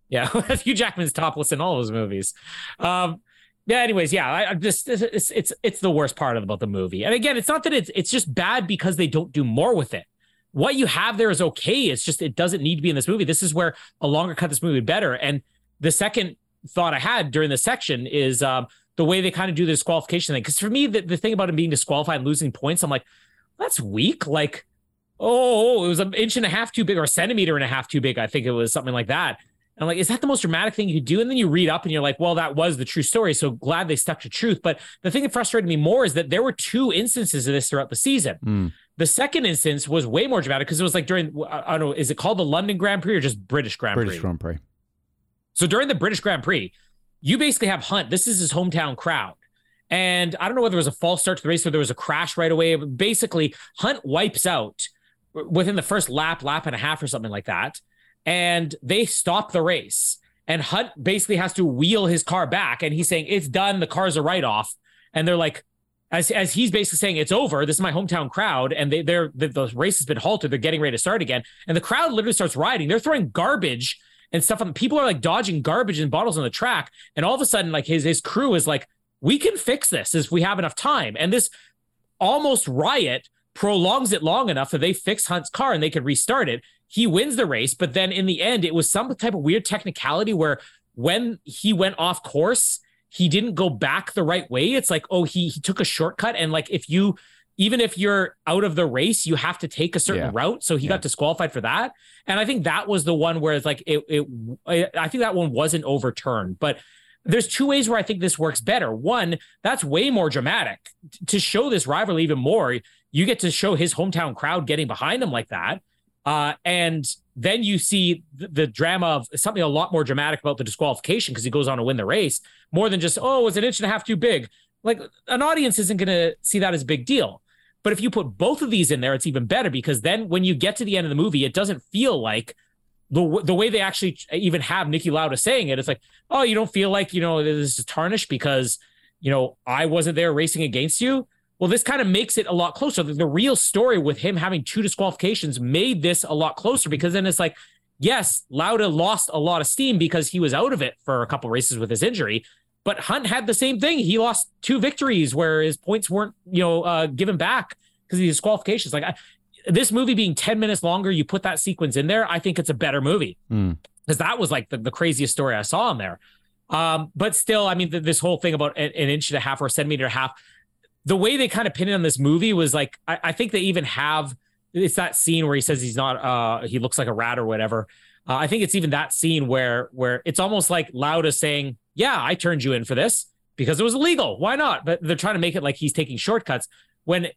Yeah, Hugh Jackman's topless in all his movies. Um, yeah. Anyways, yeah, I, I just it's, it's it's the worst part about the movie. And again, it's not that it's it's just bad because they don't do more with it. What you have there is okay. It's just it doesn't need to be in this movie. This is where a longer cut this movie better. And the second thought I had during the section is um, the way they kind of do the disqualification thing. Because for me, the, the thing about him being disqualified and losing points, I'm like, that's weak. Like, oh, it was an inch and a half too big or a centimeter and a half too big. I think it was something like that. And I'm like, is that the most dramatic thing you could do? And then you read up and you're like, well, that was the true story. So glad they stuck to truth. But the thing that frustrated me more is that there were two instances of this throughout the season. Mm. The second instance was way more dramatic because it was like during, I don't know, is it called the London Grand Prix or just British Grand British Prix? British Grand Prix. So during the British Grand Prix, you basically have Hunt. This is his hometown crowd. And I don't know whether it was a false start to the race or there was a crash right away. But basically, Hunt wipes out within the first lap, lap and a half or something like that. And they stop the race. And Hunt basically has to wheel his car back. And he's saying, it's done. The car's a write off. And they're like, as, as he's basically saying it's over, this is my hometown crowd, and they they're the, the race has been halted. They're getting ready to start again, and the crowd literally starts rioting. They're throwing garbage and stuff on. People are like dodging garbage and bottles on the track, and all of a sudden, like his his crew is like, "We can fix this if we have enough time." And this almost riot prolongs it long enough that they fix Hunt's car and they can restart it. He wins the race, but then in the end, it was some type of weird technicality where when he went off course, he didn't go back the right way. It's like, oh, he he took a shortcut, and like if you even if you're out of the race, you have to take a certain Yeah. route. So he Yeah. got disqualified for that. And I think that was the one where it's like it, it I think that one wasn't overturned. But there's two ways where I think this works better. One, that's way more dramatic. T- To show this rivalry even more, you get to show his hometown crowd getting behind him like that. Uh, and then you see the, the drama of something a lot more dramatic about the disqualification because he goes on to win the race more than just, oh, it was an inch and a half too big. Like an audience isn't going to see that as a big deal. But if you put both of these in there, it's even better because then when you get to the end of the movie, it doesn't feel like the the way they actually even have Niki Lauda saying it. It's like, oh, you don't feel like you know this is tarnished because you know I wasn't there racing against you. Well, this kind of makes it a lot closer. The, the real story with him having two disqualifications made this a lot closer because then it's like, yes, Lauda lost a lot of steam because he was out of it for a couple races with his injury. But Hunt had the same thing. He lost two victories where his points weren't, you know, uh, given back because of these disqualifications. Like I, this movie being 10 minutes longer, you put that sequence in there, I think it's a better movie Mm. because that was like the, the craziest story I saw in there. Um, but still, I mean, th- this whole thing about an, an inch and a half or a centimeter and a half, the way they kind of pin it on this movie was like, I, I think they even have it's that scene where he says he's not, uh, he looks like a rat or whatever. Uh, I think it's even that scene where where it's almost like Lauda saying, "Yeah, I turned you in for this because it was illegal. Why not?" But they're trying to make it like he's taking shortcuts when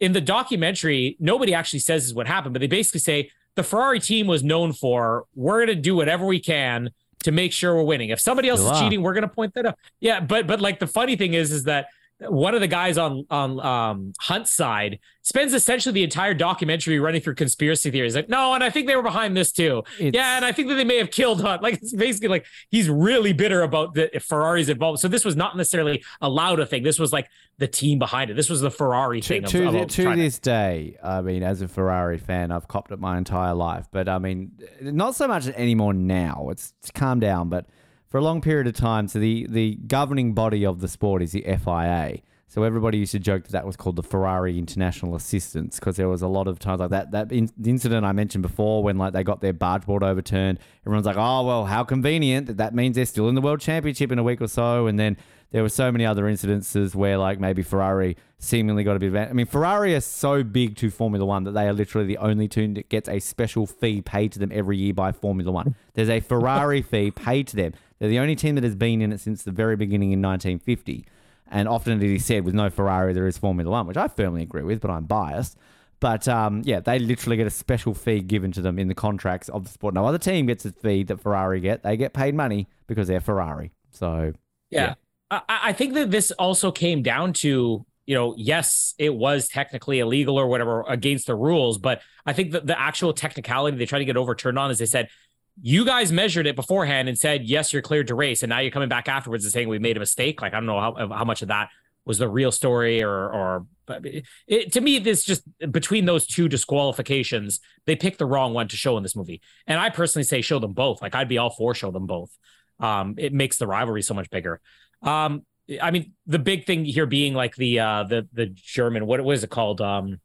in the documentary nobody actually says is what happened, but they basically say the Ferrari team was known for we're going to do whatever we can to make sure we're winning. If somebody else Wow. is cheating, we're going to point that out. Yeah, but but like the funny thing is is that one of the guys on on um, Hunt's side spends essentially the entire documentary running through conspiracy theories. Like, no, and I think they were behind this too. It's- yeah, and I think that they may have killed Hunt. Like, it's basically like he's really bitter about the Ferrari's involvement. So this was not necessarily a Lauda thing. This was like the team behind it. This was the Ferrari To, thing. to, the- to trying to- this day, I mean, as a Ferrari fan, I've copped it my entire life. But I mean, not so much anymore now. It's, it's calmed down. But for a long period of time, so the, the governing body of the sport is the FIA. So everybody used to joke that that was called the Ferrari International Assistance because there was a lot of times like that. That in, the incident I mentioned before when like they got their barge board overturned, everyone's like, "Oh well, how convenient that that means they're still in the World Championship in a week or so." And then there were so many other incidences where like maybe Ferrari seemingly got a bit of. I mean, Ferrari are so big to Formula One that they are literally the only team that gets a special fee paid to them every year by Formula One. There's a Ferrari fee paid to them. They're the only team that has been in it since the very beginning in 1950. And often it is said, with no Ferrari, there is Formula One, which I firmly agree with, but I'm biased. But um, yeah, they literally get a special fee given to them in the contracts of the sport. No other team gets a fee that Ferrari get. They get paid money because they're Ferrari. So yeah, yeah. I, I think that this also came down to you know, yes, it was technically illegal or whatever against the rules, but I think that the actual technicality they tried to get overturned on is they said you guys measured it beforehand and said yes you're cleared to race and now you're coming back afterwards and saying we made a mistake. Like i don't know how, how much of that was the real story or or it, to me this just between those two disqualifications they picked the wrong one to show in this movie. And i personally say show them both. Like i'd be all for show them both. Um it makes the rivalry so much bigger. Um i mean the big thing here being like the uh the the german what, was it called? Um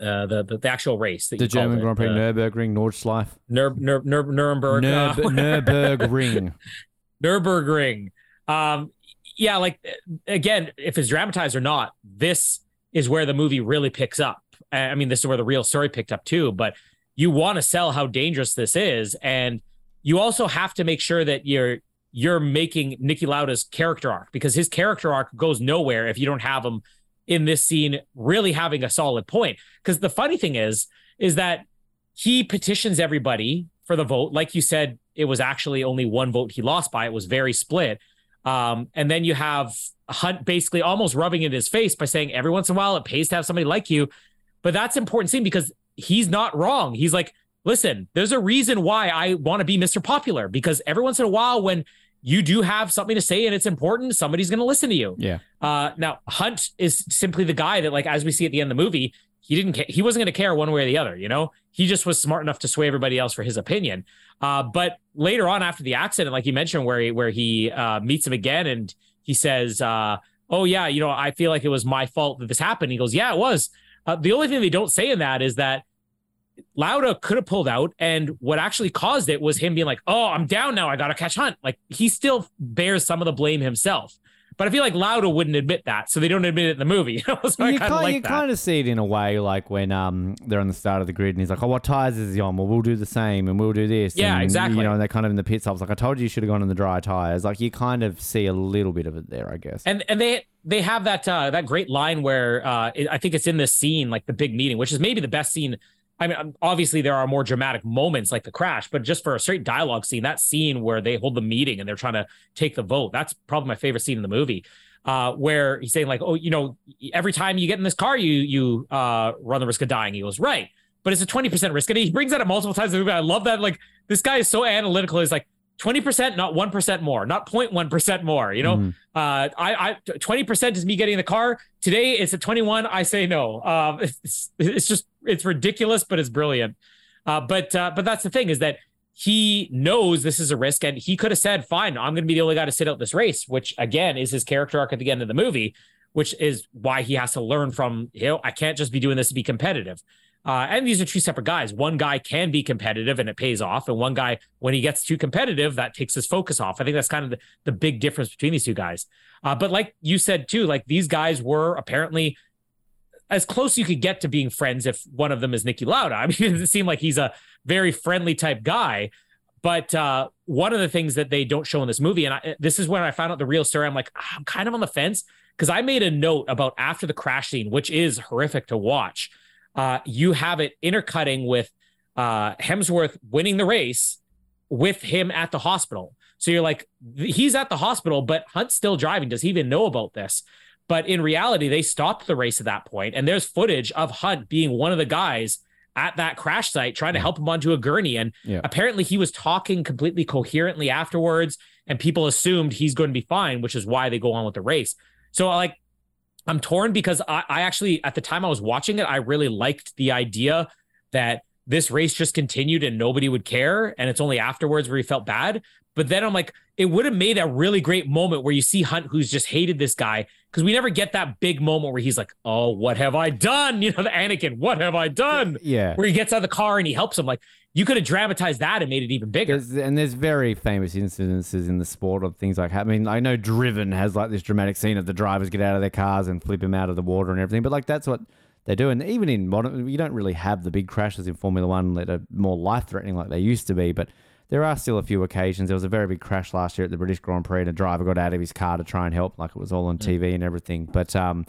uh, the, the, the actual race. That the German Grand Prix, uh, Nurburgring, Nordschleife, Nur, Nur, Nur, Nuremberg, Nur, uh, Nurburgring, Nurburgring. Um, yeah, like again, if it's dramatized or not, this is where the movie really picks up. I mean, this is where the real story picked up too. But you want to sell how dangerous this is, and you also have to make sure that you're you're making Niki Lauda's character arc because his character arc goes nowhere if you don't have him in this scene really having a solid point. Because the funny thing is, is that he petitions everybody for the vote. Like you said, it was actually only one vote he lost by. It was very split. Um, and then you have Hunt basically almost rubbing it in his face by saying every once in a while it pays to have somebody like you. But that's important scene because he's not wrong. He's like, listen, there's a reason why I want to be Mr. Popular because every once in a while when you do have something to say and it's important, somebody's going to listen to you. Yeah. Uh, now Hunt is simply the guy that, like, as we see at the end of the movie, he didn't care. He wasn't going to care one way or the other. You know, he just was smart enough to sway everybody else for his opinion. Uh, but later on, after the accident, like you mentioned, where he where he uh, meets him again and he says, uh, "Oh yeah, you know, I feel like it was my fault that this happened." He goes, "Yeah, it was." Uh, the only thing they don't say in that is that Lauda could have pulled out, and what actually caused it was him being like, "Oh, I'm down now. I got to catch Hunt." Like he still bears some of the blame himself. But I feel like Lauda wouldn't admit that, so they don't admit it in the movie. so you kind, like you kind of see it in a way, like when um they're on the start of the grid and he's like, "Oh, what tires is he on? Well, we'll do the same, and we'll do this." Yeah, and, exactly. You know, and they're kind of in the pit stops. Like I told you, you should have gone in the dry tires. Like you kind of see a little bit of it there, I guess. And and they they have that uh, that great line where uh, it, I think it's in this scene, like the big meeting, which is maybe the best scene I mean, obviously there are more dramatic moments like the crash, but just for a straight dialogue scene, that scene where they hold the meeting and they're trying to take the vote, that's probably my favorite scene in the movie. Uh, where he's saying like, oh, you know, every time you get in this car, you you uh, run the risk of dying. He goes, right, but it's a twenty percent risk, and he brings that up multiple times in the movie. I love that. Like this guy is so analytical. He's like, 20%, not 1% more, not 0.1% more. You know, mm. uh, I, I, 20% is me getting in the car. Today it's at 21. I say no. Um, it's, it's just, it's ridiculous, but it's brilliant. Uh, but, uh, but that's the thing is that he knows this is a risk and he could have said, fine, I'm going to be the only guy to sit out this race, which again is his character arc at the end of the movie, which is why he has to learn from, you know, I can't just be doing this to be competitive. Uh, and these are two separate guys. One guy can be competitive and it pays off. And one guy, when he gets too competitive, that takes his focus off. I think that's kind of the, the big difference between these two guys. Uh, but like you said too, like these guys were apparently as close you could get to being friends if one of them is Niki Lauda. I mean, it seemed like he's a very friendly type guy. But uh, one of the things that they don't show in this movie, and I, this is when I found out the real story, I'm like, ah, I'm kind of on the fence because I made a note about after the crash scene, which is horrific to watch uh, you have it intercutting with uh, Hemsworth winning the race with him at the hospital. So you're like, he's at the hospital, but Hunt's still driving. Does he even know about this? But in reality, they stopped the race at that point, and there's footage of Hunt being one of the guys at that crash site trying to help him onto a gurney. And yeah. apparently, he was talking completely coherently afterwards, and people assumed he's going to be fine, which is why they go on with the race. So, like, I'm torn because I, I actually, at the time I was watching it, I really liked the idea that this race just continued and nobody would care. And it's only afterwards where he felt bad. But then I'm like, it would have made a really great moment where you see Hunt, who's just hated this guy, because we never get that big moment where he's like, "Oh, what have I done?" You know, the Anakin, "What have I done?" Yeah. Where he gets out of the car and he helps him. Like you could have dramatized that and made it even bigger. There's, and there's very famous incidences in the sport of things like I mean I know Driven has like this dramatic scene of the drivers get out of their cars and flip him out of the water and everything, but like that's what they do. And even in modern, you don't really have the big crashes in Formula One that are more life threatening like they used to be, but. There are still a few occasions. There was a very big crash last year at the British Grand Prix, and a driver got out of his car to try and help, like it was all on TV and everything. But um,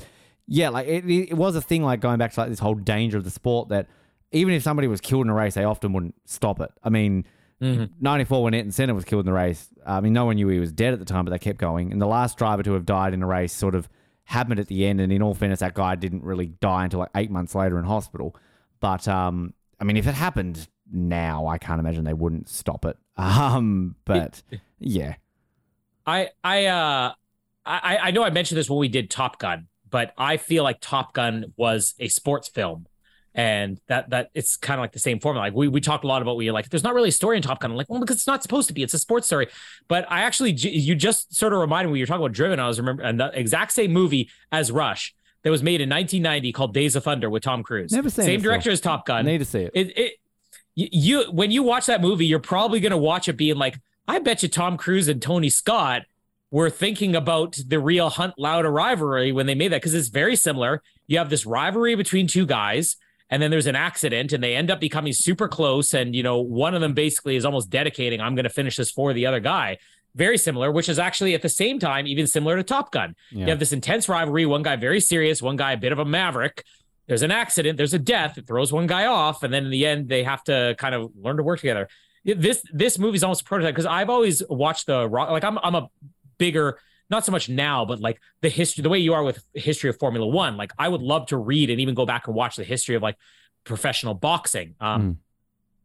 yeah, like it, it was a thing, like going back to like this whole danger of the sport that even if somebody was killed in a race, they often wouldn't stop it. I mean, Mm-hmm. 94 when Ayrton Senna was killed in the race, I mean, no one knew he was dead at the time, but they kept going. And the last driver to have died in a race sort of happened at the end. And in all fairness, that guy didn't really die until like eight months later in hospital. But um, I mean, if it happened now, I can't imagine they wouldn't stop it. Um, but yeah, I I uh I I know I mentioned this when we did Top Gun, but I feel like Top Gun was a sports film. And that that it's kind of like the same formula. Like we we talked a lot about we like there's not really a story in Top Gun. I'm like, well, because it's not supposed to be. It's a sports story. But I actually you just sort of reminded me you're talking about Driven. I was remember and the exact same movie as Rush that was made in 1990 called Days of Thunder with Tom Cruise. Never seen it Same before. director as Top I Gun. need to see it. it, it you, you when you watch that movie, you're probably gonna watch it being like, I bet you Tom Cruise and Tony Scott were thinking about the real Hunt Lauda rivalry when they made that because it's very similar. You have this rivalry between two guys, and then there's an accident, and they end up becoming super close. And you know, one of them basically is almost dedicating, "I'm going to finish this for the other guy." Very similar, which is actually at the same time even similar to Top Gun. Yeah. You have this intense rivalry. One guy very serious, one guy a bit of a maverick. There's an accident, there's a death, it throws one guy off, and then in the end they have to kind of learn to work together. This this movie's almost a prototype because I've always watched the rock. Like I'm I'm a bigger, not so much now, but like the history, the way you are with history of Formula One. Like I would love to read and even go back and watch the history of like professional boxing. Um, Mm.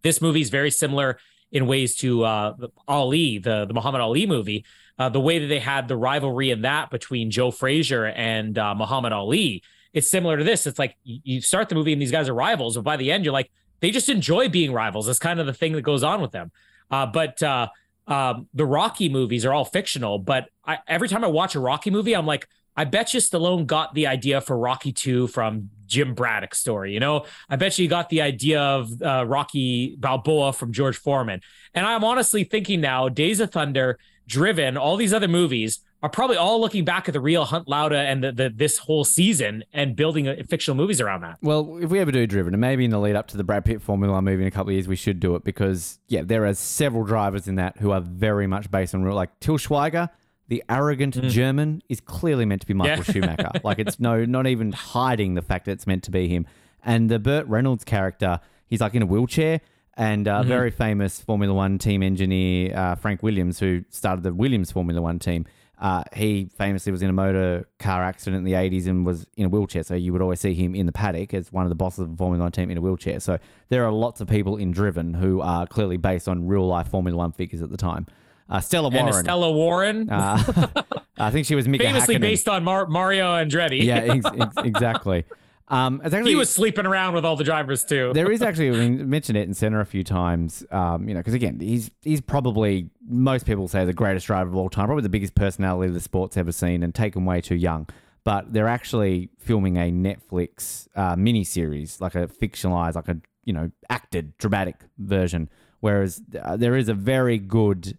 This movie is very similar in ways to uh, Ali, the the Muhammad Ali movie. Uh, the way that they had the rivalry in that between Joe Frazier and uh, Muhammad Ali, it's similar to this. It's like you, start the movie and these guys are rivals, but by the end you're like they just enjoy being rivals. That's kind of the thing that goes on with them. Uh, but uh, um, the Rocky movies are all fictional. But I, every time I watch a Rocky movie, I'm like, I bet you Stallone got the idea for Rocky 2 from Jim Braddock's story. You know, I bet you he got the idea of uh, Rocky Balboa from George Foreman. And I'm honestly thinking now, Days of Thunder, Driven, all these other movies are probably all looking back at the real Hunt Lauda and the, the this whole season and building uh, fictional movies around that. Well, if we ever do Driven, and maybe in the lead up to the Brad Pitt Formula One movie in a couple of years, we should do it because, yeah, there are several drivers in that who are very much based on real. Like Til Schweiger, the arrogant German, is clearly meant to be Michael Mm. Yeah. Schumacher. like it's no, not even hiding the fact that it's meant to be him. And the Burt Reynolds character, he's like in a wheelchair. And Mm-hmm. uh, very famous Formula One team engineer uh, Frank Williams, who started the Williams Formula One team, uh, he famously was in a motor car accident in the 80s and was in a wheelchair. So you would always see him in the paddock as one of the bosses of the Formula One team in a wheelchair. So there are lots of people in Driven who are clearly based on real life Formula One figures at the time. Uh, Stella And Warren. Estella Warren, uh, I think she was Mika famously Hakkinen. based on Mar- Mario Andretti. Yeah, ex- ex- exactly. Um, actually, he was sleeping around with all the drivers too. there is actually mean, mentioned it in center a few times. Um, you know, because again, he's he's probably most people say the greatest driver of all time, probably the biggest personality the sport's ever seen, and taken way too young. But they're actually filming a Netflix uh, mini series, like a fictionalized, like a you know acted dramatic version. Whereas uh, there is a very good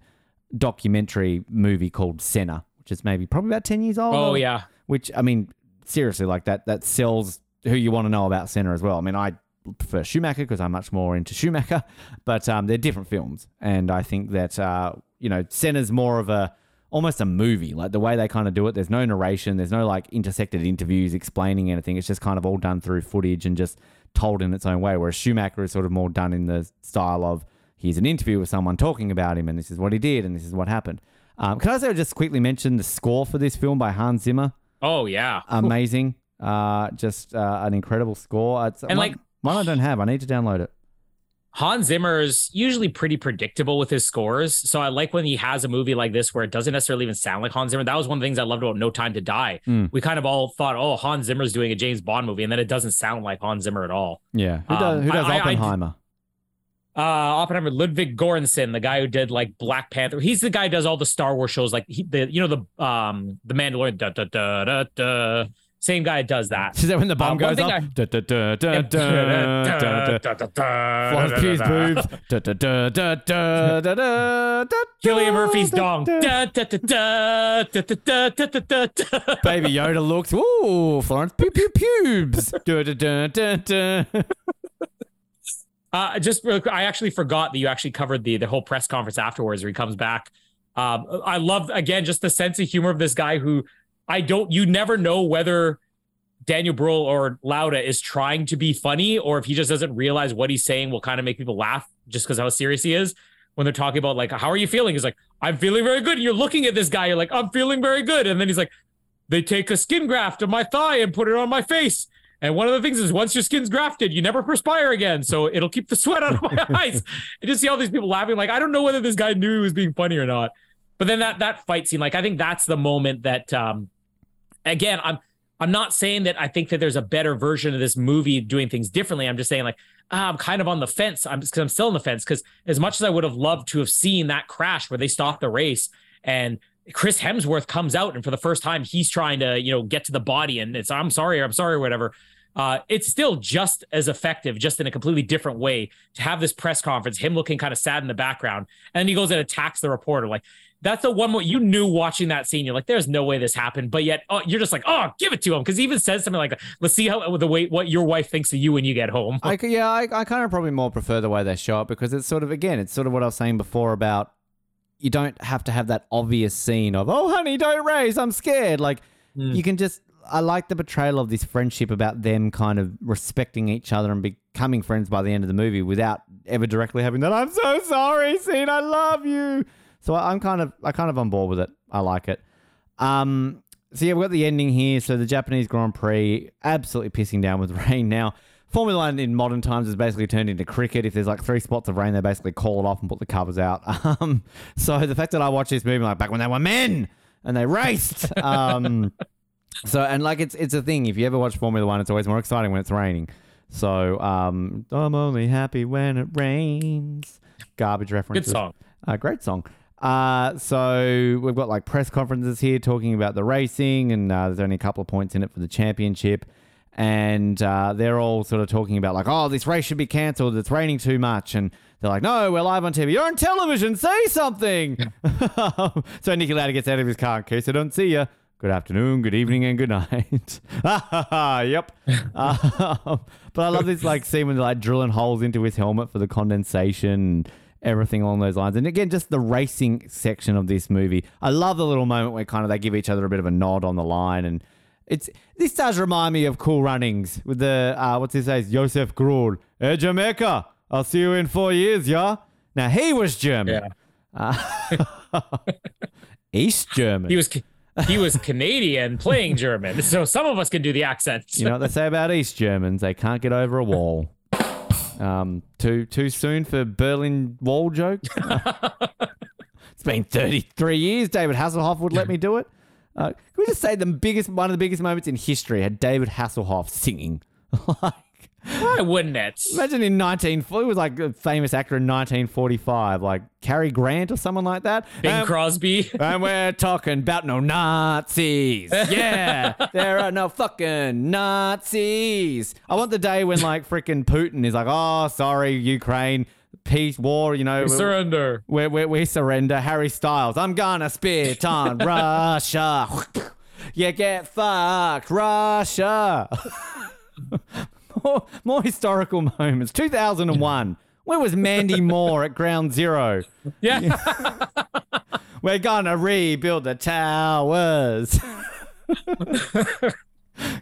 documentary movie called Senna, which is maybe probably about ten years old. oh yeah. which I mean, seriously, like that that sells who you want to know about Senna as well. I mean, I prefer Schumacher because I'm much more into Schumacher, but um, they're different films, and I think that uh, you know Senna's more of a almost a movie, like the way they kind of do it. There's no narration, there's no like intersected interviews explaining anything. It's just kind of all done through footage and just told in its own way. Whereas Schumacher is sort of more done in the style of here's an interview with someone talking about him, and this is what he did, and this is what happened. Um, can I also just quickly mention the score for this film by Hans Zimmer? Oh yeah. amazing. Uh, just uh, an incredible score. It's And, one, like- one I don't have. I need to download it. Hans Zimmer is usually pretty predictable with his scores. So I like when he has a movie like this where it doesn't necessarily even sound like Hans Zimmer. That was one of the things I loved about No Time to Die. Mm. We kind of all thought, oh, Hans Zimmer's doing a James Bond movie, and then it doesn't sound like Hans Zimmer at all. Yeah. Who does, Um, who does I- I- I- Oppenheimer? uh Oppenheimer, Ludwig Göransson, the guy who did like Black Panther. He's the guy who does all the Star Wars shows, like he, the you know the um the Mandalorian. Da, da, da, da, da. Same guy does that. Is that when the bomb goes up? Florence Pugh's boobs. Cillian Murphy's dong. Baby Yoda looks. Ooh, Florence Pew Pew pubes. Uh, just I actually forgot that you actually covered the the whole press conference afterwards where he comes back. Um, I love again just the sense of humor of this guy who I don't. You never know whether Daniel Bruhl or Lauda is trying to be funny or if he just doesn't realize what he's saying will kind of make people laugh just because how serious he is. When they're talking about like how are you feeling, he's like I'm feeling very good. And you're looking at this guy, you're like I'm feeling very good, and then he's like they take a skin graft of my thigh and put it on my face. And one of the things is once your skin's grafted, you never perspire again. So it'll keep the sweat out of my eyes. And just see all these people laughing. Like, I don't know whether this guy knew he was being funny or not. But then that that fight scene, like I think that's the moment that um again, I'm I'm not saying that I think that there's a better version of this movie doing things differently. I'm just saying like ah, I'm kind of on the fence. I'm because I'm still on the fence because as much as I would have loved to have seen that crash where they stopped the race and Chris Hemsworth comes out and for the first time he's trying to you know get to the body and it's I'm sorry I'm sorry or whatever. Uh, it's still just as effective, just in a completely different way to have this press conference, him looking kind of sad in the background, and then he goes and attacks the reporter. Like that's the one what you knew watching that scene. You're like, there's no way this happened, but yet oh, you're just like, oh, give it to him because he even says something like, let's see how the way what your wife thinks of you when you get home. I, yeah, I, I kind of probably more prefer the way they show it because it's sort of, again, it's sort of what I was saying before about you don't have to have that obvious scene of, oh, honey, don't raise, I'm scared. Like, Mm. you can just, I like the portrayal of this friendship about them kind of respecting each other and becoming friends by the end of the movie without ever directly having that, I'm so sorry scene, I love you. So I, I'm kind of, I kind of on board with it. I like it. Um, so yeah, we've got the ending here. So the Japanese Grand Prix absolutely pissing down with rain now. Formula One in modern times has basically turned into cricket. If there's like three spots of rain, they basically call it off and put the covers out. Um, so the fact that I watched this movie like back when they were men and they raced. Um, so and like it's it's a thing. If you ever watch Formula One, it's always more exciting when it's raining. So um, I'm only happy when it rains. Garbage reference. Good references. song. Uh, great song. Uh, so we've got like press conferences here talking about the racing, and uh, there's only a couple of points in it for the championship. And uh, they're all sort of talking about like, oh, this race should be cancelled. It's raining too much, and they're like, no, we're live on TV. You're on television. Say something. so Niki Lauda gets out of his car in case I don't see you. Good afternoon, good evening, and good night. yep. Uh, but I love this like scene when they're like drilling holes into his helmet for the condensation and everything along those lines. And again, just the racing section of this movie. I love the little moment where kind of they give each other a bit of a nod on the line and it's this does remind me of Cool Runnings with the uh, what's his name, Josef Grool. Hey Jamaica, I'll see you in four years, yeah. Now he was German, Yeah. uh, East German. He was he was Canadian playing German, so some of us can do the accents. You know what they say about East Germans? They can't get over a wall. Um, too too soon for Berlin Wall jokes. it's been 33 years. David Hasselhoff would let me do it. Uh, can we just say the biggest, one of the biggest moments in history had David Hasselhoff singing? Why wouldn't it? imagine in 19, he was like a famous actor in 1945, like Cary Grant or someone like that. Bing Um, Crosby. and we're talking about no Nazis. Yeah, there are no fucking Nazis. I want the day when like freaking Putin is like, oh, sorry, Ukraine, peace, war, you know. Surrender. we we we surrender. Harry Styles, I'm gonna spit on Russia. you get fucked, Russia. More, more historical moments. 2001. Where was Mandy Moore at Ground Zero? Yeah. We're gonna rebuild the towers.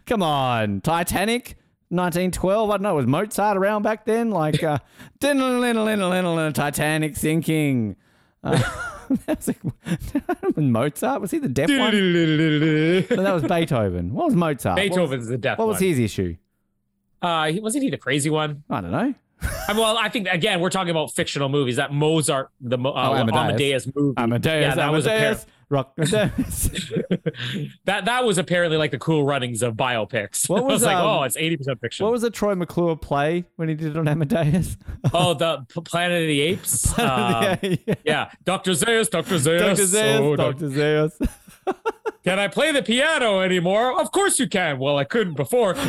Come on, Titanic, 1912. I don't know. Was Mozart around back then? Like, uh, Titanic sinking. Uh, was like, Mozart was he the deaf one? No, that was Beethoven. What was Mozart? What was- Beethoven's the deaf What was his issue? Uh, he- wasn't he the crazy one? I don't know. I mean, well, I think again we're talking about fictional movies. That Mozart, the uh, Oh, Amadeus. Amadeus. movie, Amadeus, yeah, that was. Amadeus, Amadeus. that that was apparently like the cool runnings of biopics. What I was was, like, um, oh, it's eighty percent fiction. what was the Troy McClure play when he did it on Amadeus? oh, the P- Planet of the Apes. Um, yeah, yeah. yeah, Doctor Zaius, Doctor Zaius. Dr. Zaius, oh, Dr. Zaius. Can I play the piano anymore? Of course you can. Well, I couldn't before.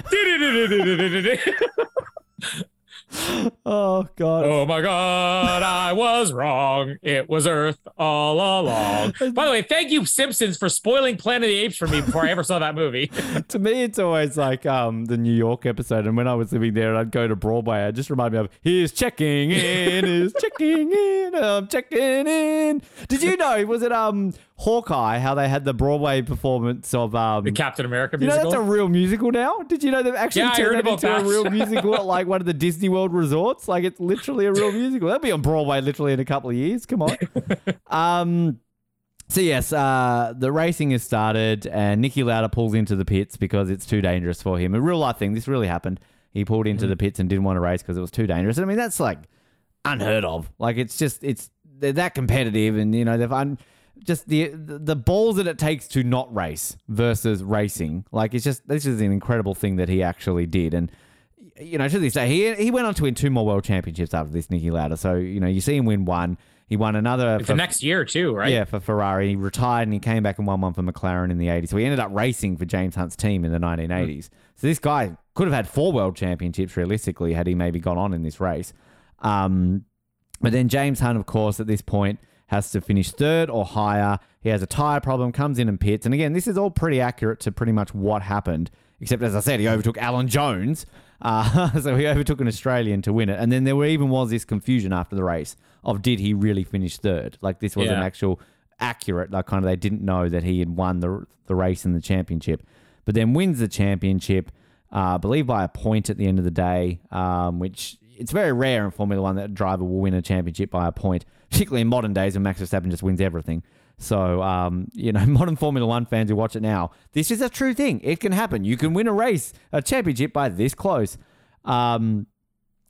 Oh god. oh my God, I was wrong. It was Earth all along. By the way, thank you, Simpsons, for spoiling Planet of the Apes for me before I ever saw that movie. to me, it's always like um, the New York episode. And when I was living there and I'd go to Broadway, it just reminded me of he's checking in, he's checking in, I'm checking in. Did you know? Was it um Hawkeye? How they had the Broadway performance of um. The Captain America you know musical. that's a real musical now. Did you know they've actually Yeah, turned that into a real musical at like one of the Disney World resorts? Like it's literally a real musical. That'll be on Broadway literally in a couple of years. Come on. um. So yes, uh, the racing has started, and Niki Lauda pulls into the pits because it's too dangerous for him. A real life thing. This really happened. He pulled into the pits and didn't want to race because it was too dangerous. I mean, that's like unheard of. Like it's just it's they're that competitive, and you know they've un, just the the balls that it takes to not race versus racing. Like it's just this is an incredible thing that he actually did, and you know to this day he he went on to win two more world championships after this, Niki Lauda. So you know you see him win one. He won another for next year too, right? yeah, for Ferrari. He retired and he came back and won one for McLaren in the 80s. So he ended up racing for James Hunt's team in the 1980s. So this guy could have had four world championships realistically had he maybe gone on in this race. Um, but then James Hunt, of course, at this point has to finish third or higher. He has a tire problem, comes in and pits. And again, this is all pretty accurate to pretty much what happened. Except, as I said, he overtook Alan Jones. Uh, so he overtook an Australian to win it. And then there even was this confusion after the race of did he really finish third? Like this was an actual accurate, like kind of they didn't know that he had won the, the race and the championship. But then wins the championship, uh, I believe by a point at the end of the day, um, which it's very rare in Formula One that a driver will win a championship by a point, particularly in modern days when Max Verstappen just wins everything. So, um, you know, modern Formula One fans who watch it now, this is a true thing. It can happen. You can win a race, a championship by this close. Um,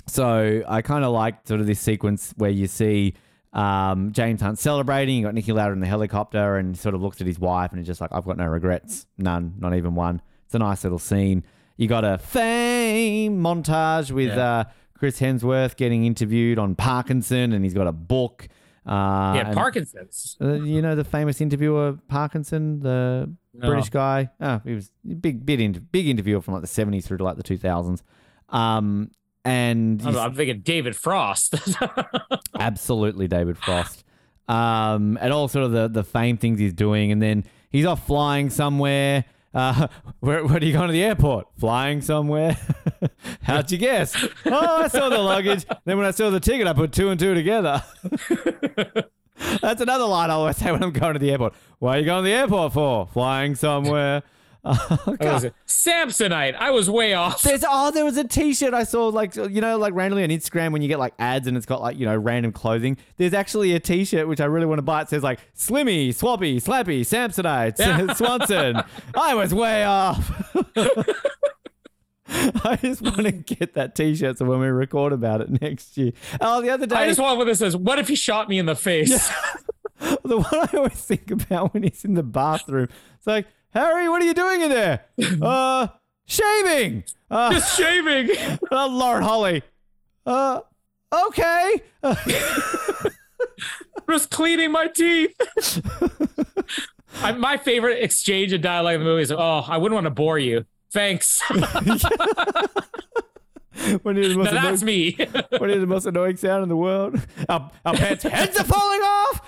so I kind of like sort of this sequence where you see um, James Hunt celebrating. You got Niki Lauda in the helicopter, and sort of looks at his wife, and he's just like, "I've got no regrets, none, not even one." It's a nice little scene. You got a fame montage with Yeah. uh, Chris Hemsworth getting interviewed on Parkinson, and he's got a book. Uh, yeah, and- Parkinson's. uh, you know the famous interviewer Parkinson, the No. British guy. Oh, he was a big, big, inter- big interviewer from like the seventies through to like the two thousands. Um, and I'm, I'm thinking David Frost. absolutely David Frost. Um, and all sort of the the fame things he's doing, and then he's off flying somewhere. Uh, where, where are you going to the airport? Flying somewhere? How'd you guess? Oh, I saw the luggage. Then when I saw the ticket, I put two and two together. That's another line I always say when I'm going to the airport. Why are you going to the airport for? Flying somewhere. Oh, God. Samsonite. I was way off. There's oh, there was a T-shirt I saw like you know like randomly on Instagram when you get like ads and it's got like you know random clothing. There's actually a T-shirt which I really want to buy. It says like Slimmy, Swappy, Slappy, Samsonite, Yeah. Swanson. I was way off. I just want to get that T-shirt so when we record about it next year. Oh, the other day, I just want what this says. What if he shot me in the face? the one I always think about when he's in the bathroom. It's like Harry, what are you doing in there? uh, shaving. Uh, Just shaving. Uh, Lauren Holly. Uh, okay. Uh, Just cleaning my teeth. I, my favorite exchange of dialogue in the movie is, "Oh, I wouldn't want to bore you. Thanks." when you're the most now that's annoying, me. when you're the most annoying sound in the world. Our, our pets' heads are falling off.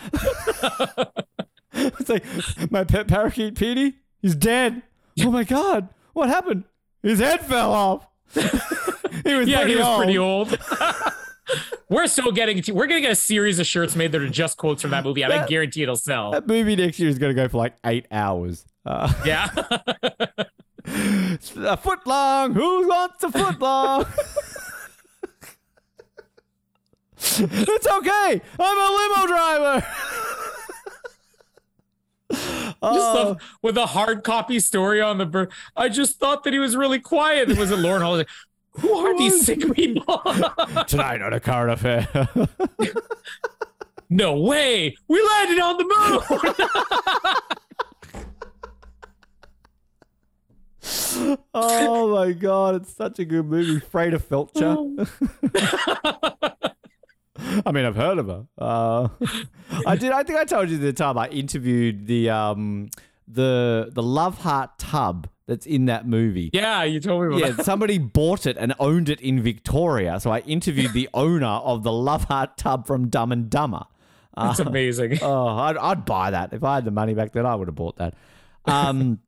it's like my pet parakeet Petey. He's dead. Oh my god! What happened? His head fell off. he was yeah, pretty he was old. pretty old. we're still getting. To, we're gonna get a series of shirts made that are just quotes from that movie, and I guarantee it'll sell. That movie next year is going to go for like eight hours. Uh, Yeah. a foot long. Who wants a foot long? it's okay. I'm a limo driver. Just Oh, with a hard copy story on the bird. I just thought that he was really quiet. It was it Lauren Hall. Like, Who are these sick people? tonight on a current affair. no way, we landed on the moon. oh my god, it's such a good movie. Freda Felcher. Oh. I mean, I've heard of her. Uh, I did. I think I told you the time I interviewed the um the the Love Heart tub that's in that movie. Yeah, you told me. yeah, that. somebody bought it and owned it in Victoria. So I interviewed the owner of the Love Heart tub from Dumb and Dumber. That's uh, amazing. Oh, I'd, I'd buy that if I had the money back then. I would have bought that. Um,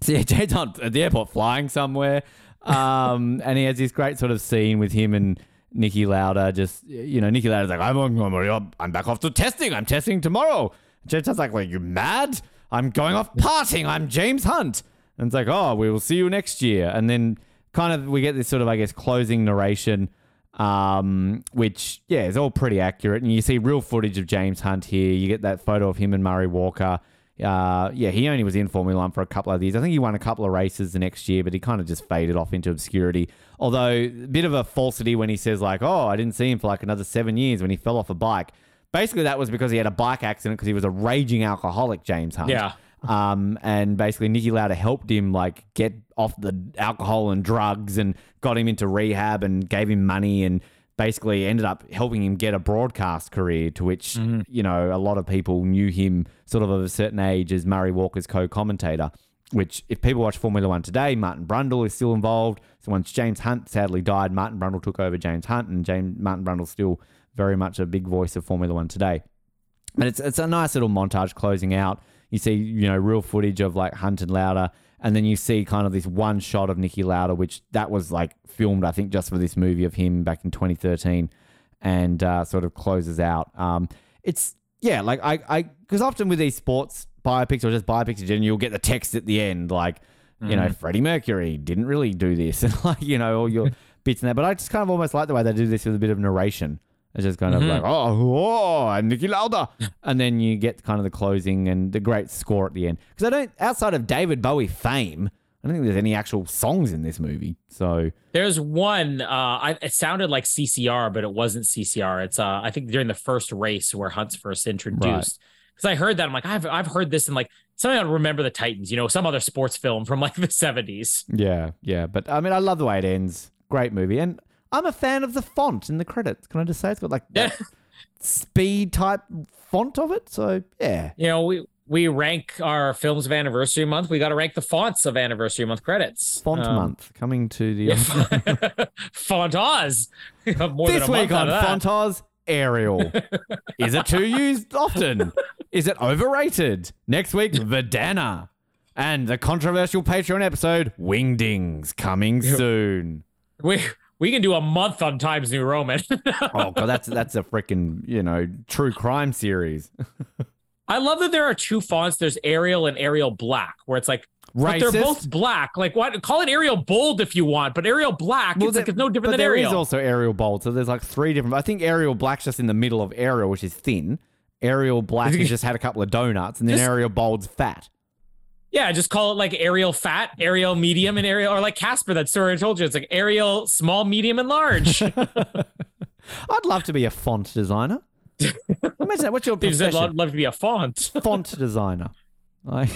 so yeah, James Hunt at the airport flying somewhere, um, and he has this great sort of scene with him and Niki Lauda. Just you know, Niki Lauda's like, I'm I'm, I'm back off to testing. I'm testing tomorrow. James Hunt's like, well, you mad? I'm going off partying. I'm James Hunt. And it's like, oh, we will see you next year. And then kind of we get this sort of, I guess, closing narration, um, which, yeah, is all pretty accurate. And you see real footage of James Hunt here. You get that photo of him and Murray Walker. Uh, yeah, he only was in Formula One for a couple of years. I think he won a couple of races the next year, but he kind of just faded off into obscurity. Although, a bit of a falsity when he says, like, oh, I didn't see him for like another seven years when he fell off a bike. Basically, that was because he had a bike accident because he was a raging alcoholic, James Hunt. Yeah. Um, and basically Niki Lauda helped him like get off the alcohol and drugs and got him into rehab and gave him money and basically ended up helping him get a broadcast career to which mm-hmm. you know a lot of people knew him sort of of a certain age as Murray Walker's co-commentator which if people watch Formula 1 today Martin Brundle is still involved. So once James Hunt sadly died Martin Brundle took over James Hunt and James Martin Brundle still very much a big voice of Formula 1 today. But it's it's a nice little montage closing out. You see, you know, real footage of like Hunt and Lauda, and then you see kind of this one shot of Niki Lauda, which that was like filmed, I think, just for this movie of him back in 2013, and uh, sort of closes out. Um, it's yeah, like I, I, because often with these sports biopics or just biopics in general, you'll get the text at the end, like, you know, mm-hmm. Freddie Mercury didn't really do this, and like, you know, all your bits in there. But I just kind of almost like the way they do this with a bit of narration. It's just kind of mm-hmm. like, oh, oh, and Niki Lauda. and then you get kind of the closing and the great score at the end. Because I don't, outside of David Bowie fame, I don't think there's any actual songs in this movie. So there's one. Uh, I, it sounded like CCR, but it wasn't CCR. It's uh, I think during the first race where Hunt's first introduced. Because. I heard that, I'm like, I've I've heard this in like something I remember the Titans. You know, some other sports film from like the 70s. Yeah, yeah. But I mean, I love the way it ends. Great movie, and I'm a fan of the font in the credits. Can I just say it's got like that speed type font of it? So yeah. You know, we we rank our films of anniversary month. We got to rank the fonts of anniversary month credits. Font um, month coming to the yeah. Font Oz. this week on Font Oz, Arial. Is it too used often? Is it overrated? Next week, Verdana. And the controversial Patreon episode, Wingdings, coming soon. We we can do a month on Times New Roman. oh god, that's that's a freaking you know true crime series. I love that there are two fonts. There's Arial and Arial Black, where it's like? But they're both black. Like what? Call it Arial Bold if you want, but Arial Black, well, it's like it's no different than Arial. There is also Arial Bold, so there's like three different. I think Arial Black's just in the middle of Arial, which is thin. Arial Black has just had a couple of donuts, and then just, Arial Bold's fat. Yeah, just call it like Arial fat, Arial medium, and Arial, or like Casper. That story I told you. It's like Arial small, medium, and large. I'd love to be a font designer. Imagine What's your profession? I'd love to be a font. font designer. I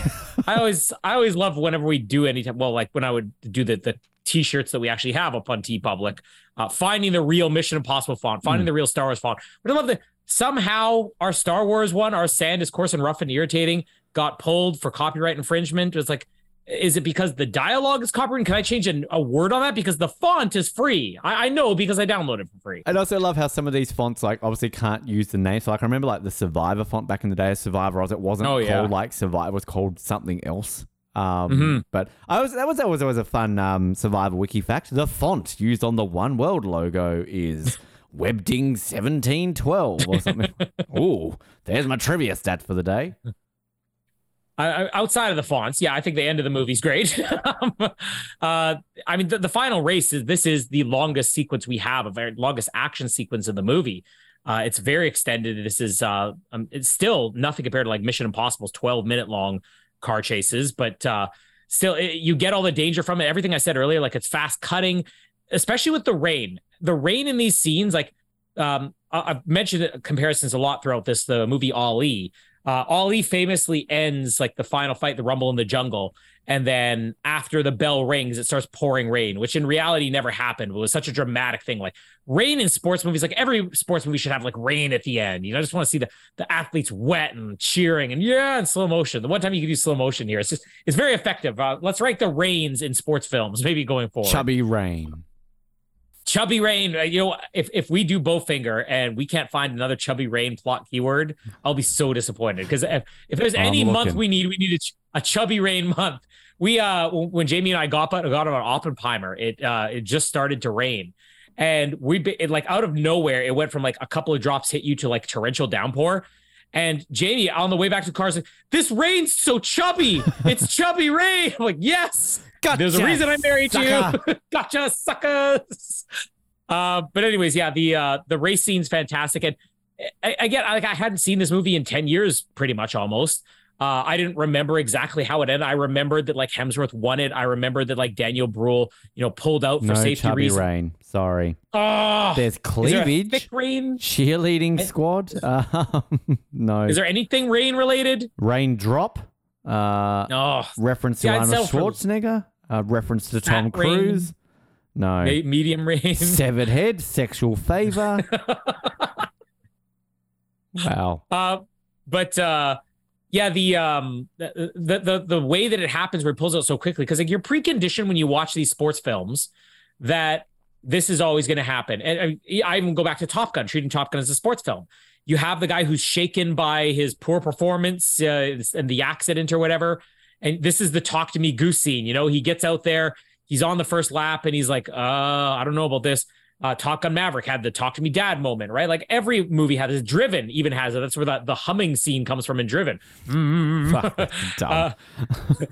always, I always love whenever we do any time. Well, like when I would do the the t-shirts that we actually have up on TeePublic, uh, finding the real Mission Impossible font, finding mm. the real Star Wars font. But I love that somehow our Star Wars one, our sand is coarse and rough and irritating, got pulled for copyright infringement. It was like, is it because the dialogue is copyrighted? Can I change a, a word on that? Because the font is free. I, I, know because I downloaded it for free. I also love how some of these fonts, like, obviously can't use the name. So, like, I remember, like, the Survivor font back in the day, Survivor Oz, it wasn't oh, yeah. called, like, Survivor, it was called something else. Um, mm-hmm. But I was that was that was always a fun um, Survivor wiki fact. The font used on the One World logo is Webding 1712 or something. oh, there's my trivia stat for the day. Uh, outside of the fonts, yeah, I think the end of the movie's great. um, uh, I mean, the, the, final race is this is the longest sequence we have, a very longest action sequence in the movie. Uh, it's very extended. This is uh, um, it's still nothing compared to like Mission Impossible's 12 minute long car chases, but uh, still, it, you get all the danger from it. Everything I said earlier, like it's fast cutting, especially with the rain. The rain in these scenes, like um, I've mentioned comparisons a lot throughout this. The movie Ali. Uh, Ali famously ends like the final fight, the Rumble in the Jungle, and then after the bell rings, it starts pouring rain, which in reality never happened. It was such a dramatic thing. Like rain in sports movies, like every sports movie should have like rain at the end. You know, I just want to see the, the athletes wet and cheering and yeah, in slow motion. The one time you can do slow motion here, it's just it's very effective. Uh, let's write the rains in sports films, maybe going forward. Chubby rain. Chubby Rain, uh, you know, if if we do Bowfinger and we can't find another Chubby Rain plot keyword, I'll be so disappointed. Because if, if there's any I'm month looking. we need, we need a, ch- a Chubby Rain month. We uh when Jamie and I got got on Oppenheimer, it uh it just started to rain, and we it like out of nowhere it went from like a couple of drops hit you to like torrential downpour. And Jamie on the way back to the car is like, "This rain's so chubby. It's chubby rain." I'm like, "Yes, there's a reason I married sucker. you. gotcha, suckers. Uh, but anyways, yeah, the uh, the race scene's fantastic, and I, again, like I hadn't seen this movie in ten years, pretty much almost. Uh, I didn't remember exactly how it ended. I remembered that like Hemsworth won it. I remembered that like Daniel Bruhl, you know, pulled out for No safety chubby reasons. rain. Sorry. Oh, There's there cleavage. thick rain? Cheerleading I- squad. Um, no. Is there anything rain related? Raindrop. Uh, Oh, reference to Yeah, Arnold Schwarzenegger. Uh, reference to Tom Fat. Cruise. No. me- medium rain. Severed head. Sexual favor. wow. Uh, but uh, yeah, the um the, the the the way that it happens where it pulls out so quickly because like you're preconditioned when you watch these sports films that this is always going to happen. And I, I even go back to Top Gun, treating Top Gun as a sports film. You have the guy who's shaken by his poor performance uh, and the accident or whatever. And this is the talk to me goose scene. You know, he gets out there, he's on the first lap, and he's like, uh, I don't know about this. Uh, Top Gun Maverick had the talk to me dad moment, right? Like every movie has this. Driven even has it. That's where the, the humming scene comes from in Driven. Dumb. Uh,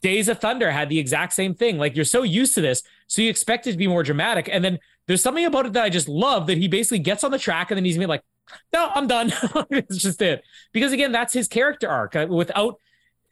Days of Thunder had the exact same thing. Like you're so used to this, so you expect it to be more dramatic. And then there's something about it that I just love that he basically gets on the track and then he's like, "No, I'm done." it's just it. Because again, that's his character arc. Uh, without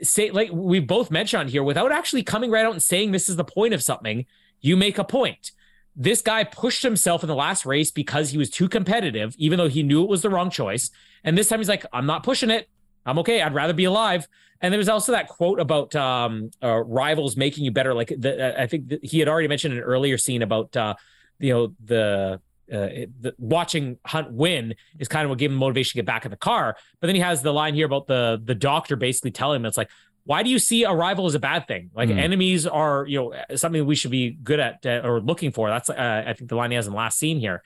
say, like we both mentioned on here, without actually coming right out and saying this is the point of something, you make a point. This guy pushed himself in the last race because he was too competitive, even though he knew it was the wrong choice. And this time he's like, "I'm not pushing it. I'm okay. I'd rather be alive." And there was also that quote about um, uh, rivals making you better. Like the, I think he had already mentioned an earlier scene about uh, you know the, uh, it- the watching Hunt win is kind of what gave him motivation to get back in the car. But then he has the line here about the the doctor basically telling him it's like, why do you see a rival as a bad thing? Like Hmm. enemies are you know something we should be good at uh, or looking for. That's uh, I think the line he has in the last scene here.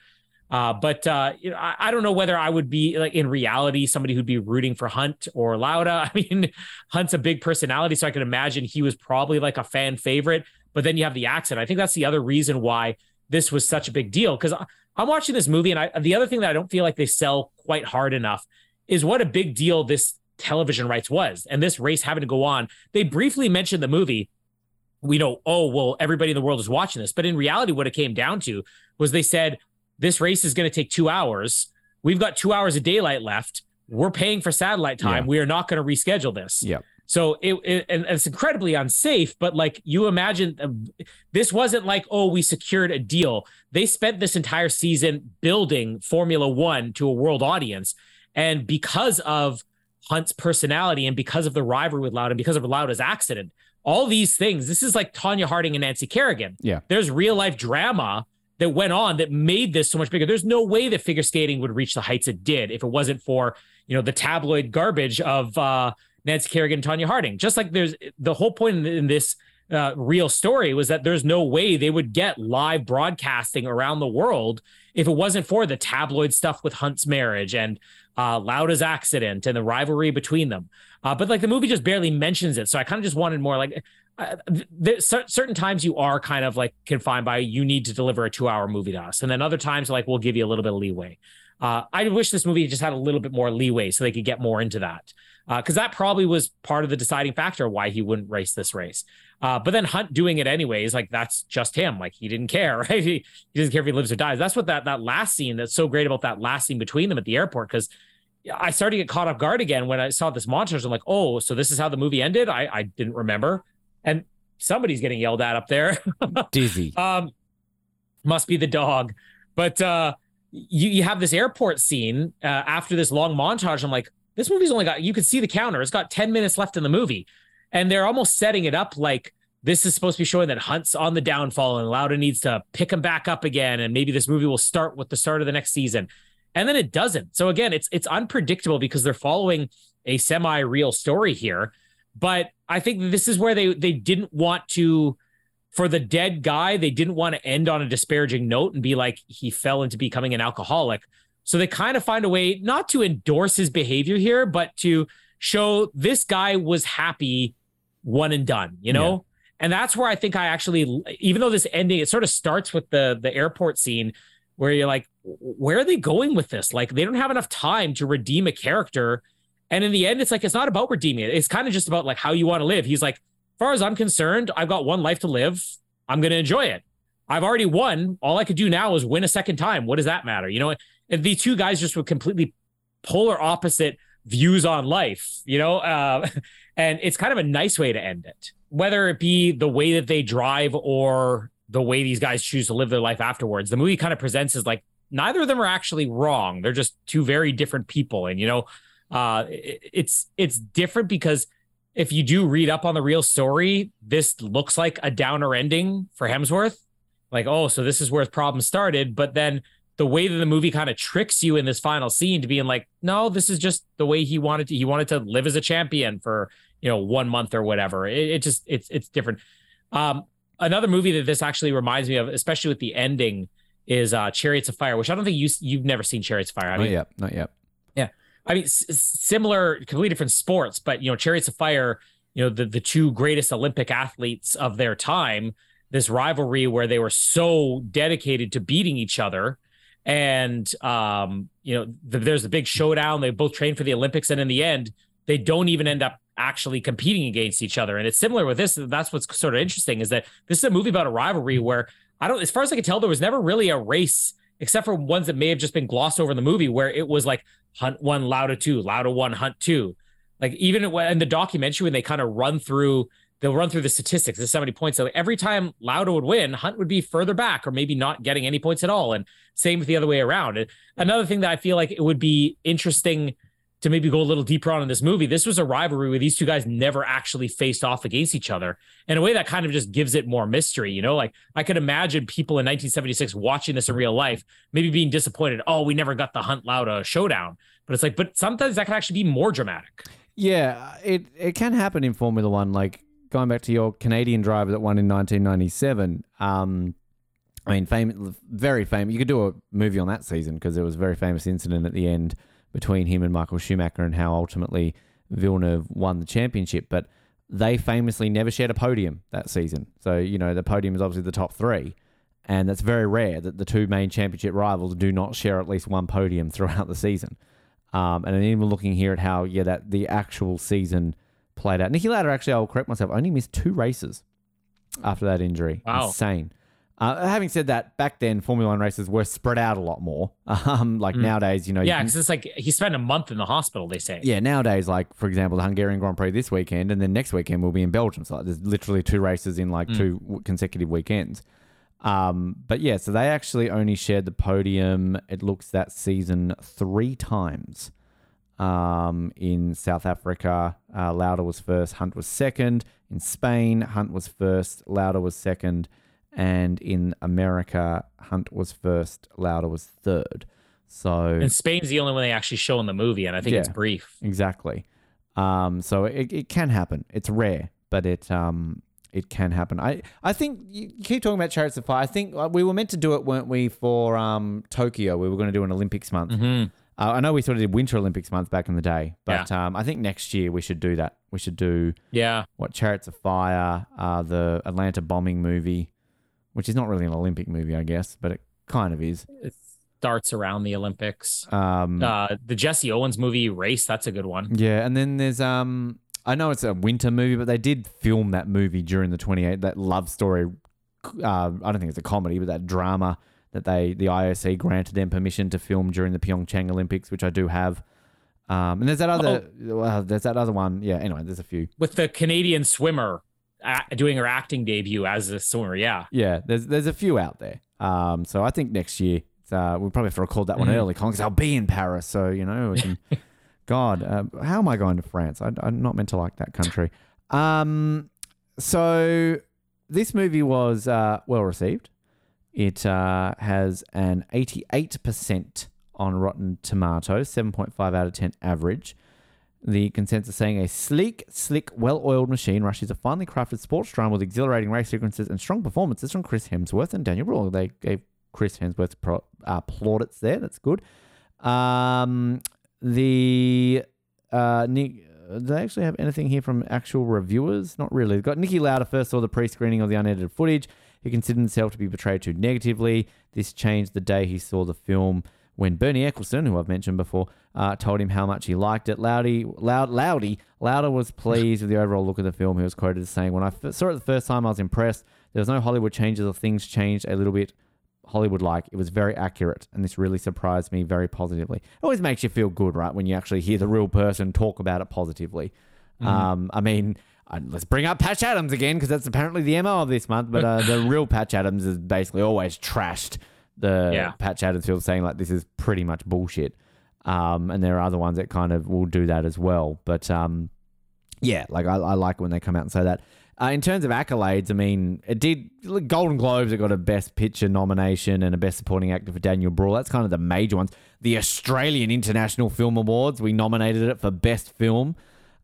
Uh, but uh, you know, I, I don't know whether I would be like in reality somebody who'd be rooting for Hunt or Lauda. I mean, Hunt's a big personality, so I can imagine he was probably like a fan favorite. But then you have the accent. I think that's the other reason why this was such a big deal. Because I'm watching this movie, and I, the other thing that I don't feel like they sell quite hard enough is what a big deal this television rights was, and this race having to go on. They briefly mentioned the movie. We know, oh well, everybody in the world is watching this, but in reality, what it came down to was they said this race is going to take two hours. We've got two hours of daylight left. We're paying for satellite time. Yeah. We are not going to reschedule this. Yep. So it, it and it's incredibly unsafe. But like you imagine, uh, this wasn't like oh we secured a deal. They spent this entire season building Formula One to a world audience, and because of Hunt's personality and because of the rivalry with Lauda and because of Lauda's accident, all these things. This is like Tonya Harding and Nancy Kerrigan. Yeah. There's real life drama that went on that made this so much bigger. There's no way that figure skating would reach the heights it did if it wasn't for, you know, the tabloid garbage of uh, Nancy Kerrigan and Tonya Harding. Just like there's the whole point in, this uh, real story was that there's no way they would get live broadcasting around the world if it wasn't for the tabloid stuff with Hunt's marriage and uh, Lauda's accident and the rivalry between them. Uh, but like the movie just barely mentions it. So I kind of just wanted more like uh, th- certain times you are kind of like confined by you need to deliver a two hour movie to us. And then other times like we'll give you a little bit of leeway. Uh, I wish this movie just had a little bit more leeway so they could get more into that. Because that probably was part of the deciding factor why he wouldn't race this race. Uh, but then Hunt doing it anyways, like that's just him. Like he didn't care, right? He, he doesn't care if he lives or dies. That's what that that last scene that's so great about that last scene between them at the airport. Because I started to get caught off guard again when I saw this montage. I'm like, oh, so this is how the movie ended. I I didn't remember, and somebody's getting yelled at up there. Dizzy. um, must be the dog, but uh, you you have this airport scene uh, after this long montage. I'm like, this movie's only got you can see the counter. It's got 10 minutes left in the movie. And they're almost setting it up like this is supposed to be showing that Hunt's on the downfall and Lauda needs to pick him back up again. And maybe this movie will start with the start of the next season. And then it doesn't. So again, it's it's unpredictable because they're following a semi-real story here. But I think this is where they they didn't want to for the dead guy, they didn't want to end on a disparaging note and be like he fell into becoming an alcoholic. So they kind of find a way not to endorse his behavior here, but to show this guy was happy one and done, you know? Yeah. And that's where I think I actually, even though this ending, it sort of starts with the the airport scene where you're like, where are they going with this? Like they don't have enough time to redeem a character. And in the end, it's like it's not about redeeming it. It's kind of just about like how you want to live. He's like, as far as I'm concerned, I've got one life to live. I'm gonna enjoy it. I've already won. All I could do now is win a second time. What does that matter? You know, and the two guys just were completely polar opposite views on life, you know, uh, and it's kind of a nice way to end it whether it be the way that they drive or the way these guys choose to live their life afterwards, the movie kind of presents as like neither of them are actually wrong. They're just two very different people. And you know, uh, it's it's different because if you do read up on the real story, this looks like a downer ending for Hemsworth. Like, oh, so this is where his problem started. But then the way that the movie kind of tricks you in this final scene to being like, no, this is just the way he wanted to. He wanted to live as a champion for you know one month or whatever. It, it just it's it's different. Um, another movie that this actually reminds me of, especially with the ending, is uh, Chariots of Fire, which I don't think you you've never seen Chariots of Fire. I mean, not yet, not yet. Yeah, I mean, s- similar, completely different sports, but you know, Chariots of Fire, you know, the the two greatest Olympic athletes of their time, this rivalry where they were so dedicated to beating each other. And um, you know, the, there's a big showdown. They both train for the Olympics, and in the end, they don't even end up actually competing against each other. And it's similar with this. That's what's sort of interesting is that this is a movie about a rivalry where I don't, as far as I can tell, there was never really a race except for ones that may have just been glossed over in the movie where it was like Hunt one, Lauda two, Lauda one, Hunt two. Like even in the documentary when they kind of run through, they'll run through the statistics. There's so many points. So every time Lauda would win, Hunt would be further back or maybe not getting any points at all. And same with the other way around. And another thing that I feel like it would be interesting to maybe go a little deeper on in this movie, this was a rivalry where these two guys never actually faced off against each other. In a way that kind of just gives it more mystery, you know? Like I could imagine people in 1976 watching this in real life, maybe being disappointed, oh, we never got the Hunt Lauda showdown. But it's like, but sometimes that can actually be more dramatic. Yeah, it, it can happen in Formula One. Like going back to your Canadian driver that won in 1997. Um, I mean, famous, very famous. You could do a movie on that season because there was a very famous incident at the end between him and Michael Schumacher and how ultimately Villeneuve won the championship. But they famously never shared a podium that season. So, you know, the podium is obviously the top three. And that's very rare that the two main championship rivals do not share at least one podium throughout the season. Um, and even looking here at how, yeah, that the actual season played out. Niki Lauda, actually, I'll correct myself, only missed two races after that injury. Wow. Insane. Uh, having said that, back then Formula One races were spread out a lot more. Um, like mm. nowadays, you know, yeah, because it's like he spent a month in the hospital. They say. Yeah, nowadays, like for example, the Hungarian Grand Prix this weekend, and then next weekend we'll be in Belgium. So like, there's literally two races in like mm. two consecutive weekends. Um, but yeah, so they actually only shared the podium. It looks that season three times. Um, in South Africa, uh, Lauda was first, Hunt was second. In Spain, Hunt was first, Lauda was second and in America, Hunt was first, Lauda was third. So and Spain's the only one they actually show in the movie, and I think yeah, it's brief. Exactly. Um, so it, it can happen. It's rare, but it um it can happen. I I think you keep talking about Chariots of Fire. I think uh, we were meant to do it, weren't we, for um Tokyo? We were going to do an Olympics month. Mm-hmm. Uh, I know we sort of did Winter Olympics month back in the day, but yeah. um, I think next year we should do that. We should do yeah what Chariots of Fire, uh, the Atlanta bombing movie which is not really an Olympic movie, I guess, but it kind of is. It starts around the Olympics. Um, uh, the Jesse Owens movie Race, that's a good one. Yeah, and then there's um, I know it's a winter movie, but they did film that movie during the 28 that love story. Uh, I don't think it's a comedy, but that drama that they the IOC granted them permission to film during the Pyeongchang Olympics, which I do have. Um, and there's that other, oh. well, there's that other one. Yeah. Anyway, there's a few with the Canadian swimmer doing her acting debut as a swimmer. Yeah, yeah. There's there's a few out there. Um, so I think next year. Uh, we'll probably have to record that one early, Con, because I'll be in Paris. So you know, can, God, uh, how am I going to France? I, I'm not meant to like that country. Um, so this movie was uh, well received. It uh, has an 88% on Rotten Tomatoes, 7.5 out of 10 average. The consensus saying a sleek, slick, well oiled machine rushes a finely crafted sports drama with exhilarating race sequences and strong performances from Chris Hemsworth and Daniel Brühl. They gave Chris Hemsworth pro- uh, plaudits there. That's good. Um, the uh, Nick, do they actually have anything here from actual reviewers? Not really. They've got Niki Lauda first saw the pre screening of the unedited footage. He considered himself to be portrayed too negatively. This changed the day he saw the film when Bernie Ecclestone, who I've mentioned before, uh, told him how much he liked it. Loudy, Loud, Loudy, Lauda was pleased with the overall look of the film. He was quoted as saying, "When I f- saw it the first time, I was impressed. There was no Hollywood changes or things changed a little bit Hollywood like. It was very accurate, and this really surprised me very positively. It always makes you feel good, right, when you actually hear the real person talk about it positively. Um, I mean, uh, let's bring up Patch Adams again because that's apparently the mo of this month. But uh, the real Patch Adams is basically always trashed the Yeah. Patch Adams film, saying like this is pretty much bullshit. Um, and there are other ones that kind of will do that as well. But um, yeah, like I, I like it when they come out and say that. Uh, in terms of accolades, I mean, it did Golden Globes. It got a Best Picture nomination and a Best Supporting Actor for Daniel Brühl. That's kind of the major ones. The Australian International Film Awards, we nominated it for Best Film.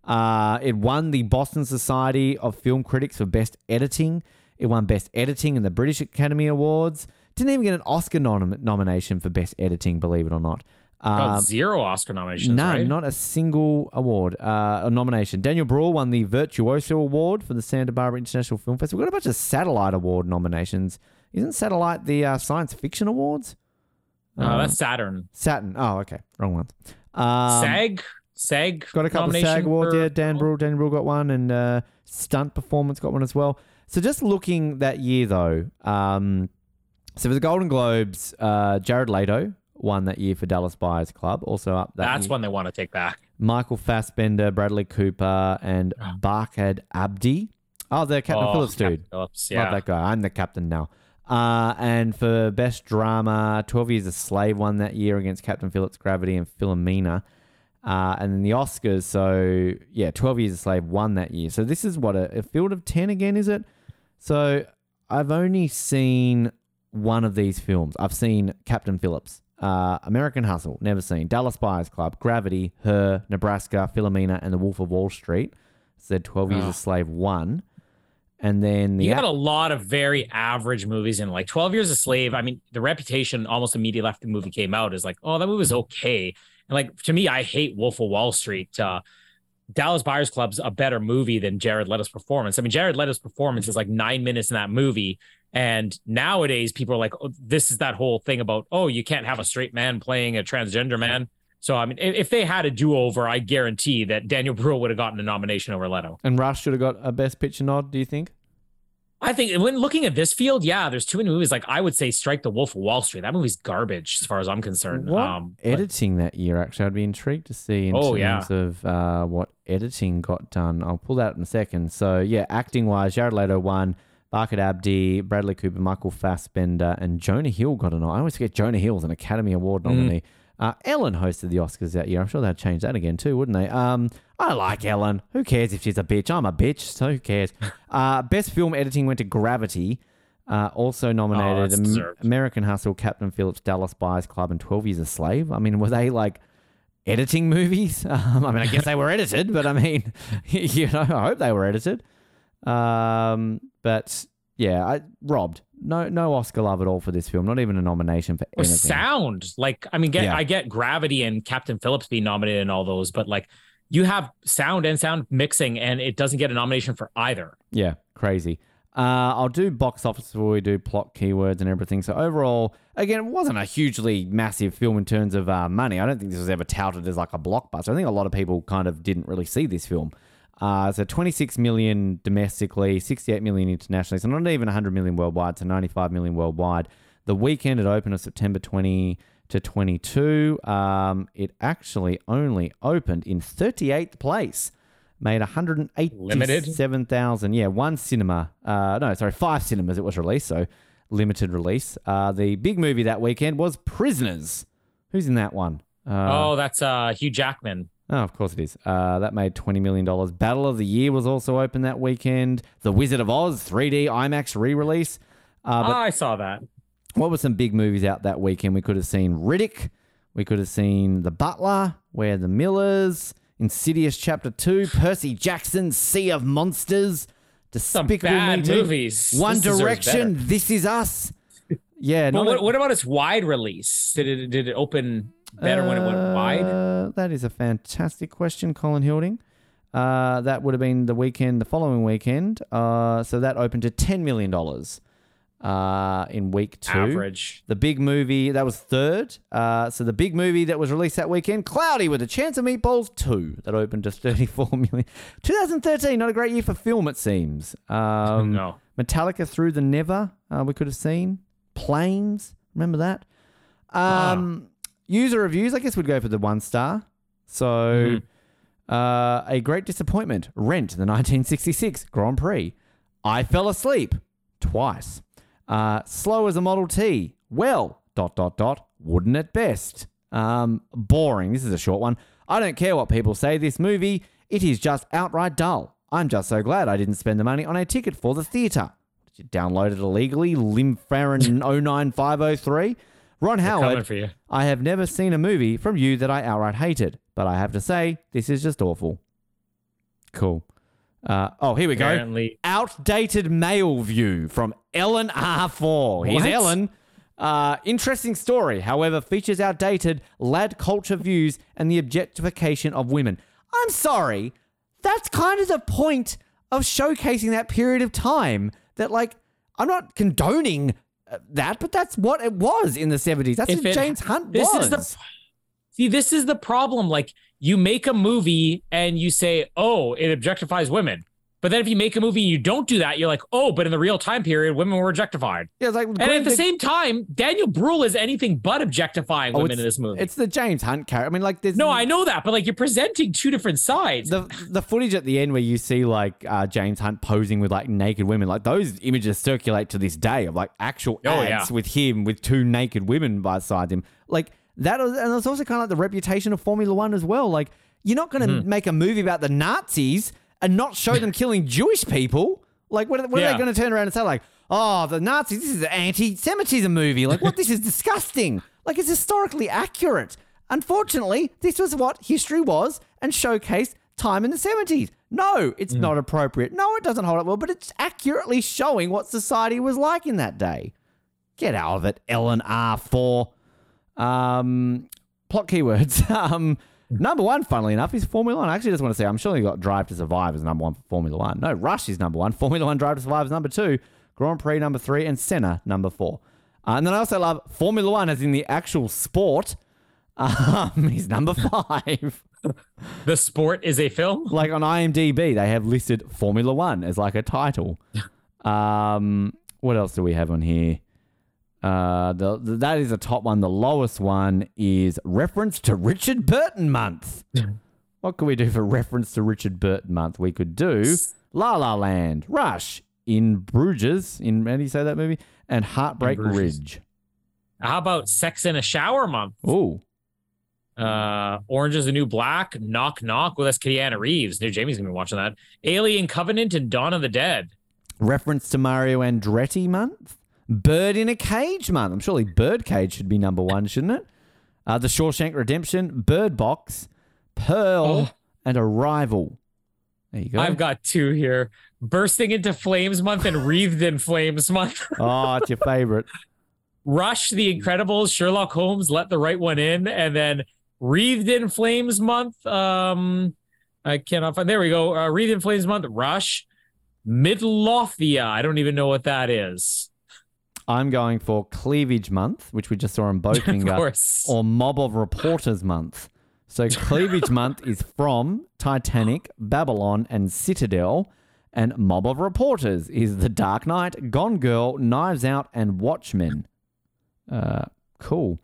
Uh, it won the Boston Society of Film Critics for Best Editing. It won Best Editing in the British Academy Awards. Didn't even get an Oscar nom- nomination for Best Editing, believe it or not. Got Um, zero Oscar nominations. no, right? not a single award, uh, a nomination. Daniel Brühl won the Virtuoso Award for the Santa Barbara International Film Festival. We've got a bunch of Satellite Award nominations. Isn't Satellite the uh, Science Fiction Awards? Uh, Uh, that's Saturn. Saturn. Oh, okay. Wrong ones. Um, SAG. SAG. Got a couple of SAG awards. for- Yeah, Dan Brühl, Dan Brühl got one, and uh, Stunt Performance got one as well. So just looking that year though, um, so for the Golden Globes, uh, Jared Leto won that year for Dallas Buyers Club. Also up that That's year. one they want to take back. Michael Fassbender, Bradley Cooper, and Barkhad Abdi. Oh, the Captain Oh, Phillips Captain dude. Phillips, Love that guy. I'm the captain now. Uh, and for best drama, 12 Years a Slave won that year against Captain Phillips, Gravity, and Philomena. Uh, and then the Oscars, so yeah, 12 Years a Slave won that year. So this is what a, a field of 10 again, is it? So I've only seen one of these films. I've seen Captain Phillips, uh, American Hustle, never seen. Dallas Buyers Club, Gravity, Her, Nebraska, Philomena, and The Wolf of Wall Street. Said 12 Years Oh. a Slave won. And then the You got a lot of very average movies in like 12 Years a Slave. I mean, the reputation almost immediately after the movie came out is like, oh, that movie was okay. And like to me, I hate Wolf of Wall Street. Uh, Dallas Buyers Club's a better movie than Jared Leto's performance. I mean, Jared Leto's performance is like nine minutes in that movie. And nowadays, people are like, oh, this is that whole thing about, oh, you can't have a straight man playing a transgender man. So, I mean, if, they had a do over, I guarantee that Daniel Bruhl would have gotten a nomination over Leto. And Rush should have got a Best Picture nod, do you think? I think when looking at this field, yeah, there's too many movies. Like I would say, Strike the Wolf of Wall Street. That movie's garbage as far as I'm concerned. What Um, but- editing that year, actually, I'd be intrigued to see in Oh, terms yeah. of uh, what editing got done. I'll pull that in a second. So, yeah, acting wise, Jared Leto won, Barkhad Abdi, Bradley Cooper, Michael Fassbender, and Jonah Hill got an I always forget Jonah Hill's an Academy Award Mm. Uh, Ellen hosted the Oscars that year. I'm sure they'd change that again too, wouldn't they? Um, I like Ellen. Who cares if she's a bitch? I'm a bitch, so who cares? Uh, best film editing went to Gravity. Uh, also nominated Oh, Am- American Hustle, Captain Phillips, Dallas Buyers Club, and 12 Years a Slave. I mean, were they like editing movies? Um, I mean, I guess they were edited, but I mean, you know, I hope they were edited. Um, but yeah, I robbed. No, no Oscar love at all for this film. Not even a nomination for or anything. sound. Like, I mean, get Yeah. I get Gravity and Captain Phillips being nominated and all those, but like you have sound and sound mixing, and it doesn't get a nomination for either. Yeah, crazy. Uh, I'll do box office before we do plot keywords and everything. So overall, again, it wasn't a hugely massive film in terms of uh, money. I don't think this was ever touted as like a blockbuster. I think a lot of people kind of didn't really see this film. Uh, so 26 million domestically, 68 million internationally. So not even 100 million worldwide. So 95 million worldwide. The weekend it opened of September 20 to 22. Um, it actually only opened in 38th place. Made 187,000. Yeah, one cinema. Uh, no, sorry, five cinemas it was released. So limited release. Uh, the big movie that weekend was Prisoners. Who's in that one? Uh, oh, that's uh, Hugh Jackman. Oh, of course it is. Uh, that made $20 million. Battle of the Year was also open that weekend. The Wizard of Oz 3D IMAX re release. Uh, I saw that. what were some big movies out that weekend? We could have seen Riddick. We could have seen The Butler, We're the Millers, Insidious Chapter 2, Percy Jackson, Sea of Monsters, Some bad Me 2, movies. One This Direction. This Is Us. Yeah, But what, a- what about its wide release? Did it did it open better when it went wide? Uh, That is a fantastic question, Colin Hilding. Uh, that would have been the weekend, the following weekend. Uh, so that opened to $10 million uh, in week two. Average. The big movie, that was third. Uh, so the big movie that was released that weekend, Cloudy with a Chance of Meatballs 2, that opened to 34 million. 2013, not a great year for film, it seems. Um, no. Metallica Through the Never, uh, we could have seen. Planes, remember that? Um, User reviews, I guess we'd go for the one star. So, uh, a great disappointment. Rent, the 1966 Grand Prix. I fell asleep twice. Uh, slow as a Model T. Well, dot, dot, dot. Wouldn't it best? Um, boring. This is a short one. I don't care what people say. This movie, it is just outright dull. I'm just so glad I didn't spend the money on a ticket for the theatre. Did you download it illegally? Limfarron 09503? Ron Howard. I have never seen a movie from you that I outright hated, but I have to say, this is just awful. Cool. Uh, oh, here we go. Outdated male view from Ellen R4. Here's What? Ellen. Uh, interesting story, however, features outdated lad culture views and the objectification of women. I'm sorry. That's kind of the point of showcasing that period of time. That, like, I'm not condoning that, but that's what it was in the 70s. That's If what it- James Hunt this was. is the see. This is the problem. Like you make a movie and you say, "Oh, it objectifies women," but then if you make a movie and you don't do that, you're like, "Oh, but in the real time period, women were objectified." yeah, it's like And at the same time, Daniel Bruhl is anything but objectifying Oh, women in this movie. It's the James Hunt character. I mean, like, there's no, I know that, but like you're presenting two different sides. the the footage at the end where you see like uh, James Hunt posing with like naked women, like those images circulate to this day of like actual Oh, ads yeah. with him with two naked women beside him. Like that, was, and it's also kind of like the reputation of Formula One as well. Like you're not going to Mm-hmm. make a movie about the Nazis and not show them killing Jewish people. Like what, are- what are Yeah. they going to turn around and say? Like, oh, the Nazis, this is an anti-Semitism movie. Like what? this is disgusting. Like it's historically accurate. Unfortunately, this was what history was and showcased time in the 70s. No, it's Mm. not appropriate. No, it doesn't hold up well, but it's accurately showing what society was like in that day. Get out of it, Ellen R4. Um, plot keywords. um, number one, funnily enough, is Formula One. I actually just want to say, I'm sure you got Drive to Survive as number one for Formula One. No, Rush is number one. Formula One Drive to Survive is number two. Grand Prix number three, and Senna number four. Uh, and then I also love Formula One as in the actual sport. Um, is number five. the sport is a film. like on IMDb, they have listed Formula One as like a title. Um, what else do we have on here? Uh, the, the that is the top one. The lowest one is reference to Richard Burton month. what could we do for reference to Richard Burton month? We could do La La Land, Rush, In Bruges, in how do you say that movie? And Heartbreak. Ridge. How about Sex in a Shower Month? Ooh, Uh, Orange is the New Black, Knock Knock. Well, that's Keanu Reeves. New Jamie's gonna be watching that. Alien Covenant and Dawn of the Dead. reference to Mario Andretti month. Bird in a Cage month. I'm surely Bird Cage should be number one, shouldn't it? Uh, the Shawshank Redemption, Bird Box, Pearl, Oh. and Arrival. There you go. I've got two here. Bursting into Flames Month and Wreathed in Flames Month. oh, it's your favorite. Rush, The Incredibles, Sherlock Holmes, Let the Right One In, and then Wreathed in Flames Month. Um, I cannot find. There we go. Uh, Wreathed in Flames Month. Rush, Midlothian. I don't even know what that is. I'm going for Cleavage Month, which we just saw on Of Bowfinger, course. or Mob of Reporters Month. So Cleavage Month is from Titanic, Babylon, and Citadel. And Mob of Reporters is The Dark Knight, Gone Girl, Knives Out, and Watchmen. Uh, cool.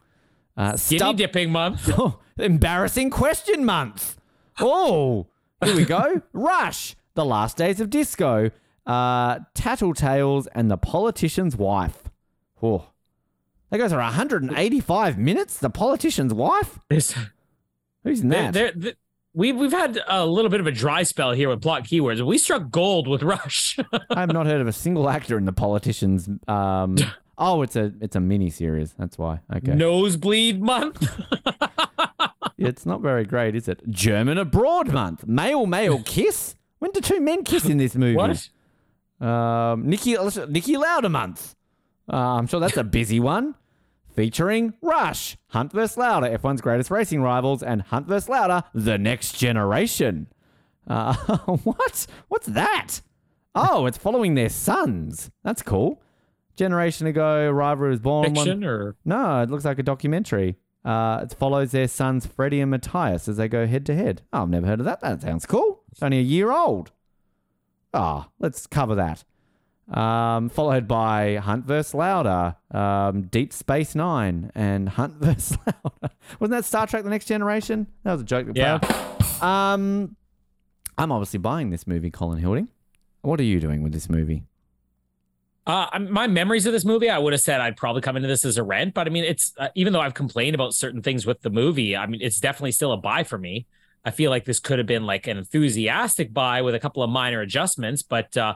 Uh, Skinny stub- Dipping Month. Oh, embarrassing question month. Oh, here we go. Rush, The Last Days of Disco, uh, Tattletales, and The Politician's Wife. Oh, that goes for 185 minutes. The politician's wife. Who's in that? there, we've we've had a little bit of a dry spell here with plot keywords. We struck gold with Rush. I have not heard of a single actor in the politician's. Um, oh, it's a it's a mini series. That's why. Okay, Nosebleed month. it's not very great, is it? German abroad month. Male male kiss. When do two men kiss in this movie? what? Um, Niki Niki Lauda month. Uh, I'm sure that's a busy one. Featuring Rush, Hunt vs. Lauda, F1's greatest racing rivals, and Hunt vs. Lauda, the next generation. Uh, what? What's that? Oh, it's following their sons. That's cool. Generation ago, rival was born. one- or no, it looks like a documentary. Uh, it follows their sons Freddie and Mathias as they go head to head. Oh, I've never heard of that. That sounds cool. It's only a year old. Ah, let's cover that. Um, followed by Hunt vs. Lauda, um, Deep Space Nine, and Hunt vs. Lauda. Wasn't that Star Trek: The Next Generation? That was a joke. Yeah. Um, I'm obviously buying this movie, Colin Hilding. What are you doing with this movie? Uh, my memories of this movie, I would have said I'd probably come into this as a rent, but I mean, it's uh, even though I've complained about certain things with the movie, I mean, it's definitely still a buy for me. I feel like this could have been like an enthusiastic buy with a couple of minor adjustments, but uh,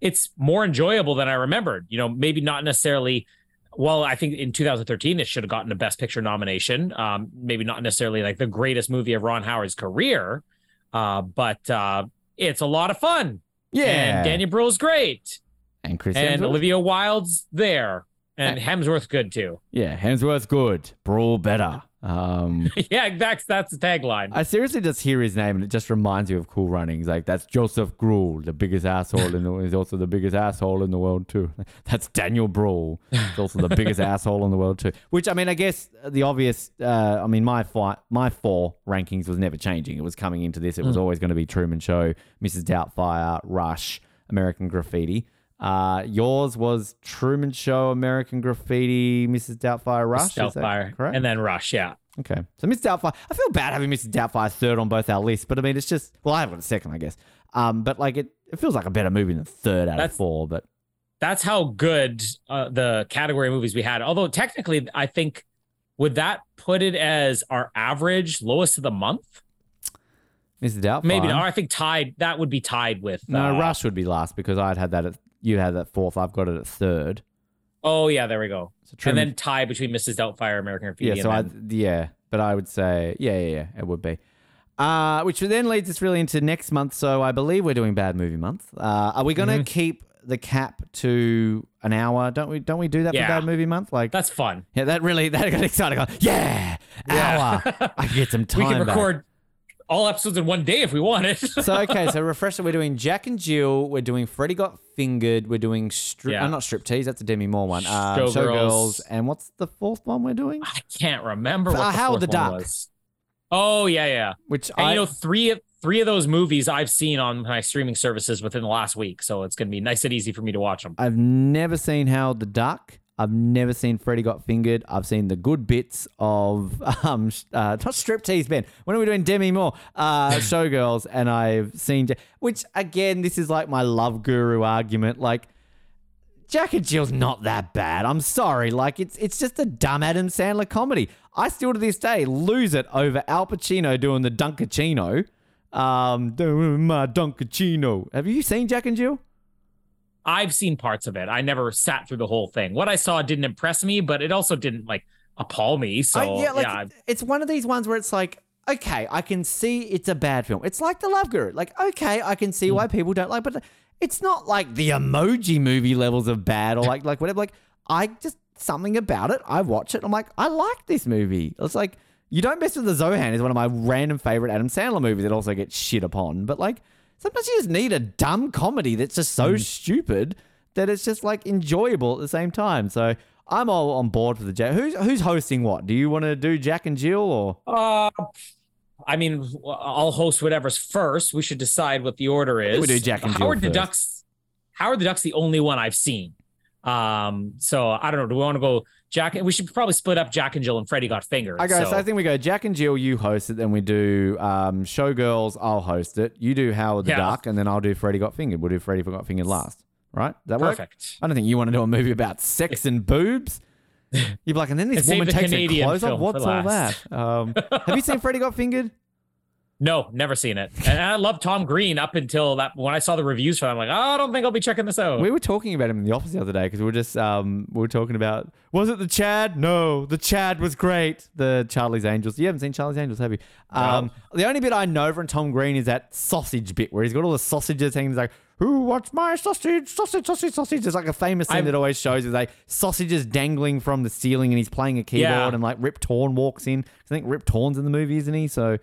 it's more enjoyable than I remembered. You know, maybe not necessarily. Well, I think in 2013 it should have gotten a Best Picture nomination. Um, maybe not necessarily like the greatest movie of Ron Howard's career, uh, but uh, it's a lot of fun. Yeah, and Daniel Bruhl's great and Chris and Hemsworth? Olivia Wilde's there, and Hemsworth good too. Yeah, Hemsworth good, Bruhl better. Um, yeah, that's that's the tagline. I seriously just hear his name and it just reminds you of Cool Runnings. Like that's Josef Grool, the biggest asshole in the He's also the biggest asshole in the world too. That's Daniel Bruhl. He's also the biggest asshole in the world too. Which I mean, I guess the obvious. Uh, I mean, my five, my four rankings was never changing. It was coming into this. It was always going to be Truman Show, Mrs. Doubtfire, Rush, American Graffiti. Uh, yours was Truman Show, American Graffiti, Mrs. Doubtfire, Rush. That Doubtfire, correct? and then Rush. Yeah, Okay. So Mr. Doubtfire, I feel bad having Mr. Doubtfire third on both our lists, but I mean, it's just, well, I have it second, I guess. Um, but like, it, it feels like a better movie than third out That's- of four, but that's how good uh, the category movies we had. Although technically, I think would that put it as our average lowest of the month? Mr. Doubtfire. Maybe. Or I think tied. That would be tied with. No, uh, Rush would be last because I'd had that at, you had that fourth. I've got it at third. Oh yeah, there we go. So and then tie between Mrs. Doubtfire, American Graffiti. yeah, so I, yeah, but I would say, yeah, yeah, yeah, it would be. Uh, which then leads us really into next month. So I believe we're doing bad movie month. Uh, are we going to Mm-hmm. keep the cap to an hour? Don't we? Don't we do that Yeah. for bad movie month? Like, that's fun. Yeah, that really that got exciting. Yeah, Yeah. hour. I can get some time. we can back. All episodes in one day if we wanted. So okay, so refresh refresher. We're doing Jack and Jill. We're doing Freddy Got Fingered. We're doing strip. Yeah. Uh, not striptease. That's a Demi Moore one. Uh, Showgirls. Showgirls. And what's the fourth one we're doing? I can't remember what Uh, the Howard the Duck. was. Oh yeah, yeah. Which And I you know, three of three of those movies I've seen on my streaming services within the last week, so it's gonna be nice and easy for me to watch them. I've never seen Howard the Duck. I've never seen Freddy Got Fingered. I've seen the good bits of um uh not striptease Ben. When are we doing Demi Moore? Uh Showgirls and I've seen Ja- which again this is like my love guru argument like Jack and Jill's not that bad. I'm sorry. Like it's it's just a dumb Adam Sandler comedy. I still to this day lose it over Al Pacino doing the Dunkachino. Um doing my Dunkachino. Have you seen Jack and Jill? I've seen parts of it. I never sat through the whole thing. What I saw didn't impress me, but it also didn't like appall me. So I- yeah, yeah, it's one of these ones where it's like, okay, I can see it's a bad film. It's like The Love Guru. Like, okay, I can see why mm. people don't like, but it's not like the emoji movie levels of bad or like like whatever. Like, I just something about it. I watch it. I'm like, I like this movie. It's like you don't mess with the Zohan is one of my random favorite Adam Sandler movies that also gets shit upon. But like sometimes you just need a dumb comedy that's just so stupid that it's just like enjoyable at the same time. So I'm all on board for the Jack. Who's who's hosting what? Do you want to do Jack and Jill or? uh, I mean, I'll host whatever's first. We should decide what the order is. we do Jack and Jill Howard the first. Duck's. Howard the Duck's the only one I've seen. Um, so I don't know. Do we want to go Jack? We should probably split up Jack and Jill and Freddy got fingered. Okay, so, so I think we go Jack and Jill. You host it, then we do um, Showgirls. I'll host it. You do Howard the Yeah. Duck, and then I'll do Freddy Got Fingered. We'll do Freddy Got Fingered last. right? Does that work? Perfect. I don't think you want to do a movie about sex and boobs. You'd be like, and then this woman takes her Canadian clothes off. What's all last. that? Um, have you seen Freddy Got Fingered? No, never seen it. And I love Tom Green up until that when I saw the reviews for it, I'm like, oh, I don't think I'll be checking this out. We were talking about him in the office the other day because we were just um, we were talking about was it the Chad? No, the Chad was great. The Charlie's Angels. You haven't seen Charlie's Angels, have you? Um, The only bit I know from Tom Green is that sausage bit where he's got all the sausages and he's like, "Who wants my sausage? Sausage, sausage, sausage." It's like a famous scene I've- that always shows is like sausages dangling from the ceiling and he's playing a keyboard Yeah. and like Rip Torn walks in. I think Rip Torn's in the movie, isn't he? So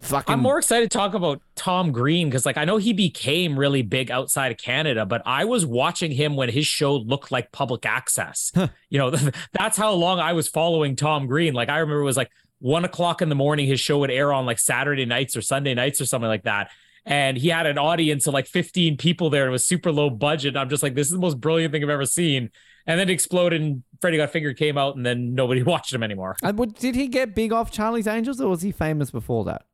fucking. I'm more excited to talk about Tom Green because, like, I know he became really big outside of Canada, but I was watching him when his show looked like public access. You know, that's how long I was following Tom Green. Like, I remember it was like one o'clock in the morning, his show would air on like Saturday nights or Sunday nights or something like that. And he had an audience of like 15 people there. It was super low budget. I'm just like, this is the most brilliant thing I've ever seen. And then it exploded and Freddy Got Fingered came out and then nobody watched him anymore. But did he get big off Charlie's Angels or was he famous before that?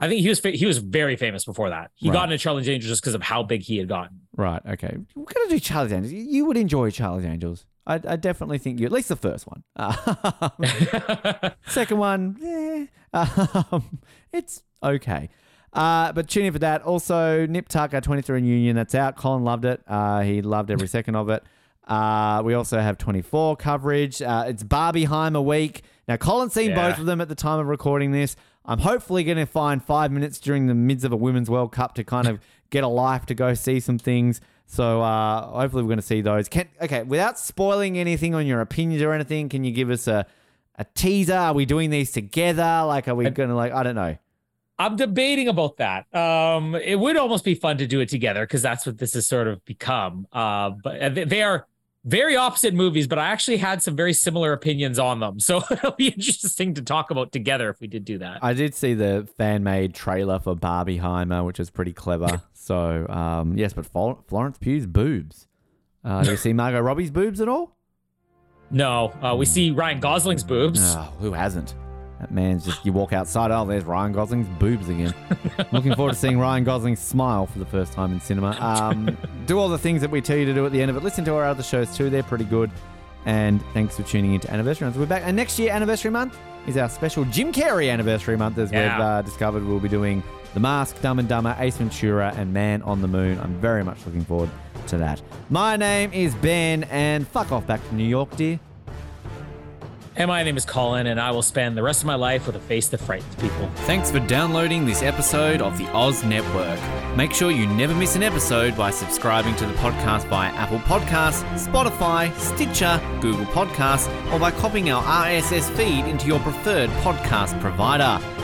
I think he was fa- he was very famous before that. He Right. got into Charlie's Angels just because of how big he had gotten. Right. Okay. We're gonna do Charlie's Angels. You- would enjoy Charlie's Angels. I, I definitely think you. At least the first one. Second one, eh, um, it's okay. Uh, but tune in for that. Also, Nip Tucker 23 in Union. That's out. Colin loved it. Uh, he loved every second of it. Uh, we also have 24 coverage. Uh, it's Barbieheimer week. Now, Colin's seen Yeah. both of them at the time of recording this. I'm hopefully going to find five minutes during the midst of a Women's World Cup to kind of get a life to go see some things. So uh, hopefully we're going to see those. Can okay, without spoiling anything on your opinions or anything, can you give us a a teaser? Are we doing these together? Like, are we going to like? I don't know. I'm debating about that. Um, it would almost be fun to do it together because that's what this has sort of become. Uh, but they- they are very opposite movies, but I actually had some very similar opinions on them. So it'll be interesting to talk about together if we did do that. I did see the fan made trailer for Barbieheimer, which is pretty clever. so um, yes, but Florence Pugh's boobs. Uh, do you see Margot Robbie's boobs at all? No, uh, we see Ryan Gosling's boobs. Oh, who hasn't? That man's just, you walk outside, oh, there's Ryan Gosling's boobs again. Looking forward to seeing Ryan Gosling smile for the first time in cinema. Um, do all the things that we tell you to do at the end of it. Listen to our other shows too, they're pretty good. And thanks for tuning into Anniversary Month. We're back. And next year, Anniversary Month, is our special Jim Carrey Anniversary Month. As Yeah. we've uh, discovered, we'll be doing The Mask, Dumb and Dumber, Ace Ventura, and Man on the Moon. I'm very much looking forward to that. My name is Ben, and fuck off back to New York, dear. And my name is Colin, and I will spend the rest of my life with a face that frightens people. Thanks for downloading this episode of the Oz Network. Make sure you never miss an episode by subscribing to the podcast via Apple Podcasts, Spotify, Stitcher, Google Podcasts, or by copying our RSS feed into your preferred podcast provider.